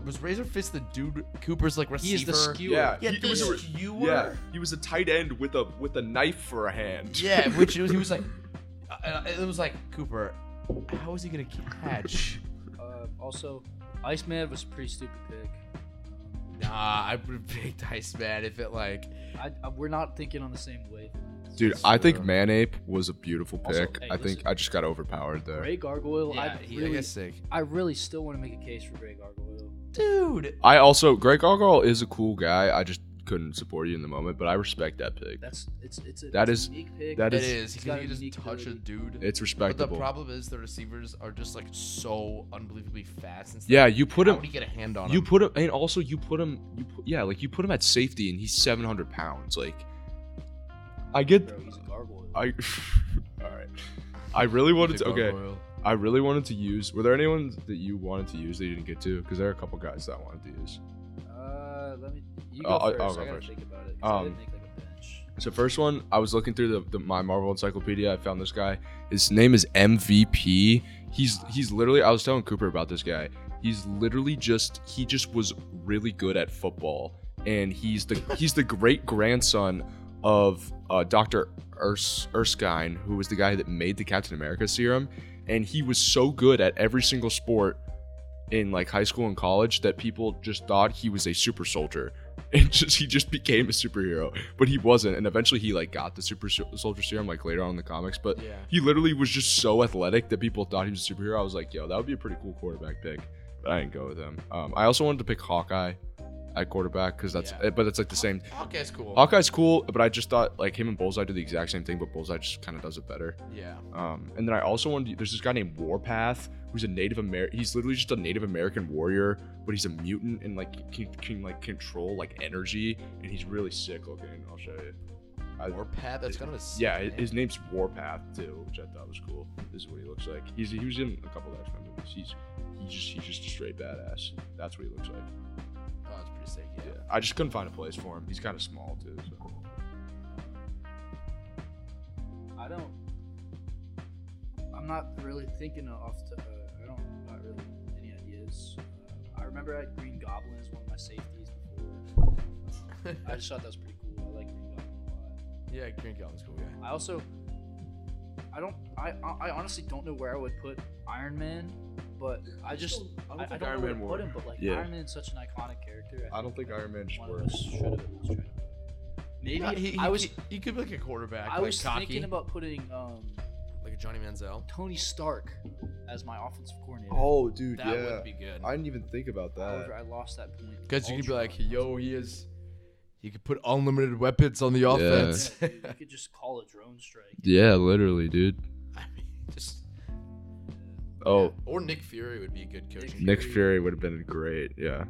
Speaker 2: Was Razor Fist the dude Cooper's like receiver?
Speaker 3: He is the skewer.
Speaker 1: yeah,
Speaker 2: Yeah,
Speaker 1: he,
Speaker 2: the
Speaker 1: was a,
Speaker 2: skewer.
Speaker 1: yeah, he was a tight end with a with a knife for a hand.
Speaker 2: Yeah, which was, he was like, uh, it was like Cooper. How is he gonna catch?
Speaker 3: Uh, also, Iceman was a pretty stupid pick.
Speaker 2: Nah, I would have picked Iceman if it like.
Speaker 3: I, I, we're not thinking on the same wavelength.
Speaker 1: Dude, I think. Man-Ape was a beautiful
Speaker 3: Also,
Speaker 1: pick.
Speaker 3: hey,
Speaker 1: I think
Speaker 3: listen.
Speaker 1: I just got overpowered there.
Speaker 3: Ray Gargoyle,
Speaker 2: Yeah,
Speaker 3: I
Speaker 2: he, I
Speaker 3: really,
Speaker 2: guess sick.
Speaker 3: I really still want to make a case for Ray Gargoyle.
Speaker 2: Dude,
Speaker 1: I also Greg Gargoyle is a cool guy. I just couldn't support you in the moment, but I respect that pick.
Speaker 3: That's it's it's a,
Speaker 1: That
Speaker 3: it's
Speaker 1: is-
Speaker 3: a unique pick.
Speaker 1: that
Speaker 2: it
Speaker 1: is-
Speaker 2: is.
Speaker 3: He's
Speaker 2: He
Speaker 3: got
Speaker 2: can
Speaker 3: a
Speaker 2: just
Speaker 3: unique
Speaker 2: touch a
Speaker 3: ability.
Speaker 2: dude.
Speaker 1: It's respectable.
Speaker 2: But the
Speaker 1: respectable.
Speaker 2: problem is the receivers are just like so unbelievably fast and stuff.
Speaker 1: yeah, you put
Speaker 2: How
Speaker 1: him.
Speaker 2: would he get a hand on
Speaker 1: You
Speaker 2: him?
Speaker 1: put him, and also you put him. You put, yeah, like you put him at safety, and he's seven hundred pounds. Like, I get.
Speaker 3: Bro, he's a gargoyle.
Speaker 1: I. all right. I really wanted to. Okay. I really wanted to use. Were there anyone that you wanted to use that you didn't get to? Because there are a couple guys that I wanted to use.
Speaker 3: Uh, let me. You go
Speaker 1: I'll- I'll-
Speaker 3: 1st
Speaker 1: I'll go
Speaker 3: I gotta
Speaker 1: first.
Speaker 3: think about it. 'cause I
Speaker 1: Um,
Speaker 3: didn't make like a bench.
Speaker 1: So first one, I was looking through the, the my Marvel Encyclopedia. I found this guy. His name is MVP. He's he's literally. I was telling Cooper about this guy. He's literally just he just was really good at football, and he's the he's the great grandson of uh, Doctor Ers- Erskine, who was the guy that made the Captain America serum, and he was so good at every single sport in like high school and college that people just thought he was a super soldier. And just he just became a superhero. But he wasn't. And eventually he like got the super soldier serum like later on in the comics. But
Speaker 2: Yeah.
Speaker 1: he literally was just so athletic that people thought he was a superhero. I was like yo that would be a pretty cool quarterback pick. But i didn't go with him. Um, i also wanted to pick hawkeye at quarterback because that's
Speaker 2: Yeah.
Speaker 1: but it's like the same
Speaker 2: Hawkeye's cool.
Speaker 1: hawkeye's cool but i just thought like him and bullseye do the exact same thing but bullseye just kind of does it better
Speaker 2: Yeah.
Speaker 1: um, and then I also wanted to, there's this guy named Warpath who's a Native American. He's literally just a Native American warrior, but he's a mutant and like can, can like control like energy, and he's really sick looking. I'll show you. I,
Speaker 2: Warpath. That's kind of a sick
Speaker 1: yeah,
Speaker 2: name.
Speaker 1: his, name's Warpath too, which I thought was cool. This is what he looks like. He's he was in a couple of X Men movies. He's he just he's just a straight badass. That's what he looks like.
Speaker 2: Oh, that's pretty sick. Yeah.
Speaker 1: Yeah, I just couldn't find a place for him. He's kind of small too. So.
Speaker 3: I don't. I'm not really thinking off. To, uh, I don't. Not really any ideas. Uh, I remember I had Green Goblin as one of my safeties before. I just thought that was pretty cool. I like Green Goblin a lot.
Speaker 2: Yeah, Green Goblin's cool. Yeah.
Speaker 3: I also. I don't. I I honestly don't know where I would put Iron Man, but I just. I, I don't,
Speaker 1: think
Speaker 3: know
Speaker 1: Iron
Speaker 3: where
Speaker 1: Man
Speaker 3: to
Speaker 1: would.
Speaker 3: put him, but like
Speaker 1: Yeah.
Speaker 3: Iron Man's such an iconic character.
Speaker 1: I don't think Iron Man just
Speaker 3: one of should have at least tried to put. Maybe
Speaker 2: Yeah, he, he,
Speaker 3: I was.
Speaker 2: He, he could be like a quarterback.
Speaker 3: I
Speaker 2: like
Speaker 3: was
Speaker 2: cocky,
Speaker 3: thinking about putting um,
Speaker 2: like a Johnny Manziel.
Speaker 3: Tony Stark as my offensive coordinator.
Speaker 1: Oh, dude,
Speaker 2: That would be good.
Speaker 1: I didn't even think about
Speaker 3: However, I lost that point.
Speaker 2: Because you could be like, yo, he is. He could put unlimited weapons on the offense.
Speaker 3: Dude, you could just call a drone strike.
Speaker 1: Yeah, literally, dude.
Speaker 2: I mean, just.
Speaker 1: Oh,
Speaker 2: Or Nick Fury would be a good coaching.
Speaker 1: Nick
Speaker 2: Fury.
Speaker 1: Fury would have been great. Yeah.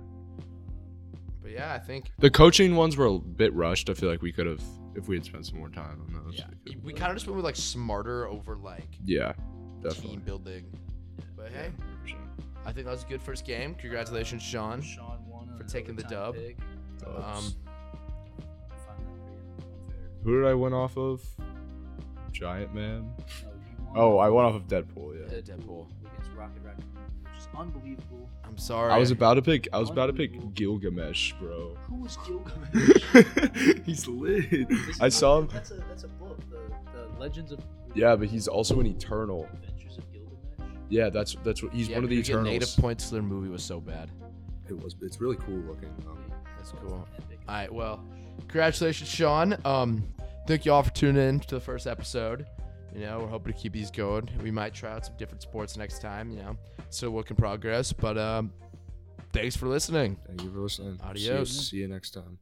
Speaker 2: But yeah, I think.
Speaker 1: The coaching ones were a bit rushed. I feel like we could have, if we had spent some more time on those.
Speaker 2: Yeah,
Speaker 1: we
Speaker 2: we kind of just went with like smarter over like
Speaker 1: Yeah, Definitely.
Speaker 2: team building. But hey,
Speaker 1: 100%.
Speaker 2: I think that was a good first game. Congratulations, Sean.
Speaker 3: Sean won
Speaker 2: For taking the dub.
Speaker 3: pick.
Speaker 2: Um,
Speaker 1: Who did I win off of? Giant Man.
Speaker 3: No,
Speaker 1: Oh, I went off of Deadpool. Yeah.
Speaker 2: yeah, Deadpool.
Speaker 3: against Rocket Raccoon, which is unbelievable.
Speaker 2: I'm sorry.
Speaker 1: I was about to pick. I was about to pick Gilgamesh, bro.
Speaker 3: Who was Gilgamesh?
Speaker 1: he's lit.
Speaker 3: This
Speaker 1: I saw him.
Speaker 3: That's a that's a book. The, the Legends of
Speaker 1: Yeah, but he's also an Eternal.
Speaker 3: Adventures of Gilgamesh.
Speaker 1: Yeah, that's that's what he's
Speaker 2: yeah,
Speaker 1: one of the
Speaker 2: but you get
Speaker 1: Eternals.
Speaker 2: Native points to their movie was so bad.
Speaker 1: It was. It's really cool looking. Um,
Speaker 2: That's cool. All right, well, congratulations, Sean. Um, thank you all for tuning in to the first episode. You know, we're hoping to keep these going. We might try out some different sports next time. You know, still work in progress. But um, thanks for listening.
Speaker 1: thank you for listening. See you-
Speaker 2: Adios.
Speaker 1: see you next time.